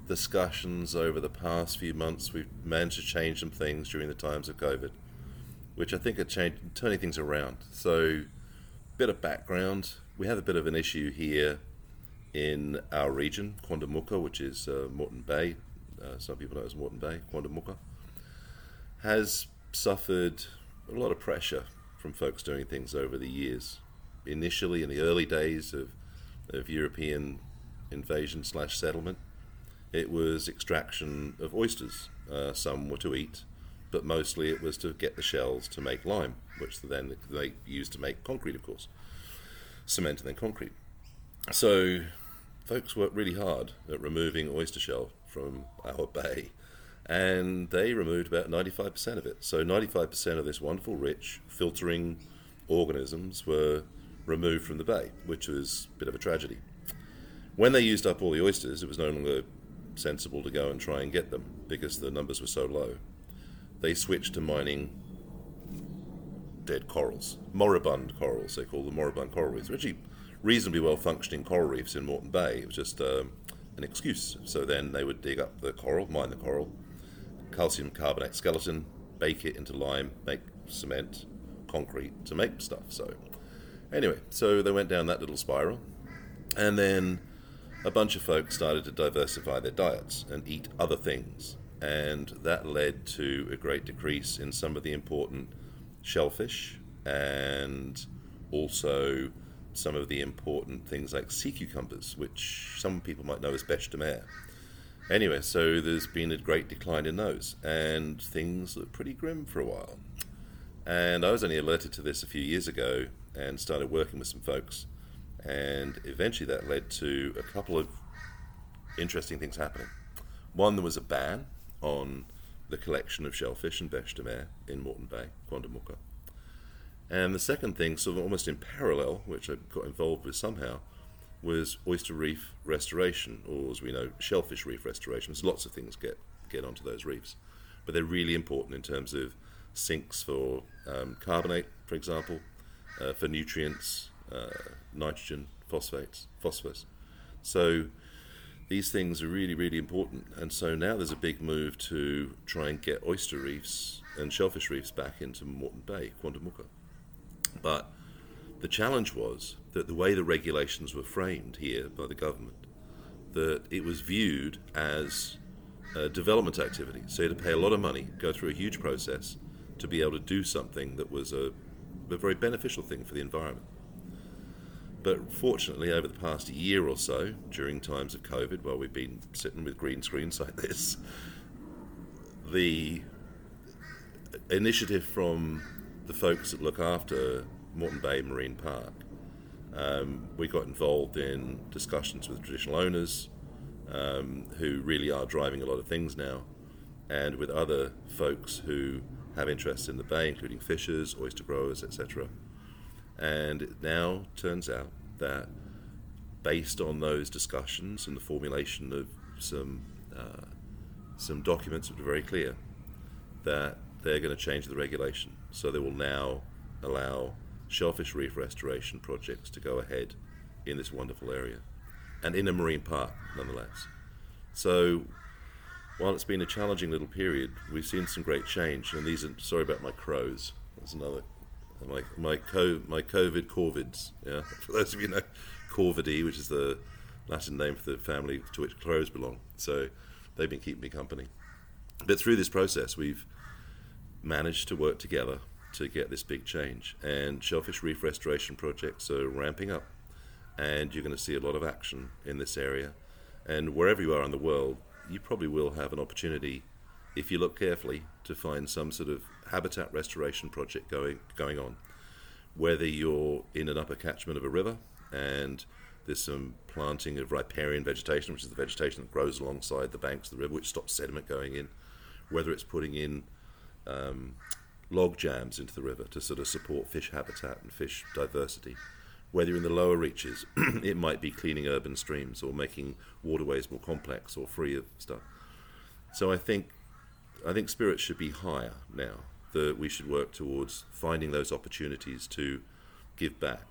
discussions over the past few months. We've managed to change some things during the times of COVID, which I think are turning things around. So, bit of background we have a bit of an issue here in our region, Quandamooka, which is uh, Moreton Bay. Uh, some people know it as Moreton Bay, Quandamooka, has suffered a lot of pressure from folks doing things over the years. Initially, in the early days of, of European invasion slash settlement, it was extraction of oysters. Uh, some were to eat, but mostly it was to get the shells to make lime, which then they used to make concrete, of course, cement and then concrete. So, folks worked really hard at removing oyster shell from our bay, and they removed about 95% of it. So, 95% of this wonderful, rich, filtering organisms were removed from the bay, which was a bit of a tragedy. When they used up all the oysters, it was no longer sensible to go and try and get them because the numbers were so low. They switched to mining dead corals, moribund corals. They call them moribund coral reefs, are actually reasonably well functioning coral reefs in Moreton Bay. It was just um, an excuse. So then they would dig up the coral, mine the coral, calcium carbonate skeleton, bake it into lime, make cement, concrete to make stuff. So anyway, so they went down that little spiral, and then a bunch of folks started to diversify their diets and eat other things. And that led to a great decrease in some of the important shellfish and also some of the important things like sea cucumbers, which some people might know as bêche. Anyway, so there's been a great decline in those, and things look pretty grim for a while. And I was only alerted to this a few years ago and started working with some folks and eventually that led to a couple of interesting things happening. One, there was a ban on the collection of shellfish de mer in Moreton Bay, Quandamooka. And the second thing, sort of almost in parallel, which I got involved with somehow, was oyster reef restoration, or as we know, shellfish reef restoration. So lots of things get, get onto those reefs. But they're really important in terms of sinks for um, carbonate, for example, uh, for nutrients, uh, nitrogen, phosphates, phosphorus. So these things are really, really important. And so now there's a big move to try and get oyster reefs and shellfish reefs back into Moreton Bay, Quandamooka. But the challenge was that the way the regulations were framed here by the government, that it was viewed as a development activity. So you had to pay a lot of money, go through a huge process to be able to do something that was a, a very beneficial thing for the environment. But fortunately, over the past year or so, during times of COVID, while we've been sitting with green screens like this, the initiative from the folks that look after Moreton Bay Marine Park, um, we got involved in discussions with traditional owners um, who really are driving a lot of things now, and with other folks who have interests in the bay, including fishers, oyster growers, etc. And it now turns out that, based on those discussions and the formulation of some uh, some documents that are very clear, that they're going to change the regulation. So they will now allow shellfish reef restoration projects to go ahead in this wonderful area and in a marine park, nonetheless. So while it's been a challenging little period, we've seen some great change. And these are sorry about my crows. That's another my my co my COVID corvids. Yeah, for those of you know, corvidae, which is the Latin name for the family to which crows belong. So they've been keeping me company. But through this process, we've managed to work together to get this big change. And shellfish reef restoration projects are ramping up, and you're going to see a lot of action in this area. And wherever you are in the world, you probably will have an opportunity, if you look carefully, to find some sort of habitat restoration project going going on. Whether you're in an upper catchment of a river and there's some planting of riparian vegetation, which is the vegetation that grows alongside the banks of the river, which stops sediment going in. Whether it's putting in um, log jams into the river to sort of support fish habitat and fish diversity. Whether you're in the lower reaches, it might be cleaning urban streams or making waterways more complex or free of stuff. So I think I think spirits should be higher now that we should work towards finding those opportunities to give back.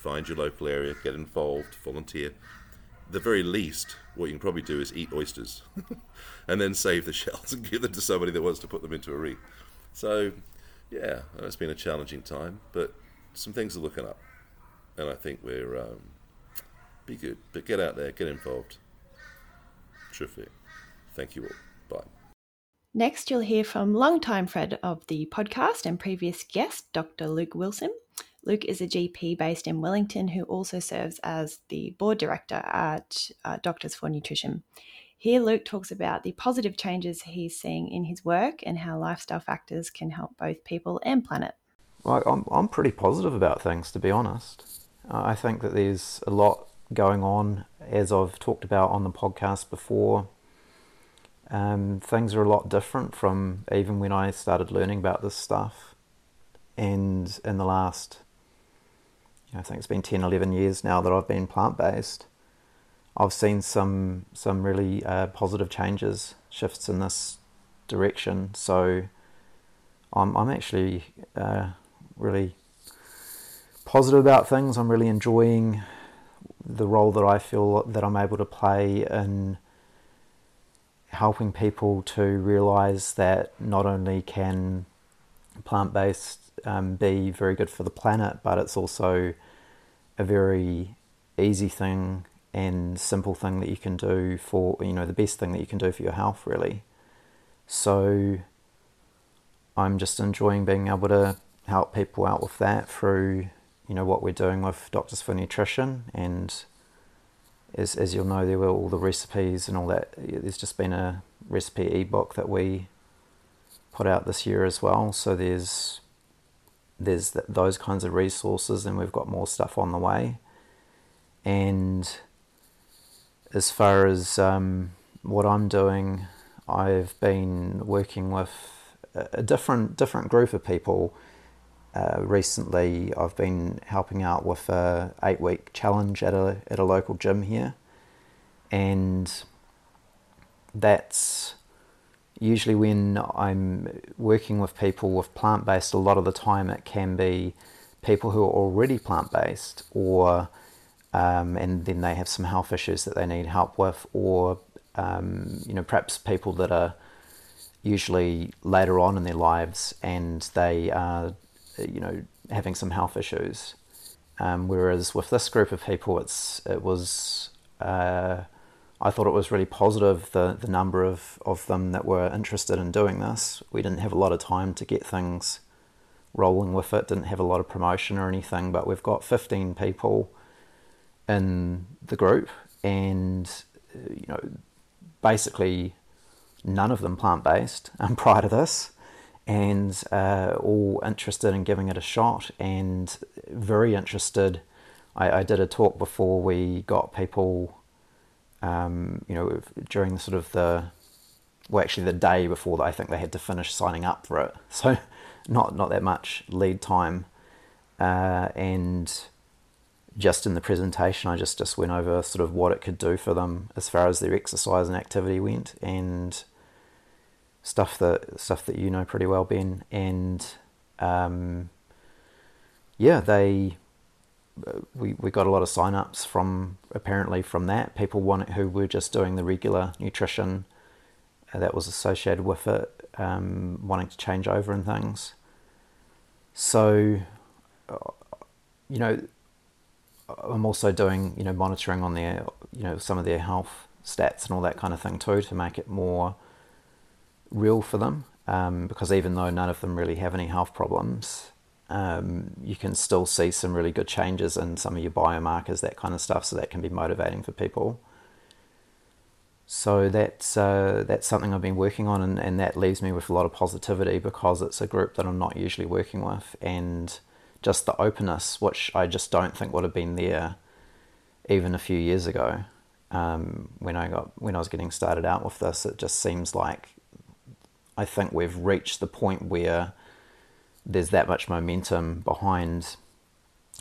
Find your local area, get involved, volunteer. The very least, what you can probably do is eat oysters and then save the shells and give them to somebody that wants to put them into a reef. So, yeah, it's been a challenging time, but some things are looking up. and I think we're um, be good. But get out there, get involved. Terrific. Thank you all. Bye. Next, you'll hear from longtime friend of the podcast and previous guest, Dr. Luke Wilson. Luke is a GP based in Wellington who also serves as the board director at uh, Doctors for Nutrition. Here, Luke talks about the positive changes he's seeing in his work and how lifestyle factors can help both people and planet. Well, I'm, I'm pretty positive about things, to be honest. Uh, I think that there's a lot going on, as I've talked about on the podcast before. Um, things are a lot different from even when I started learning about this stuff. And in the last, you know, I think it's been 10, 11 years now that I've been plant based, I've seen some some really uh, positive changes, shifts in this direction. So I'm I'm actually uh, really positive about things. I'm really enjoying the role that I feel that I'm able to play in helping people to realize that not only can plant based um, be very good for the planet, but it's also a very easy thing and simple thing that you can do for you know the best thing that you can do for your health really. So I'm just enjoying being able to help people out with that through you know what we're doing with Doctors for Nutrition and as, as you'll know, there were all the recipes and all that. There's just been a recipe ebook that we put out this year as well. So there's there's th- those kinds of resources, and we've got more stuff on the way. And as far as um, what I'm doing, I've been working with a different different group of people. Uh, recently, I've been helping out with a eight week challenge at a at a local gym here, and that's usually when I'm working with people with plant based. A lot of the time, it can be people who are already plant based, or um, and then they have some health issues that they need help with, or um, you know perhaps people that are usually later on in their lives and they are you know, having some health issues. Um, whereas with this group of people, it's it was uh, I thought it was really positive the the number of, of them that were interested in doing this. We didn't have a lot of time to get things rolling with it. Didn't have a lot of promotion or anything, but we've got fifteen people in the group, and you know, basically none of them plant based. Um, prior to this, and uh, all interested in giving it a shot and very interested. I, I did a talk before we got people, um, you know, during the sort of the, well, actually the day before that, I think they had to finish signing up for it. So not not that much lead time, uh, and just in the presentation, I just just went over sort of what it could do for them as far as their exercise and activity went, and stuff that stuff that you know pretty well, Ben, and um, yeah, they we we got a lot of sign-ups from apparently from that people want who were just doing the regular nutrition uh, that was associated with it, um, wanting to change over and things. So, uh, you know, I'm also doing you know monitoring on their you know some of their health stats and all that kind of thing too to make it more real for them um, because even though none of them really have any health problems, um, you can still see some really good changes in some of your biomarkers, that kind of stuff. So that can be motivating for people. So that's uh, that's something I've been working on, and, and that leaves me with a lot of positivity because it's a group that I'm not usually working with, and just the openness, which I just don't think would have been there even a few years ago. Um, when I got when I was getting started out with this, it just seems like I think we've reached the point where there's that much momentum behind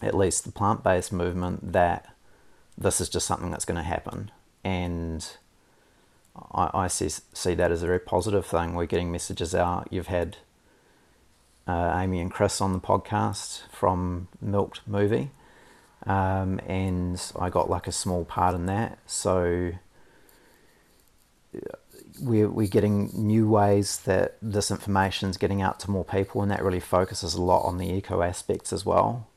at least the plant based movement that this is just something that's going to happen. And I, I see, see that as a very positive thing. We're getting messages out. You've had uh, Amy and Chris on the podcast from Milked Movie, um, and I got like a small part in that. So we're, we're getting new ways that this information is getting out to more people, and that really focuses a lot on the eco aspects as well.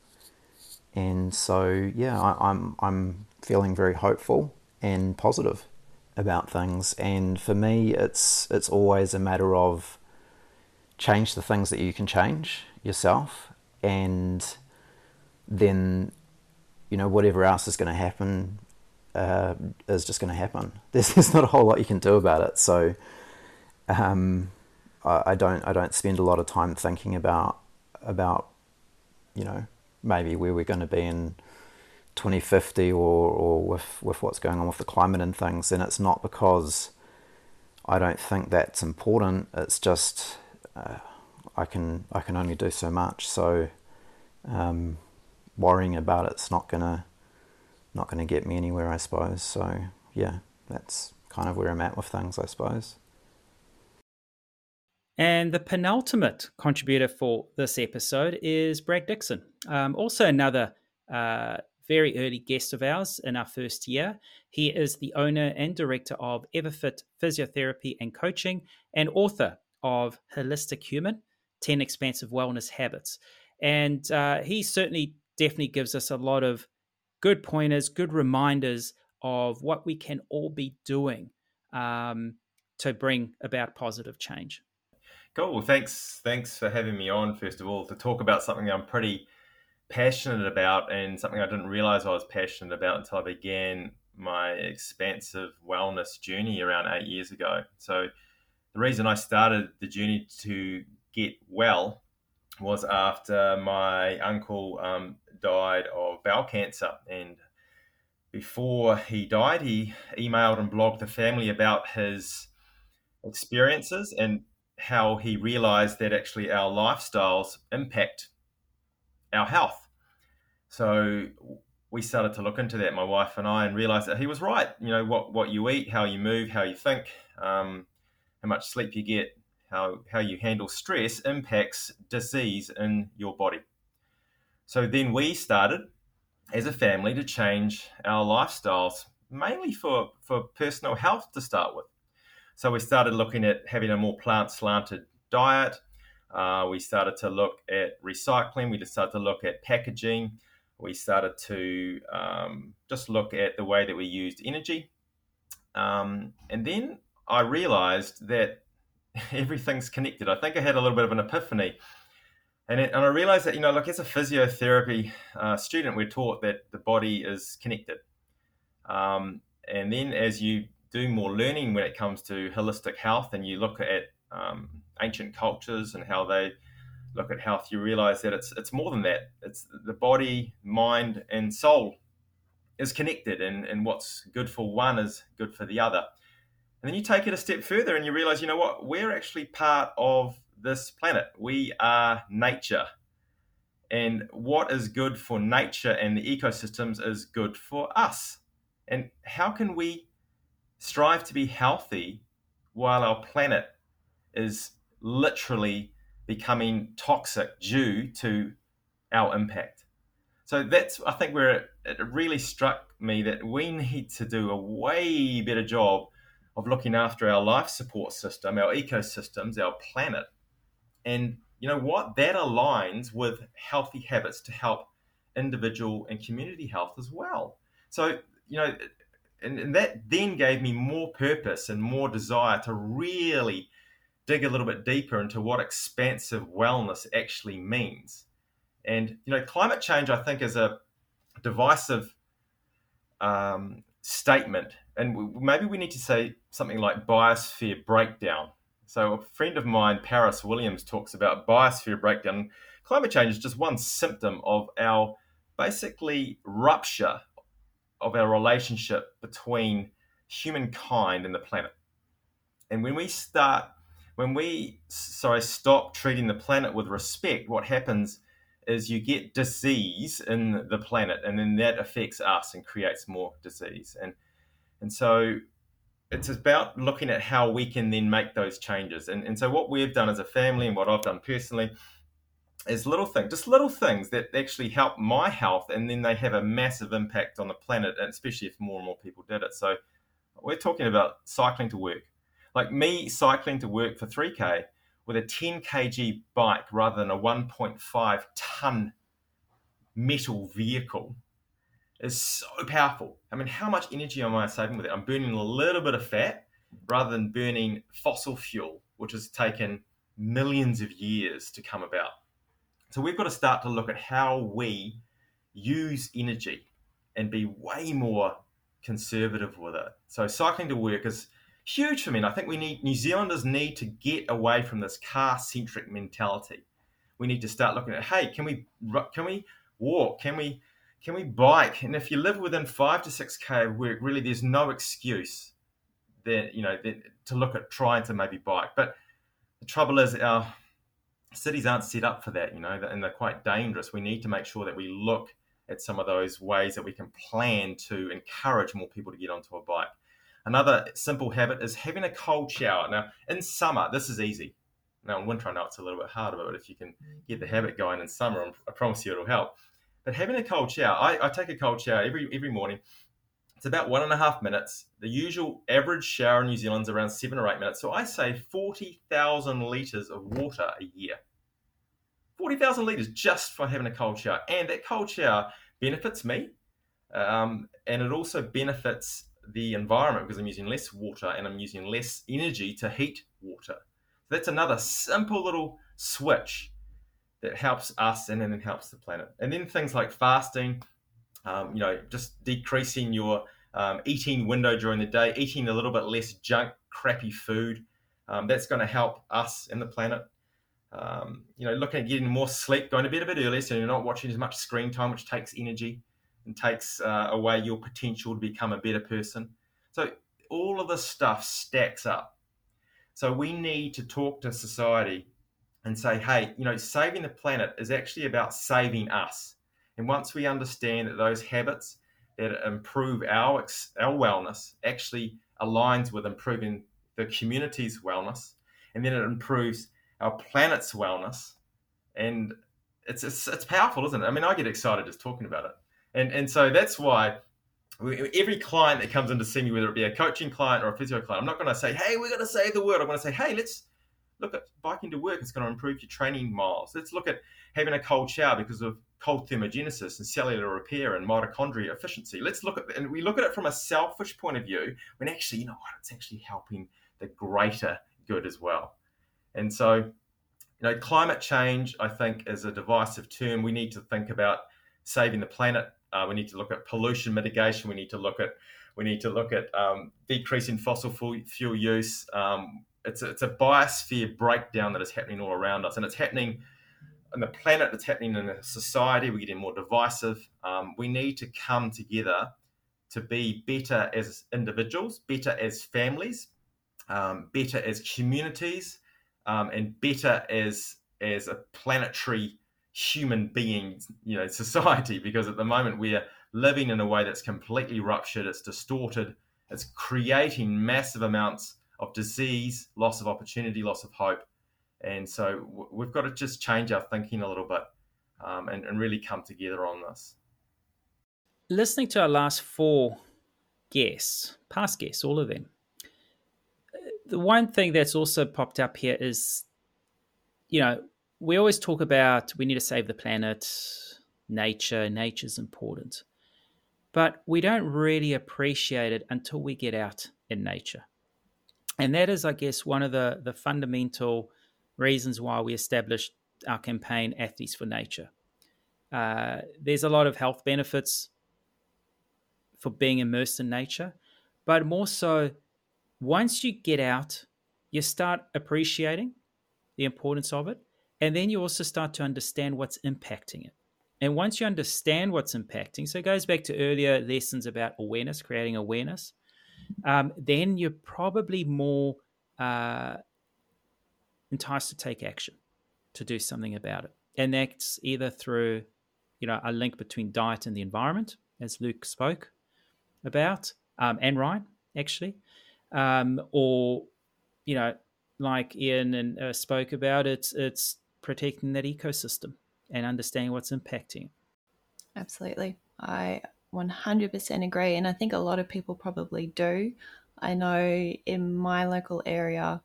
And so, yeah, I, I'm I'm feeling very hopeful and positive about things. And for me, it's it's always a matter of change the things that you can change yourself, and then you know whatever else is going to happen uh, is just going to happen. There's, there's not a whole lot you can do about it. So um, I, I don't I don't spend a lot of time thinking about about you know maybe where we're going to be in 2050 or, or with, with what's going on with the climate and things. And it's not because I don't think that's important. It's just uh, I can I can only do so much. So um, worrying about it's not gonna not gonna get me anywhere, I suppose. So yeah, that's kind of where I'm at with things, I suppose. And the penultimate contributor for this episode is Brad Dixon, um, also another uh, very early guest of ours in our first year. He is the owner and director of Everfit Physiotherapy and Coaching and author of Holistic Human 10 Expansive Wellness Habits. And uh, he certainly definitely gives us a lot of good pointers, good reminders of what we can all be doing um, to bring about positive change. Cool. Thanks. Thanks for having me on. First of all, to talk about something I'm pretty passionate about, and something I didn't realize I was passionate about until I began my expansive wellness journey around eight years ago. So, the reason I started the journey to get well was after my uncle um, died of bowel cancer, and before he died, he emailed and blogged the family about his experiences and how he realized that actually our lifestyles impact our health. So we started to look into that, my wife and I, and realized that he was right. You know, what, what you eat, how you move, how you think, um, how much sleep you get, how, how you handle stress impacts disease in your body. So then we started as a family to change our lifestyles, mainly for, for personal health to start with. So we started looking at having a more plant slanted diet. Uh, we started to look at recycling. We started to look at packaging. We started to um, just look at the way that we used energy. Um, and then I realized that everything's connected. I think I had a little bit of an epiphany. And, it, and I realized that, you know, like as a physiotherapy uh, student, we're taught that the body is connected. Um, and then as you do more learning when it comes to holistic health and you look at um, ancient cultures and how they look at health, you realize that it's it's more than that. It's the body, mind, and soul is connected, and, and what's good for one is good for the other. And then you take it a step further and you realize, you know what, we're actually part of this planet. We are nature. And what is good for nature and the ecosystems is good for us. And how can we strive to be healthy while our planet is literally becoming toxic due to our impact. So that's, I think, where it, really struck me that we need to do a way better job of looking after our life support system, our ecosystems, our planet. And you know what? That aligns with healthy habits to help individual and community health as well. So, you know, and, and that then gave me more purpose and more desire to really dig a little bit deeper into what expansive wellness actually means. And you know, climate change, I think, is a divisive um, statement, and maybe we need to say something like biosphere breakdown. So, a friend of mine, Paris Williams, talks about biosphere breakdown. Climate change is just one symptom of our basically rupture of our relationship between humankind and the planet. And when we start, when we, sorry, stop treating the planet with respect, what happens is you get disease in the planet, and then that affects us and creates more disease. And and so it's about looking at how we can then make those changes. And, and so what we've done as a family and what I've done personally is little things, just little things that actually help my health, and then they have a massive impact on the planet, and especially if more and more people did it. So we're talking about cycling to work, like me cycling to work for 3k with a 10 kg bike rather than a 1.5 ton metal vehicle is so powerful. I mean, how much energy am I saving with it? I'm burning a little bit of fat rather than burning fossil fuel, which has taken millions of years to come about. So we've got to start to look at how we use energy and be way more conservative with it. So cycling to work is huge for me. And I think we need New Zealanders need to get away from this car centric mentality. We need to start looking at hey, can we can we walk? Can we can we bike? And if you live within five to six k of work, really, there's no excuse that you know that, to look at trying to maybe bike. But the trouble is, our cities aren't set up for that, you know, and they're quite dangerous. We need to make sure that we look at some of those ways that we can plan to encourage more people to get onto a bike. Another simple habit is having a cold shower. Now, in summer, this is easy. Now, in winter, I know it's a little bit harder, but if you can get the habit going in summer, I promise you it'll help. But having a cold shower, I, I take a cold shower every every morning. It's about one and a half minutes. The usual average shower in New Zealand is around seven or eight minutes. So I save 40,000 litres of water a year. 40,000 litres just for having a cold shower. And that cold shower benefits me. Um, and it also benefits the environment because I'm using less water and I'm using less energy to heat water. So that's another simple little switch that helps us and then helps the planet. And then things like fasting, um, you know, just decreasing your um, eating window during the day, eating a little bit less junk, crappy food. Um, that's going to help us and the planet. Um, you know, looking at getting more sleep, going to bed a bit earlier, so you're not watching as much screen time, which takes energy and takes uh, away your potential to become a better person. So all of this stuff stacks up. So we need to talk to society and say, hey, you know, saving the planet is actually about saving us. And once we understand that those habits that improve our our wellness actually aligns with improving the community's wellness, and then it improves our planet's wellness, and it's it's, it's powerful, isn't it? I mean, I get excited just talking about it, and and so that's why every client that comes in to see me, whether it be a coaching client or a physio client, I'm not going to say, "Hey, we're going to save the world." I'm going to say, "Hey, let's look at biking to work. It's going to improve your training miles. Let's look at having a cold shower because of cold thermogenesis and cellular repair and mitochondria efficiency. Let's look at and we look at it from a selfish point of view when actually, you know what, it's actually helping the greater good as well. And so, you know, climate change, I think, is a divisive term. We need to think about saving the planet. Uh, we need to look at pollution mitigation. We need to look at we need to look at um, decreasing fossil fuel use. Um, it's a, it's a biosphere breakdown that is happening all around us, and it's happening on the planet. It's happening in a society. We're getting more divisive. Um, we need to come together to be better as individuals, better as families, um, better as communities, um, and better as as a planetary human being, you know, society. Because at the moment we're living in a way that's completely ruptured. It's distorted. It's creating massive amounts of disease, loss of opportunity, loss of hope. And so we've got to just change our thinking a little bit um, and, and really come together on this. Listening to our last four guests, past guests, all of them, the one thing that's also popped up here is, you know, we always talk about we need to save the planet, nature, nature's important. But we don't really appreciate it until we get out in nature. And that is, I guess, one of the, the fundamental reasons why we established our campaign, Athletes for Nature. Uh, there's a lot of health benefits for being immersed in nature, but more so, once you get out, you start appreciating the importance of it, and then you also start to understand what's impacting it. And once you understand what's impacting, so it goes back to earlier lessons about awareness, creating awareness um, then you're probably more uh, enticed to take action, to do something about it. And that's either through, you know, a link between diet and the environment, as Luke spoke about, um, and Ryan actually, um, or you know, like Ian and uh, spoke about, it's it's protecting that ecosystem and understanding what's impacting. Absolutely, I 100% agree. And I think a lot of people probably do. I know in my local area,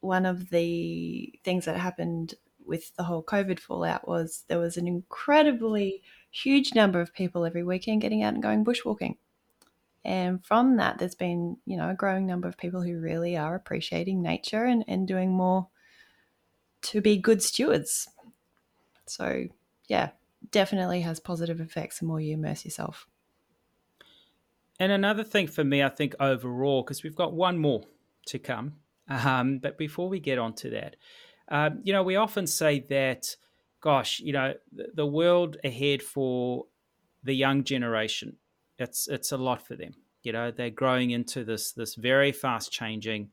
one of the things that happened with the whole COVID fallout was there was an incredibly huge number of people every weekend getting out and going bushwalking. And from that, there's been, you know, a growing number of people who really are appreciating nature and, and doing more to be good stewards. So, yeah, definitely has positive effects the more you immerse yourself. And another thing for me, I think overall, because we've got one more to come. Um, but before we get on to that, um, you know, we often say that, gosh, you know, the, world ahead for the young generation, it's it's a lot for them. You know, they're growing into this this very fast changing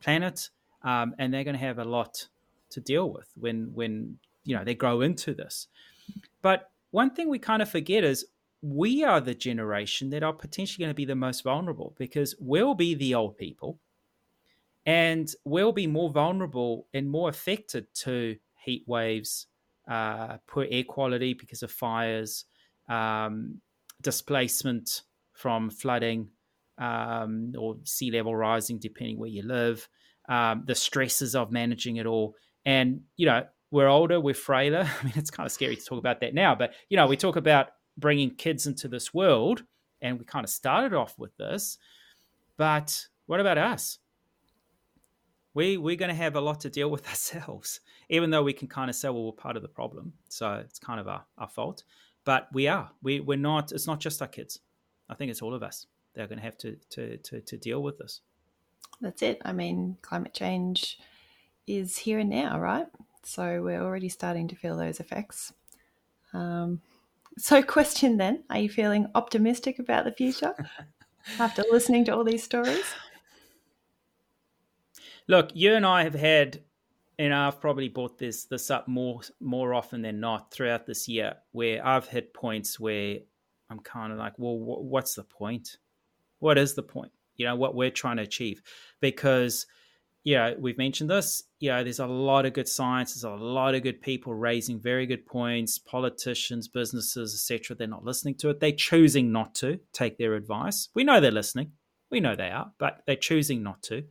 planet, um, and they're going to have a lot to deal with when when you know they grow into this. But one thing we kind of forget is we are the generation that are potentially going to be the most vulnerable because we'll be the old people and we'll be more vulnerable and more affected to heat waves, uh, poor air quality because of fires, um, displacement from flooding um, or sea level rising, depending where you live, um, the stresses of managing it all. And, you know, we're older, we're frailer. I mean, it's kind of scary to talk about that now, but, you know, we talk about bringing kids into this world, and we kind of started off with this. But what about us? We we're going to have a lot to deal with ourselves, even though we can kind of say, well, we're part of the problem, so it's kind of our, our fault. But we are. We we're not. It's not just our kids. I think it's all of us. They're going to have to to to, to deal with this. That's it. I mean, climate change is here and now, right? So we're already starting to feel those effects. Um, so, question then: Are you feeling optimistic about the future after listening to all these stories? Look, you and I have had, and I've probably brought this this up more more often than not throughout this year, where I've hit points where I'm kind of like, well, what's the point? What is the point? You know, what we're trying to achieve, because you know, we've mentioned this. You know, there's a lot of good science. There's a lot of good people raising very good points. Politicians, businesses, etc. They're not listening to it. They're choosing not to take their advice. We know they're listening. We know they are, but they're choosing not to.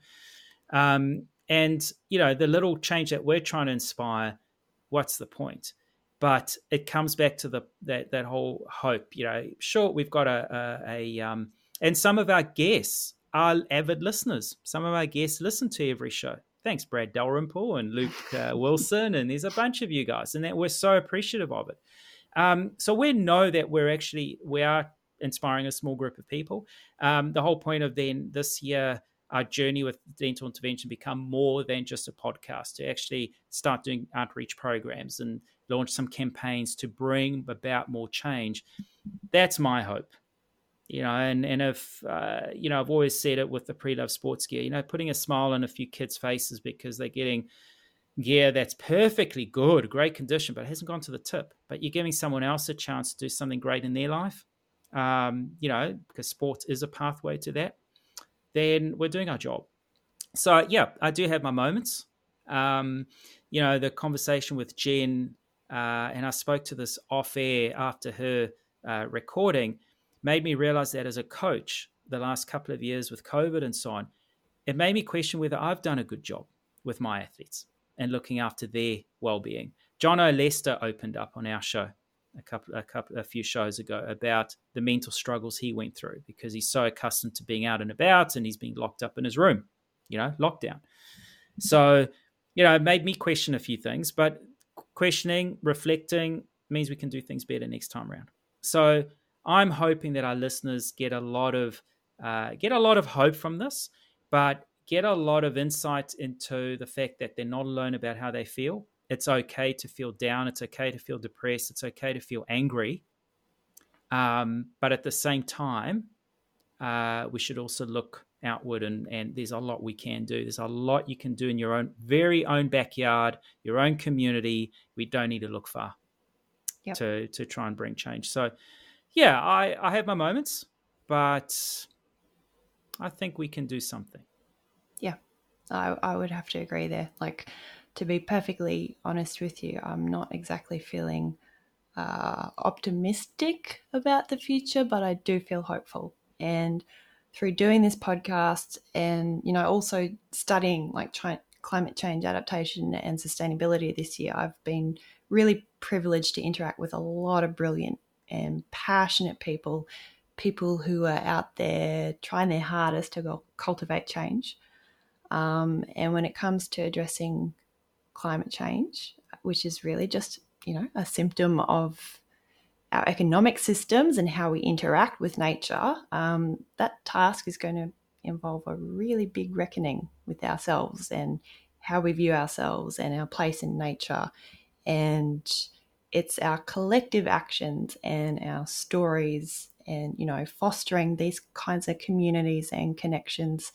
Um, and you know, the little change that we're trying to inspire. What's the point? But it comes back to the that that whole hope. You know, sure, we've got a a, a um, and some of our guests are avid listeners. Some of our guests listen to every show. Thanks, Brad Dalrymple and Luke uh, Wilson, and there's a bunch of you guys, and that we're so appreciative of it. Um, so we know that we're actually we are inspiring a small group of people. Um, the whole point of then this year, our journey with Lentil Intervention become more than just a podcast to actually start doing outreach programs and launch some campaigns to bring about more change. That's my hope you know, and and if uh, you know, I've always said it with the pre-love sports gear, you know, putting a smile on a few kids' faces because they're getting gear that's perfectly good, great condition, but hasn't gone to the tip. But you're giving someone else a chance to do something great in their life, um, you know, because sport is a pathway to that. Then we're doing our job. So yeah, I do have my moments. Um, you know, the conversation with Jen, uh, and I spoke to this off air after her uh, recording made me realize that as a coach, the last couple of years with COVID and so on, it made me question whether I've done a good job with my athletes and looking after their well-being. John O'Lester opened up on our show a couple, a couple, a few shows ago about the mental struggles he went through because he's so accustomed to being out and about and he's being locked up in his room, you know, lockdown. So, you know, it made me question a few things, but questioning, reflecting means we can do things better next time around. So, I'm hoping that our listeners get a lot of uh, get a lot of hope from this, but get a lot of insight into the fact that they're not alone about how they feel. It's okay to feel down. It's okay to feel depressed. It's okay to feel angry. Um, but at the same time, uh, we should also look outward and, and there's a lot we can do. There's a lot you can do in your own very own backyard, your own community. We don't need to look far yep. to to try and bring change. So yeah, I, I have my moments, but I think we can do something. Yeah, I, I would have to agree there. Like, to be perfectly honest with you, I'm not exactly feeling uh, optimistic about the future, but I do feel hopeful. And through doing this podcast and, you know, also studying, like trying, climate change adaptation and sustainability this year, I've been really privileged to interact with a lot of brilliant and passionate people, people who are out there trying their hardest to cultivate change. Um, and when it comes to addressing climate change, which is really just you know a symptom of our economic systems and how we interact with nature, um, that task is going to involve a really big reckoning with ourselves and how we view ourselves and our place in nature. And it's our collective actions and our stories and, you know, fostering these kinds of communities and connections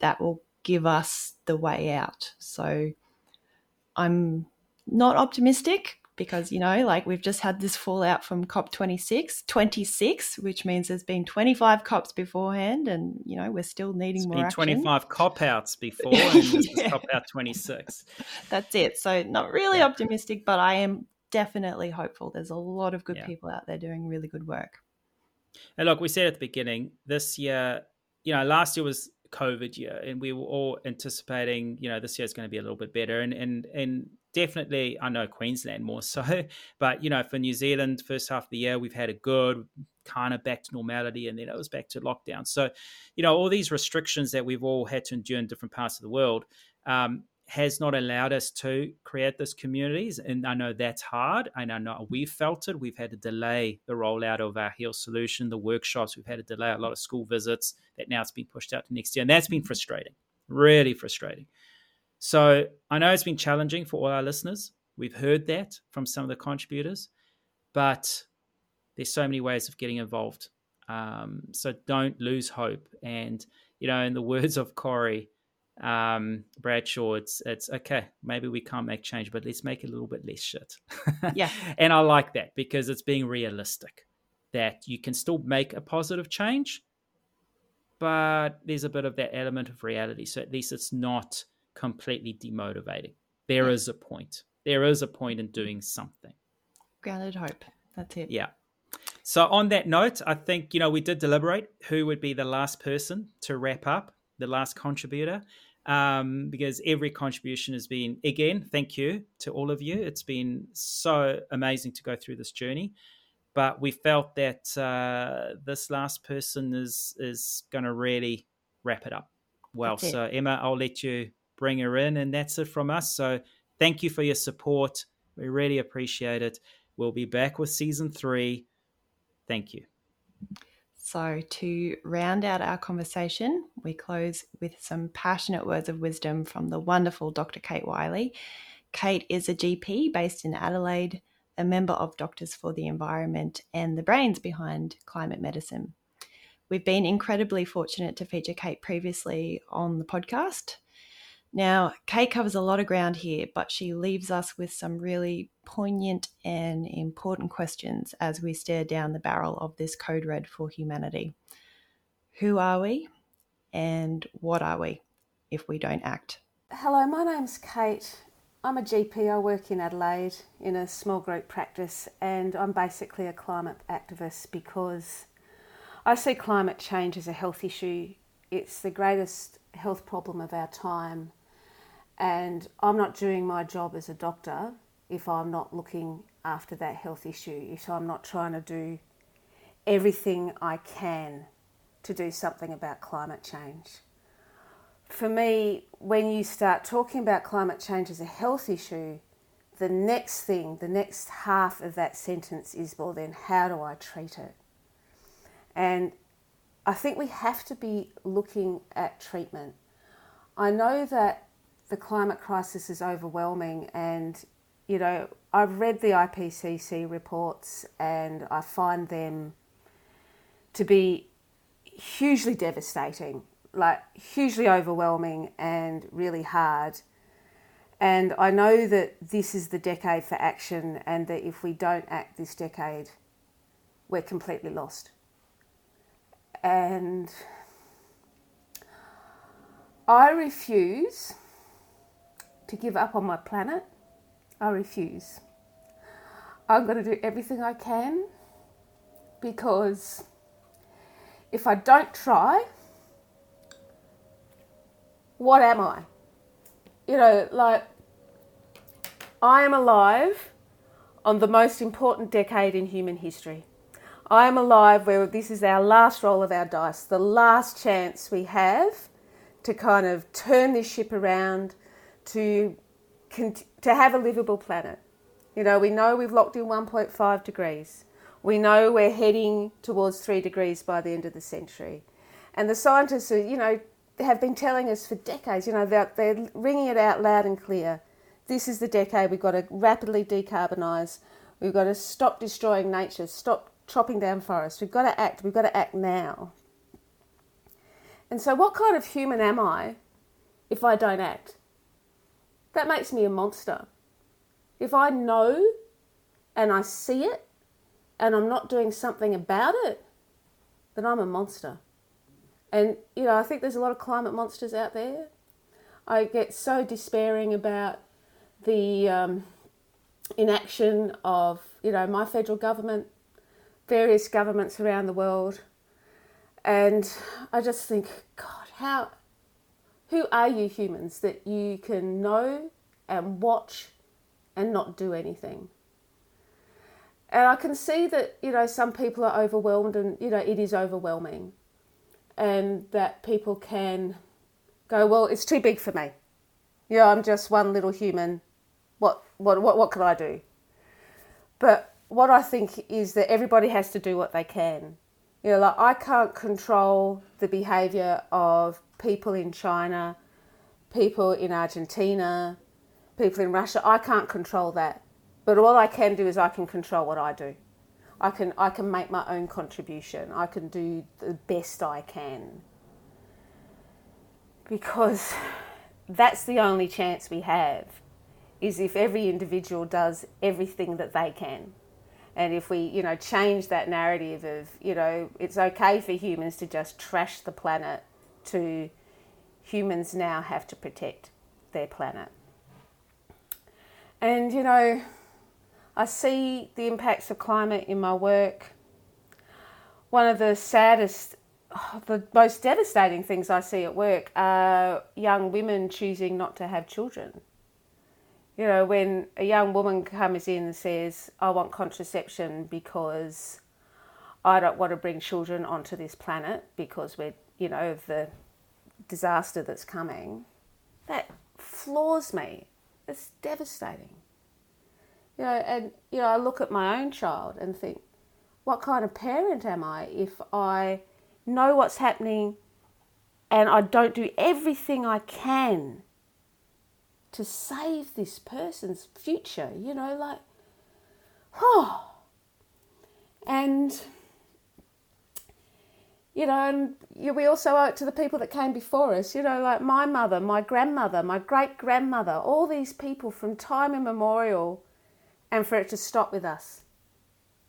that will give us the way out. So I'm not optimistic because you know like we've just had this fallout from cop 26 26 which means there's been 25 cops beforehand and you know we're still needing it's more been 25 cop outs before and yeah. is cop out 26 that's it so not really yeah. optimistic but i am definitely hopeful there's a lot of good yeah. people out there doing really good work and look we said at the beginning this year you know last year was covid year and we were all anticipating you know this year is going to be a little bit better and and and definitely, I know Queensland more so, but you know, for New Zealand, first half of the year, we've had a good kind of back to normality and then it was back to lockdown. So, you know, all these restrictions that we've all had to endure in different parts of the world um, has not allowed us to create those communities. And I know that's hard. And I know we've felt it. We've had to delay the rollout of our Heal Solution, the workshops. We've had to delay a lot of school visits that now it's been pushed out to next year. And that's been frustrating, really frustrating. So I know it's been challenging for all our listeners. We've heard that from some of the contributors, but there's so many ways of getting involved. Um, so don't lose hope. And you know, in the words of Corey um, Bradshaw, it's it's okay. Maybe we can't make change, but let's make a little bit less shit. Yeah, and I like that because it's being realistic. That you can still make a positive change, but there's a bit of that element of reality. So at least it's not completely demotivating. There is a point. There is a point in doing something. Grounded hope. That's it. Yeah. So on that note, I think you know we did deliberate who would be the last person to wrap up, the last contributor, um, because every contribution has been again. Thank you to all of you. It's been so amazing to go through this journey, but we felt that uh, this last person is is going to really wrap it up well. So Emma, I'll let you bring her in. And that's it from us. So thank you for your support. We really appreciate it. We'll be back with season three. Thank you. So, to round out our conversation, we close with some passionate words of wisdom from the wonderful Dr. Kate Wylie. Kate is a GP based in Adelaide, a member of Doctors for the Environment, and the brains behind climate medicine. We've been incredibly fortunate to feature Kate previously on the podcast. Now, Kate covers a lot of ground here, but she leaves us with some really poignant and important questions as we stare down the barrel of this code red for humanity. Who are we and what are we if we don't act? Hello, my name's Kate. I'm a GP. I work in Adelaide in a small group practice, and I'm basically a climate activist because I see climate change as a health issue. It's the greatest health problem of our time and I'm not doing my job as a doctor if I'm not looking after that health issue, if I'm not trying to do everything I can to do something about climate change. For me, when you start talking about climate change as a health issue, the next thing, the next half of that sentence is well, then how do I treat it? And I think we have to be looking at treatment. I know that the climate crisis is overwhelming, and you know, I've read the IPCC reports and I find them to be hugely devastating, like hugely overwhelming and really hard. And I know that this is the decade for action, and that if we don't act this decade, we're completely lost. And I refuse to give up on my planet. I refuse. I'm going to do everything I can because if I don't try, what am I? you know, like I am alive on the most important decade in human history. I am alive where this is our last roll of our dice, the last chance we have to kind of turn this ship around to to have a livable planet. You know, we know we've locked in 1.5 degrees. We know we're heading towards 3 degrees by the end of the century. And the scientists, are, you know, have been telling us for decades, you know, they're, they're ringing it out loud and clear. This is the decade we've got to rapidly decarbonise. We've got to stop destroying nature, stop chopping down forests. We've got to act. We've got to act now. And so, what kind of human am I if I don't act? That makes me a monster. If I know and I see it and I'm not doing something about it, then I'm a monster. And, you know, I think there's a lot of climate monsters out there. I get so despairing about the um, inaction of, you know, my federal government, various governments around the world. And I just think, God, how, who are you humans that you can know and watch and not do anything? And I can see that, you know, some people are overwhelmed and, you know, it is overwhelming. And that people can go, well, it's too big for me. Yeah, I'm just one little human. What, what, what, what can I do? But what I think is that everybody has to do what they can. You know, like I can't control the behaviour of people in China, people in Argentina, people in Russia. I can't control that. But all I can do is I can control what I do. I can I can make my own contribution. I can do the best I can. Because that's the only chance we have is if every individual does everything that they can. And if we, you know, change that narrative of, you know, it's okay for humans to just trash the planet to humans now have to protect their planet. And, you know, I see the impacts of climate in my work. One of the saddest, the most devastating things I see at work are young women choosing not to have children. You know, when a young woman comes in and says, I want contraception because I don't want to bring children onto this planet because we're, you know, of the disaster that's coming, that floors me. It's devastating. You know, and you know, I look at my own child and think, what kind of parent am I if I know what's happening and I don't do everything I can to save this person's future, you know, like, oh. And you know, and we also owe it to the people that came before us, you know, like my mother, my grandmother, my great grandmother, all these people from time immemorial, and for it to stop with us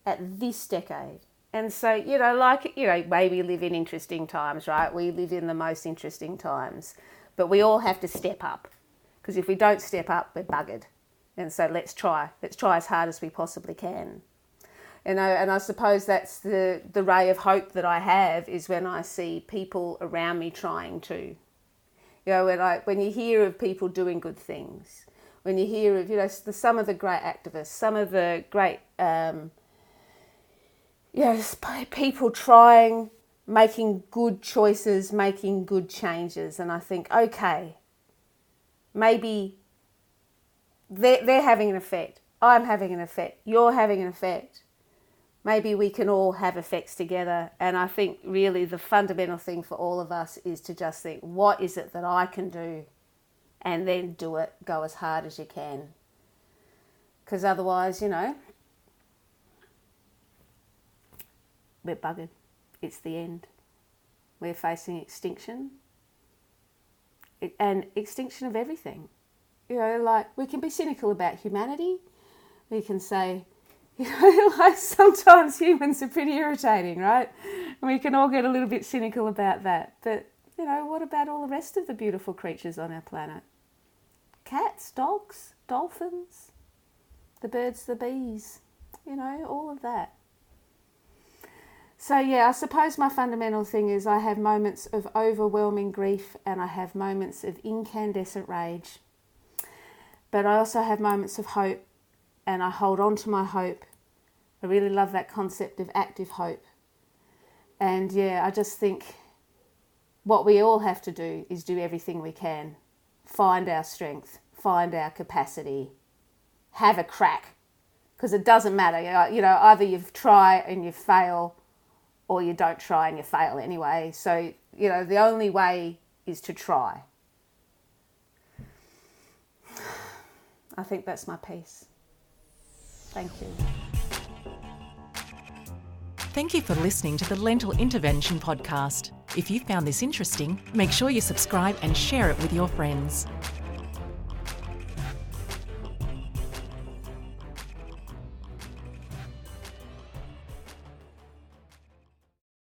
at this decade. And so, you know, like, you know, maybe live in interesting times, right? We live in the most interesting times, but we all have to step up because if we don't step up, we're buggered. And so let's try. Let's try as hard as we possibly can. You know, and I suppose that's the, the ray of hope that I have is when I see people around me trying to. You know, when, I, when you hear of people doing good things, when you hear of, you know, some of the great activists, some of the great, um, you know, people trying, making good choices, making good changes. And I think, okay, maybe they're, they're having an effect. I'm having an effect. You're having an effect maybe we can all have effects together. And I think really the fundamental thing for all of us is to just think, what is it that I can do? And then do it, go as hard as you can. Because otherwise, you know, we're buggered. It's the end. We're facing extinction. And extinction of everything. You know, like we can be cynical about humanity. We can say, you know, like sometimes humans are pretty irritating, right? We can all get a little bit cynical about that. But, you know, what about all the rest of the beautiful creatures on our planet? Cats, dogs, dolphins, the birds, the bees, you know, all of that. So, yeah, I suppose my fundamental thing is I have moments of overwhelming grief and I have moments of incandescent rage. but I also have moments of hope and I hold on to my hope. I really love that concept of active hope. And yeah, I just think what we all have to do is do everything we can, find our strength, find our capacity, have a crack. Because it doesn't matter, you know, either you try and you fail or you don't try and you fail anyway. So, you know, the only way is to try. I think that's my piece. Thank you. Thank you for listening to the Lentil Intervention Podcast. If you found this interesting, make sure you subscribe and share it with your friends.